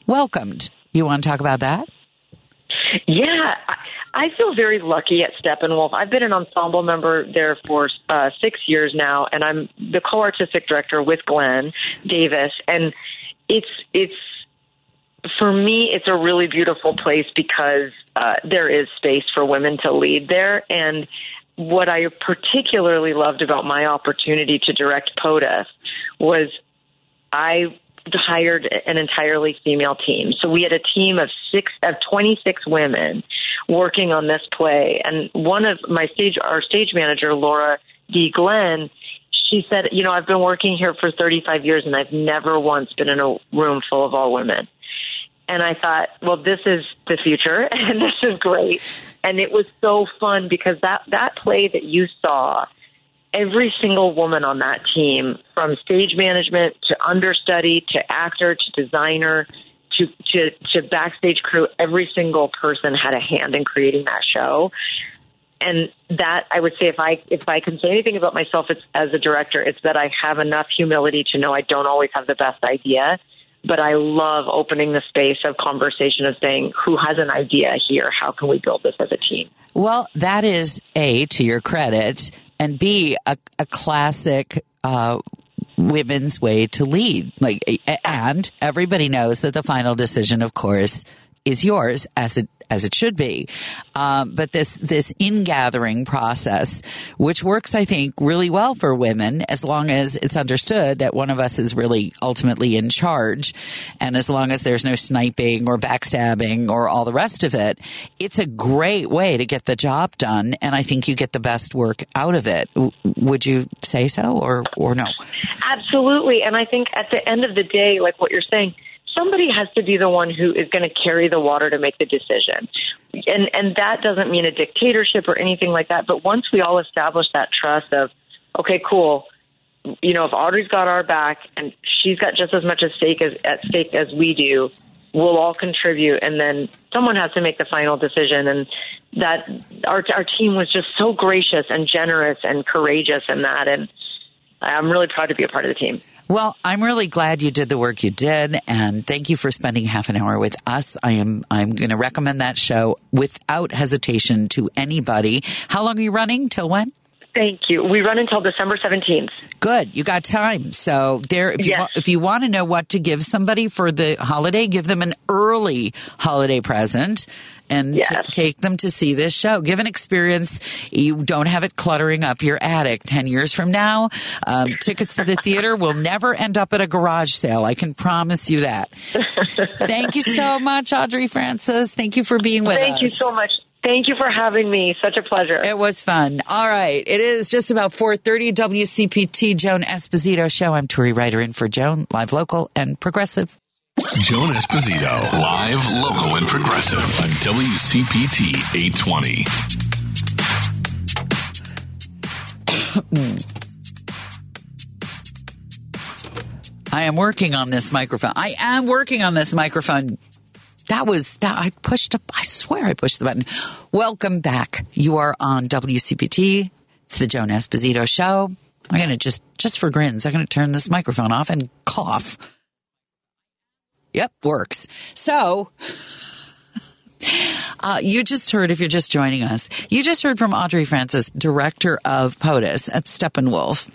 welcomed. You want to talk about that? Yeah, I feel very lucky at Steppenwolf. I've been an ensemble member there for uh, six years now, and I'm the co-artistic director with Glenn Davis, and it's it's for me, it's a really beautiful place because uh, there is space for women to lead there. And what I particularly loved about my opportunity to direct POTUS was I hired an entirely female team. So we had a team of six of 26 women working on this play. And one of my stage, our stage manager, Laura D. Glenn, she said, you know, I've been working here for 35 years and I've never once been in a room full of all women. And I thought, well, this is the future *laughs* and this is great. And it was so fun because that, that play that you saw, every single woman on that team, from stage management to understudy to actor to designer to, to, to backstage crew, every single person had a hand in creating that show. And that I would say, if I if I can say anything about myself as a director, it's that I have enough humility to know I don't always have the best idea, but I love opening the space of conversation of saying, who has an idea here? How can we build this as a team? Well, that is A, to your credit, and B, a, a classic, uh, women's way to lead. Like, and everybody knows that the final decision, of course, is yours as it as it should be. Um, but this this ingathering process, which works, I think, really well for women, as long as it's understood that one of us is really ultimately in charge, and as long as there's no sniping or backstabbing or all the rest of it, it's a great way to get the job done, and I think you get the best work out of it. would you say so, or or no? Absolutely, and I think at the end of the day, like what you're saying somebody has to be the one who is going to carry the water to make the decision. And and that doesn't mean a dictatorship or anything like that, but once we all establish that trust of okay, cool, you know, if Audrey's got our back and she's got just as much at stake as at stake as we do, we'll all contribute and then someone has to make the final decision and that our our team was just so gracious and generous and courageous in that and I'm really proud to be a part of the team. Well, I'm really glad you did the work you did, and thank you for spending half an hour with us. I am I'm going to recommend that show without hesitation to anybody. How long are you running? Till when? Thank you. We run until December 17th. Good. You got time. So there, if you, yes. if you want to know what to give somebody for the holiday, give them an early holiday present and Yes. to take them to see this show. Give an experience. You don't have it cluttering up your attic 10 years from now. Um, tickets to the theater will never end up at a garage sale. I can promise you that. Thank you so much, Audrey Francis. Thank you for being with us. Thank you so much. Thank you for having me. Such a pleasure. It was fun. All right. It is just about 4.30 WCPT Joan Esposito show. I'm Turi Ryder in for Joan, live local and progressive. Joan Esposito, live, local, and progressive on WCPT 820. *clears throat* I am working on this microphone. I am working on this microphone. That was that I pushed up. I swear I pushed the button. Welcome back. You are on WCPT. It's the Joan Esposito show. I'm going to just, just for grins, I'm going to turn this microphone off and cough. Yep, works. So, *laughs* uh, you just heard, if you're just joining us, you just heard from Audrey Francis, director of POTUS at Steppenwolf.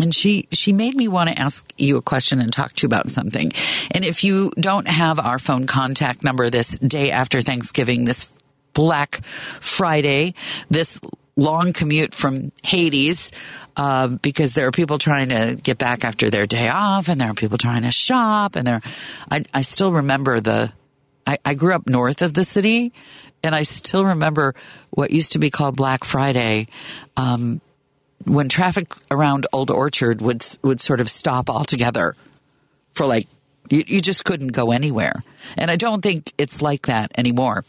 And she, she made me want to ask you a question and talk to you about something. And if you don't have our phone contact number this day after Thanksgiving, this Black Friday, this long commute from Hades, uh, because there are people trying to get back after their day off and there are people trying to shop and there, I, I still remember the, I, I grew up north of the city and I still remember what used to be called Black Friday. Um, when traffic around Old Orchard would would sort of stop altogether for like you, you just couldn't go anywhere. And I don't think it's like that anymore.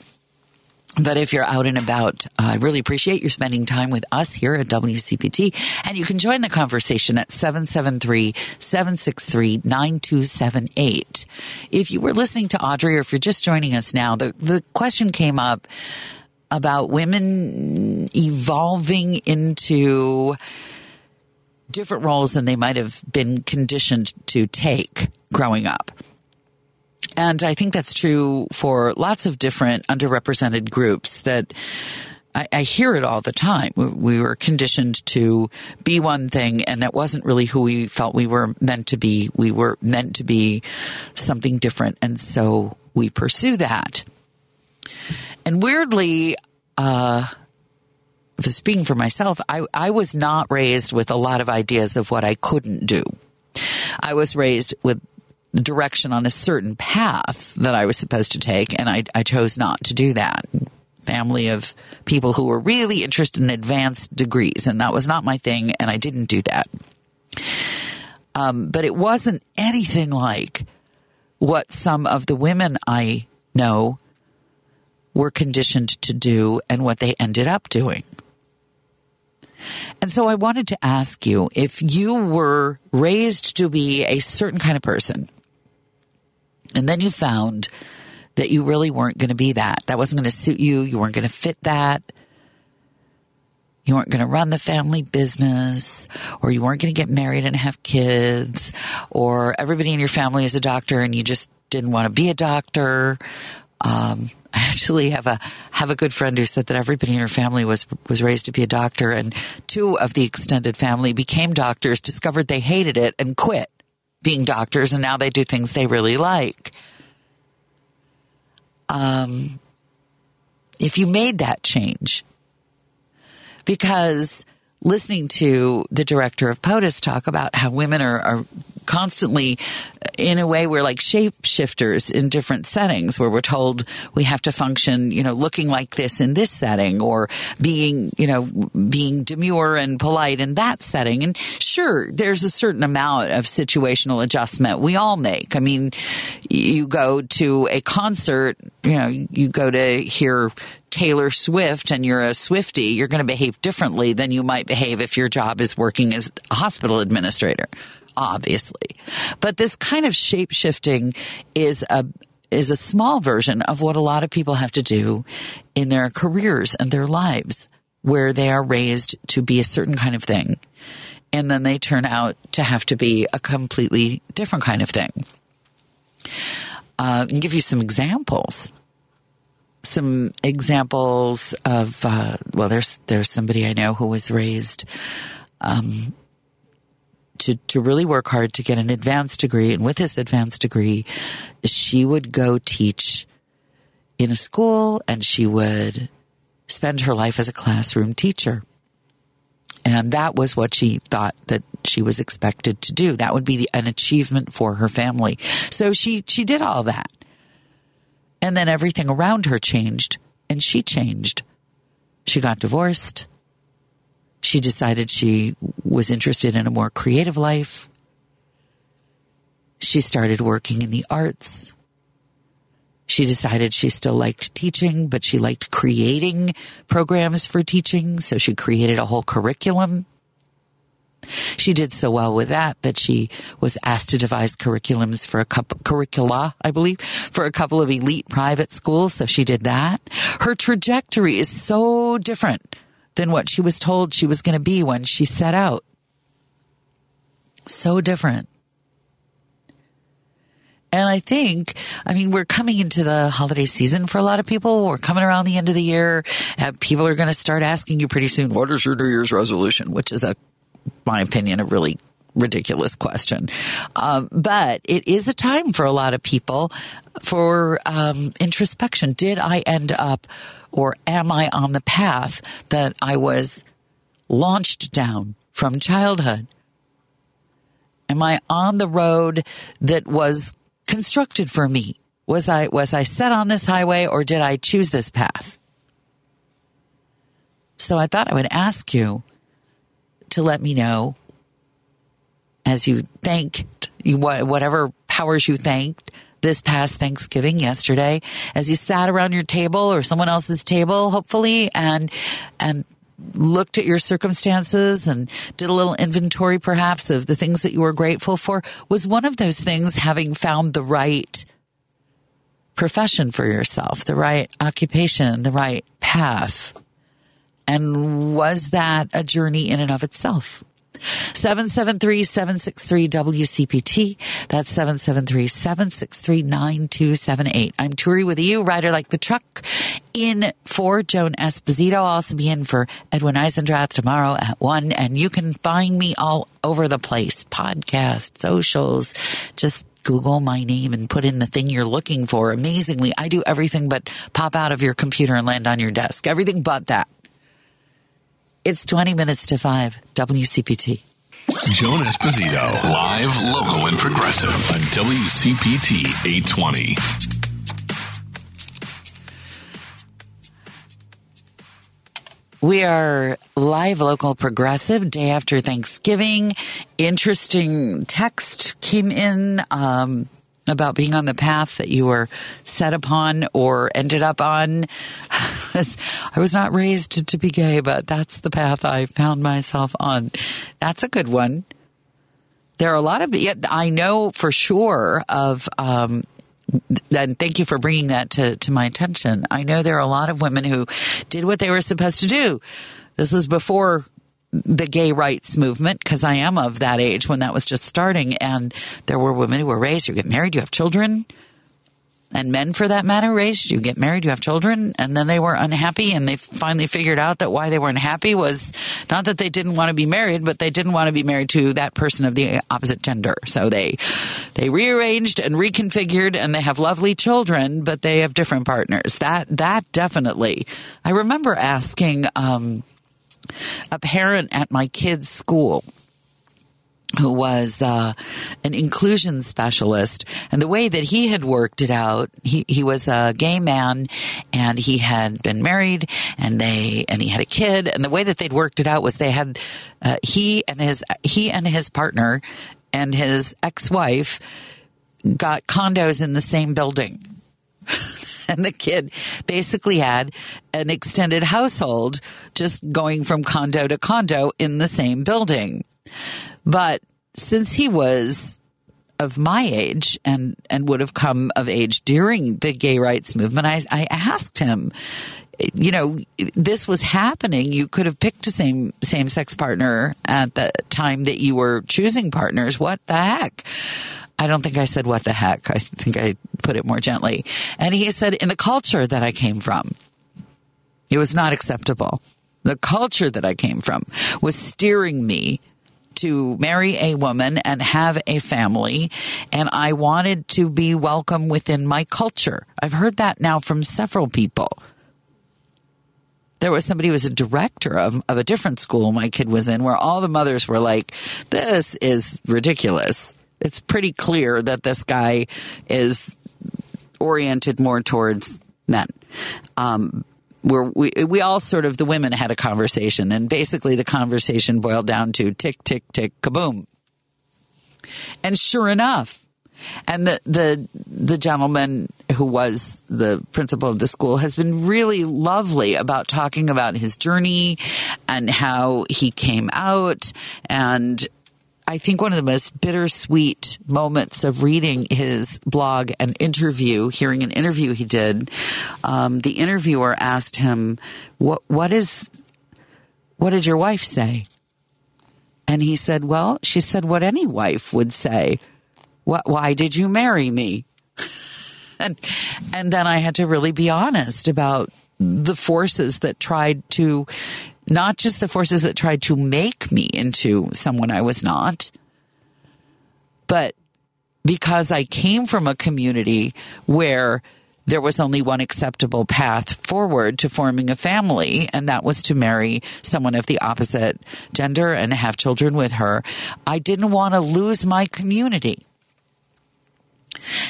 But if you're out and about, uh, I really appreciate you spending time with us here at WCPT. And you can join the conversation at 773-763-9278. If you were listening to Audrey or if you're just joining us now, the, the question came up about women evolving into different roles than they might have been conditioned to take growing up. And I think that's true for lots of different underrepresented groups that I, I hear it all the time. We, we were conditioned to be one thing and that wasn't really who we felt we were meant to be. We were meant to be something different. And so we pursue that. And weirdly, uh, speaking for myself, I, I was not raised with a lot of ideas of what I couldn't do. I was raised with direction on a certain path that I was supposed to take, and I, I chose not to do that. Family of people who were really interested in advanced degrees, and that was not my thing, and I didn't do that. Um, but it wasn't anything like what some of the women I know were conditioned to do and what they ended up doing. And so I wanted to ask you if you were raised to be a certain kind of person, and then you found that you really weren't going to be that. That wasn't going to suit you. You weren't going to fit that. You weren't going to run the family business, or you weren't going to get married and have kids, or everybody in your family is a doctor and you just didn't want to be a doctor. Um, *laughs* I actually have a have a good friend who said that everybody in her family was was raised to be a doctor, and two of the extended family became doctors, discovered they hated it, and quit being doctors, and now they do things they really like. Um, if you made that change, because listening to the director of POTUS talk about how women are, are constantly in a way we're like shapeshifters in different settings where we're told we have to function, you know, looking like this in this setting or being, you know, being demure and polite in that setting. And sure, there's a certain amount of situational adjustment we all make. I mean, you go to a concert, you know, you go to hear Taylor Swift and you're a Swiftie, you're going to behave differently than you might behave if your job is working as a hospital administrator obviously. But this kind of shape shifting is a is a small version of what a lot of people have to do in their careers and their lives where they are raised to be a certain kind of thing and then they turn out to have to be a completely different kind of thing. Uh, I can give you some examples. Some examples of uh, well, there's there's somebody I know who was raised um, to, to really work hard to get an advanced degree. And with this advanced degree, she would go teach in a school and she would spend her life as a classroom teacher. And that was what she thought that she was expected to do. That would be the, an achievement for her family. So she, she did all that. And then everything around her changed and she changed. She got divorced. She decided she was interested in a more creative life. She started working in the arts. She decided she still liked teaching, but she liked creating programs for teaching. So she created a whole curriculum. She did so well with that that she was asked to devise curriculums for a couple, curricula, I believe, for a couple of elite private schools. So she did that. Her trajectory is so different than what she was told she was going to be when she set out. So different. And I think, I mean, we're coming into the holiday season for a lot of people. We're coming around the end of the year. And people are going to start asking you pretty soon, what is your New Year's resolution? Which is a, my opinion, a really ridiculous question. Um, but it is a time for a lot of people for um, introspection. Did I end up or am I on the path that I was launched down from childhood? Am I on the road that was constructed for me? Was I, was I set on this highway or did I choose this path? So I thought I would ask you to let me know as you thanked whatever powers you thanked this past Thanksgiving yesterday, as you sat around your table or someone else's table, hopefully, and, and looked at your circumstances and did a little inventory perhaps of the things that you were grateful for, was one of those things having found the right profession for yourself, the right occupation, the right path? And was that a journey in and of itself? 773-763-WCPT. That's 773-763-9278. I'm Turi with you, Ryder like the truck, in for Joan Esposito. I'll also be in for Edwin Eisendrath tomorrow at 1. And you can find me all over the place, podcasts, socials, just Google my name and put in the thing you're looking for. Amazingly, I do everything but pop out of your computer and land on your desk. Everything but that. It's 20 minutes to 5, WCPT. Joan Esposito, live, local, and progressive on WCPT 820. We are live, local, progressive, day after Thanksgiving. Interesting text came in. Um, about being on the path that you were set upon or ended up on. *laughs* I was not raised to, be gay, but that's the path I found myself on. That's a good one. There are a lot of, I know for sure of, um, and thank you for bringing that to, to my attention. I know there are a lot of women who did what they were supposed to do. This was before the gay rights movement because I am of that age when that was just starting. And there were women who were raised, you get married, you have children. And men, for that matter, raised, you get married, you have children, and then they were unhappy, and they finally figured out that why they were unhappy was not that they didn't want to be married, but they didn't want to be married to that person of the opposite gender. So they, they rearranged and reconfigured, and they have lovely children, but they have different partners. That, that definitely. I remember asking, um, a parent at my kid's school who was uh, an inclusion specialist, and the way that he had worked it out, he he was a gay man, and he had been married, and they and he had a kid, and the way that they'd worked it out was they had uh, he and his he and his partner and his ex wife got condos in the same building. *laughs* *laughs* and the kid basically had an extended household just going from condo to condo in the same building. But since he was of my age and, and would have come of age during the gay rights movement, I, I asked him, you know, this was happening. You could have picked a same same sex partner at the time that you were choosing partners. What the heck? I don't think I said what the heck. I think I put it more gently. And he said, in the culture that I came from, it was not acceptable. The culture that I came from was steering me to marry a woman and have a family, and I wanted to be welcome within my culture. I've heard that now from several people. There was somebody who was a director of, of a different school my kid was in where all the mothers were like, this is ridiculous. It's pretty clear that this guy is oriented more towards men. Um, we we all sort of the women had a conversation, and basically the conversation boiled down to tick tick tick kaboom. And sure enough, and the the the gentleman who was the principal of the school has been really lovely about talking about his journey and how he came out and I think one of the most bittersweet moments of reading his blog and interview, hearing an interview he did, um, the interviewer asked him, "What what is what did your wife say?" And he said, "Well, she said what any wife would say. What? Why did you marry me?" *laughs* and and then I had to really be honest about the forces that tried to not just the forces that tried to make me into someone I was not, but because I came from a community where there was only one acceptable path forward to forming a family, and that was to marry someone of the opposite gender and have children with her. I didn't want to lose my community.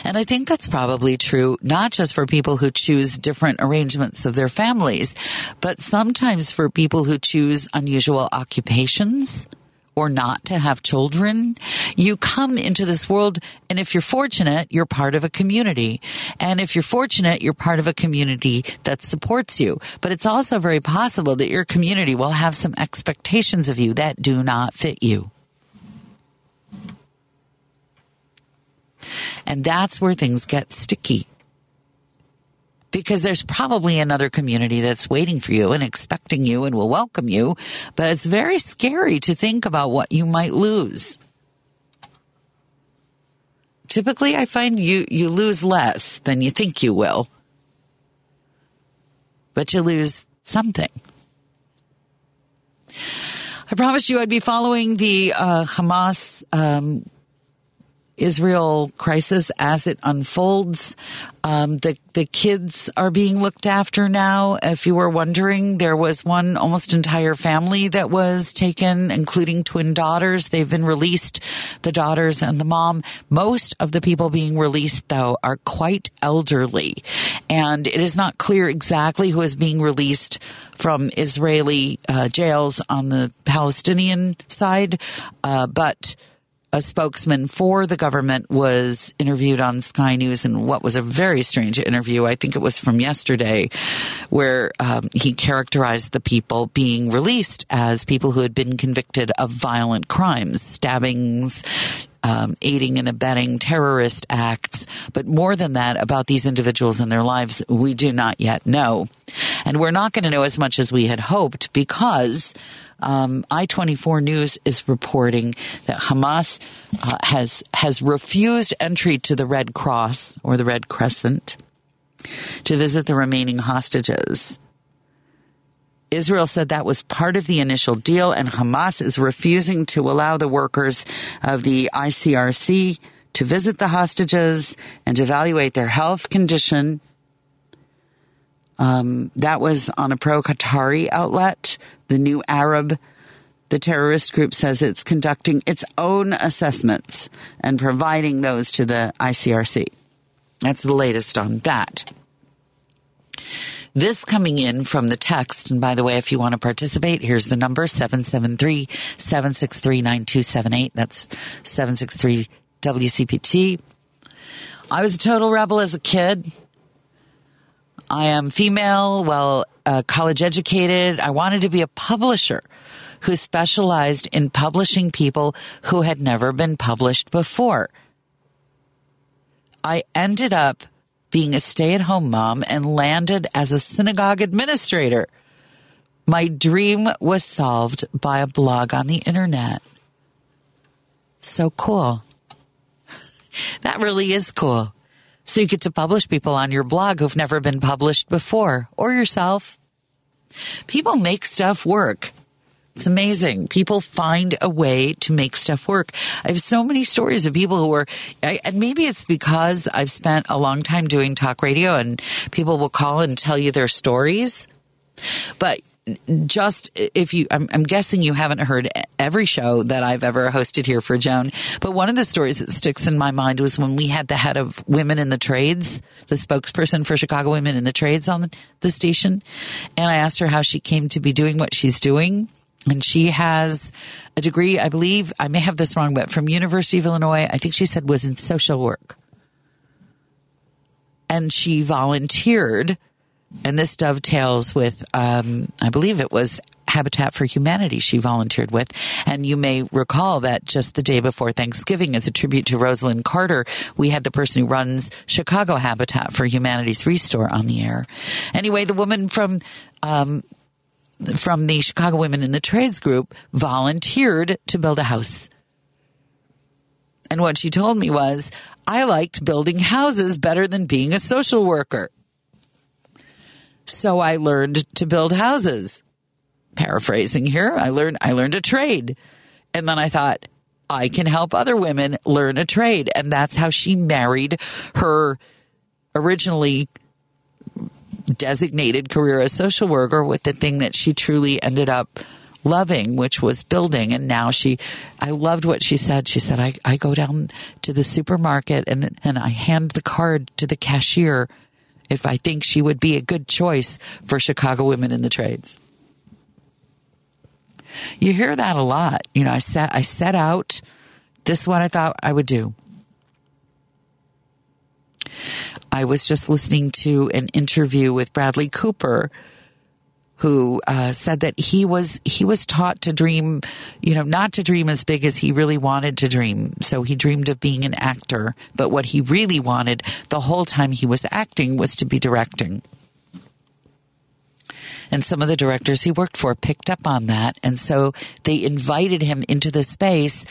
And I think that's probably true, not just for people who choose different arrangements of their families, but sometimes for people who choose unusual occupations or not to have children. You come into this world, and if you're fortunate, you're part of a community. And if you're fortunate, you're part of a community that supports you. But it's also very possible that your community will have some expectations of you that do not fit you. And that's where things get sticky. Because there's probably another community that's waiting for you and expecting you and will welcome you, but it's very scary to think about what you might lose. Typically, I find you, you lose less than you think you will, but you lose something. I promised you I'd be following the uh, Hamas um, Israel crisis as it unfolds. Um, the the kids are being looked after now. If you were wondering, there was one almost entire family that was taken, including twin daughters. They've been released, the daughters and the mom. Most of the people being released, though, are quite elderly, and it is not clear exactly who is being released from Israeli uh, jails on the Palestinian side, uh, but a spokesman for the government was interviewed on Sky News in what was a very strange interview. I think it was from yesterday, where um, he characterized the people being released as people who had been convicted of violent crimes, stabbings, um, aiding and abetting terrorist acts. But more than that, about these individuals and their lives, we do not yet know. And we're not going to know as much as we had hoped because um, I-24 News is reporting that Hamas uh, has has refused entry to the Red Cross or the Red Crescent to visit the remaining hostages. Israel said that was part of the initial deal, and Hamas is refusing to allow the workers of the ICRC to visit the hostages and evaluate their health condition. Um, that was on a pro Qatari outlet the New Arab, the terrorist group says it's conducting its own assessments and providing those to the ICRC. That's the latest on that. This coming in from the text. And by the way, if you want to participate, here's the number 773 763 9278. That's 763 WCPT. I was a total rebel as a kid. I am female, well, uh, college educated. I wanted to be a publisher who specialized in publishing people who had never been published before. I ended up being a stay at home mom and landed as a synagogue administrator. My dream was solved by a blog on the internet. So cool. *laughs* that really is cool. So you get to publish people on your blog who've never been published before or yourself. People make stuff work It's amazing. People find a way to make stuff work. I have so many stories of people who are, and maybe it's because I've spent a long time doing talk radio and people will call and tell you their stories. But just if you, I'm, I'm, guessing you haven't heard every show that I've ever hosted here for Joan, but one of the stories that sticks in my mind was when we had the head of women in the trades, the spokesperson for Chicago Women in the Trades on the, station. And I asked her how she came to be doing what she's doing. And she has a degree, I believe, I may have this wrong, but from University of Illinois, I think she said was in social work. And she volunteered and this dovetails with, um, I believe it was Habitat for Humanity she volunteered with. And you may recall that just the day before Thanksgiving, as a tribute to Rosalynn Carter, we had the person who runs Chicago Habitat for Humanity's Restore on the air. Anyway, the woman from, um, from the Chicago Women in the Trades group volunteered to build a house. And what she told me was, I liked building houses better than being a social worker. So I learned to build houses. Paraphrasing here, I learned, I learned a trade. And then I thought, I can help other women learn a trade. And that's how she married her originally designated career as social worker with the thing that she truly ended up loving, which was building. And now she, I loved what she said. She said, I, I go down to the supermarket and, and I hand the card to the cashier if I think she would be a good choice for Chicago women in the trades. You hear that a lot. You know, I set I set out this is what I thought I would do. I was just listening to an interview with Bradley Cooper who uh, said that he was he was taught to dream, you know, not to dream as big as he really wanted to dream. So he dreamed of being an actor, but what he really wanted the whole time he was acting was to be directing. And some of the directors he worked for picked up on that, and so they invited him into the space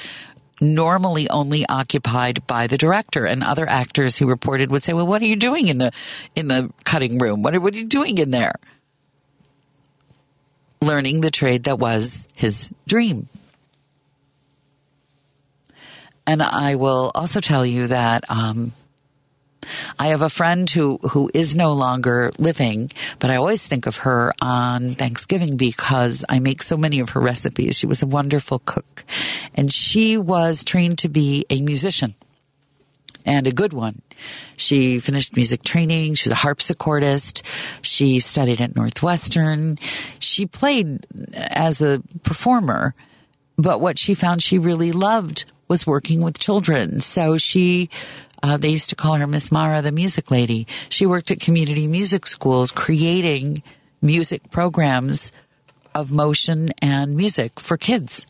normally only occupied by the director and other actors who reported would say well what are you doing in the in the cutting room what are, what are you doing in there learning the trade that was his dream. And I will also tell you that um, I have a friend who who is no longer living, but I always think of her on Thanksgiving because I make so many of her recipes. She was a wonderful cook, and she was trained to be a musician and a good one. She finished music training. She was a harpsichordist. She studied at Northwestern. She played as a performer, but what she found she really loved was working with children. So she uh, they used to call her Miss Mara, the music lady. She worked at community music schools creating music programs of motion and music for kids.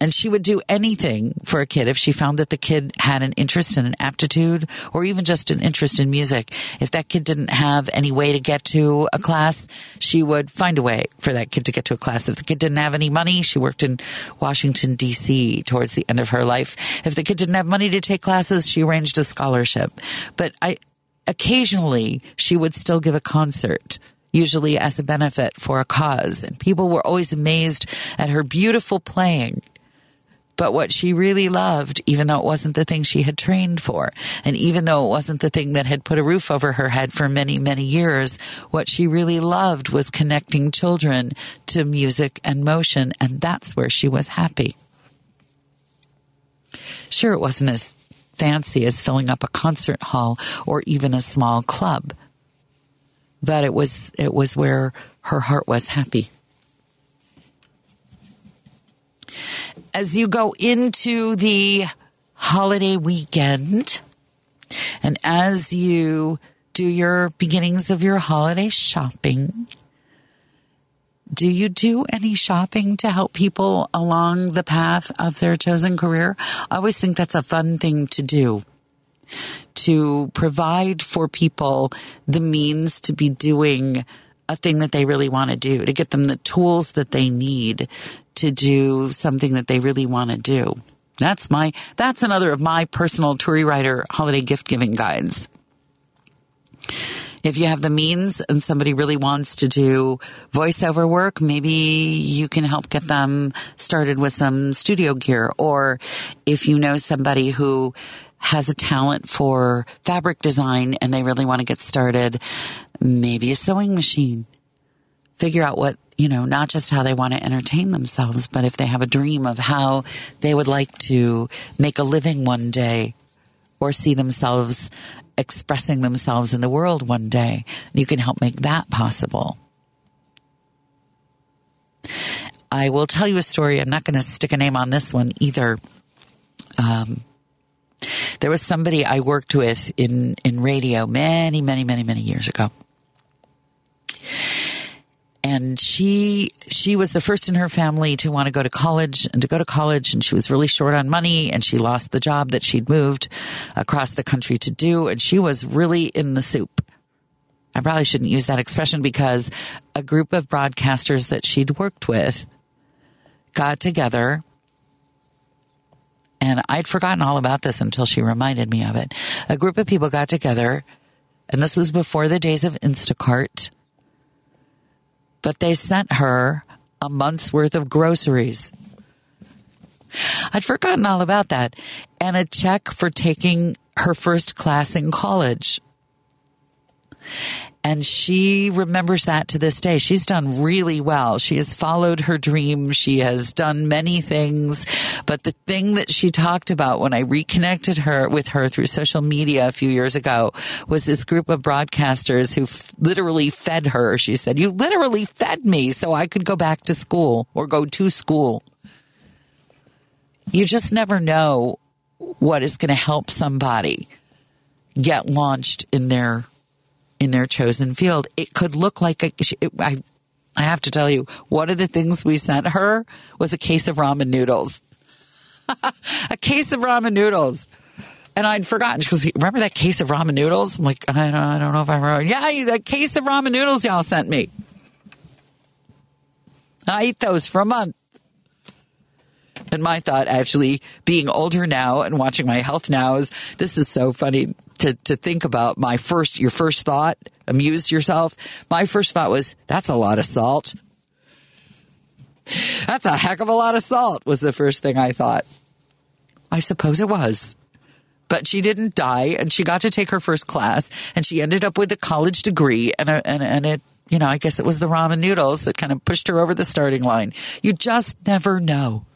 And she would do anything for a kid if she found that the kid had an interest and an aptitude or even just an interest in music. If that kid didn't have any way to get to a class, she would find a way for that kid to get to a class. If the kid didn't have any money, she worked in Washington DC towards the end of her life. If the kid didn't have money to take classes, she arranged a scholarship. But I, occasionally she would still give a concert usually as a benefit for a cause. And people were always amazed at her beautiful playing but what she really loved, even though it wasn't the thing she had trained for, and even though it wasn't the thing that had put a roof over her head for many, many years, what she really loved was connecting children to music and motion, and that's where she was happy. Sure, it wasn't as fancy as filling up a concert hall or even a small club, but it was, it was where her heart was happy. As you go into the holiday weekend and as you do your beginnings of your holiday shopping, do you do any shopping to help people along the path of their chosen career? I always think that's a fun thing to do. To provide for people the means to be doing a thing that they really want to do, to get them the tools that they need to do something that they really want to do. That's my, that's another of my personal Turi Ryder holiday gift giving guides. If you have the means and somebody really wants to do voiceover work, maybe you can help get them started with some studio gear. Or if you know somebody who has a talent for fabric design and they really want to get started, maybe a sewing machine. Figure out what, you know, not just how they want to entertain themselves, but if they have a dream of how they would like to make a living one day or see themselves expressing themselves in the world one day, you can help make that possible. I will tell you a story. I'm not going to stick a name on this one either. Um, there was somebody I worked with in, in radio many, many, many, many years ago. And she, she was the first in her family to want to go to college and to go to college. And she was really short on money and she lost the job that she'd moved across the country to do. And she was really in the soup. I probably shouldn't use that expression because a group of broadcasters that she'd worked with got together and I'd forgotten all about this until she reminded me of it. A group of people got together, and this was before the days of Instacart, but they sent her a month's worth of groceries. I'd forgotten all about that. And a check for taking her first class in college. And she remembers that to this day. She's done really well. She has followed her dream. She has done many things. But the thing that she talked about when I reconnected her with her through social media a few years ago was this group of broadcasters who f- literally fed her. She said, you literally fed me so I could go back to school or go to school. You just never know what is going to help somebody get launched in their in their chosen field. It could look like a, it, I, I have to tell you, one of the things we sent her was a case of ramen noodles. *laughs* a case of ramen noodles. And I'd forgotten. She goes, remember that case of ramen noodles? I'm like, I don't, I don't know if I remember. Yeah, that case of ramen noodles y'all sent me. I eat those for a month. And my thought, actually, being older now and watching my health now, is this is so funny to, to think about. My first, your first thought, amuse yourself. My first thought was, that's a lot of salt. That's a heck of a lot of salt, was the first thing I thought. I suppose it was. But she didn't die, and she got to take her first class, and she ended up with a college degree, and, a, and, and it you know, I guess it was the ramen noodles that kind of pushed her over the starting line. You just never know.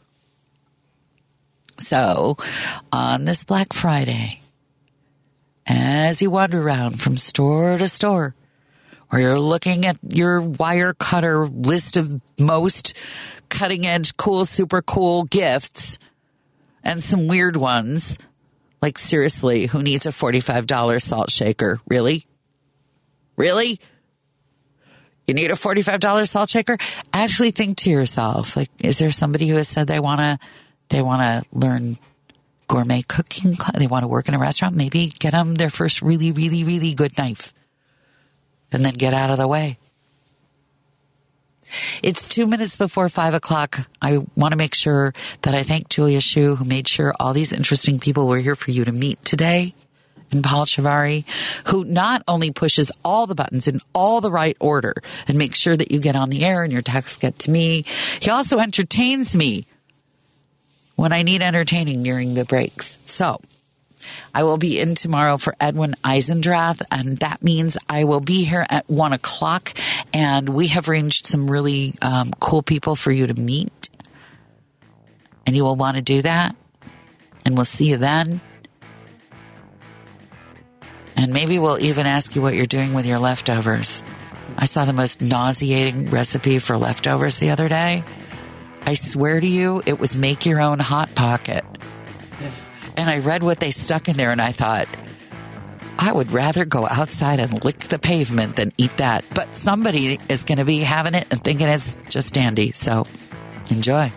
So, on this Black Friday, as you wander around from store to store, or you're looking at your Wirecutter list of most cutting edge, cool, super cool gifts and some weird ones, like seriously, who needs a $45 salt shaker? Really? Really? You need a $45 salt shaker? Actually think to yourself, like, is there somebody who has said they want to, they want to learn gourmet cooking? They want to work in a restaurant? Maybe get them their first really, really, really good knife and then get out of the way. It's two minutes before five o'clock. I want to make sure that I thank Julia Shu, who made sure all these interesting people were here for you to meet today and Paul Chavari, who not only pushes all the buttons in all the right order and makes sure that you get on the air and your texts get to me, he also entertains me when I need entertaining during the breaks. So I will be in tomorrow for Edwin Eisendrath, and that means I will be here at one o'clock. And we have arranged some really um, cool people for you to meet, and you will want to do that. And we'll see you then. And maybe we'll even ask you what you're doing with your leftovers. I saw the most nauseating recipe for leftovers the other day. I swear to you, it was make your own hot pocket. And I read what they stuck in there and I thought, I would rather go outside and lick the pavement than eat that. But somebody is going to be having it and thinking it's just dandy. So enjoy.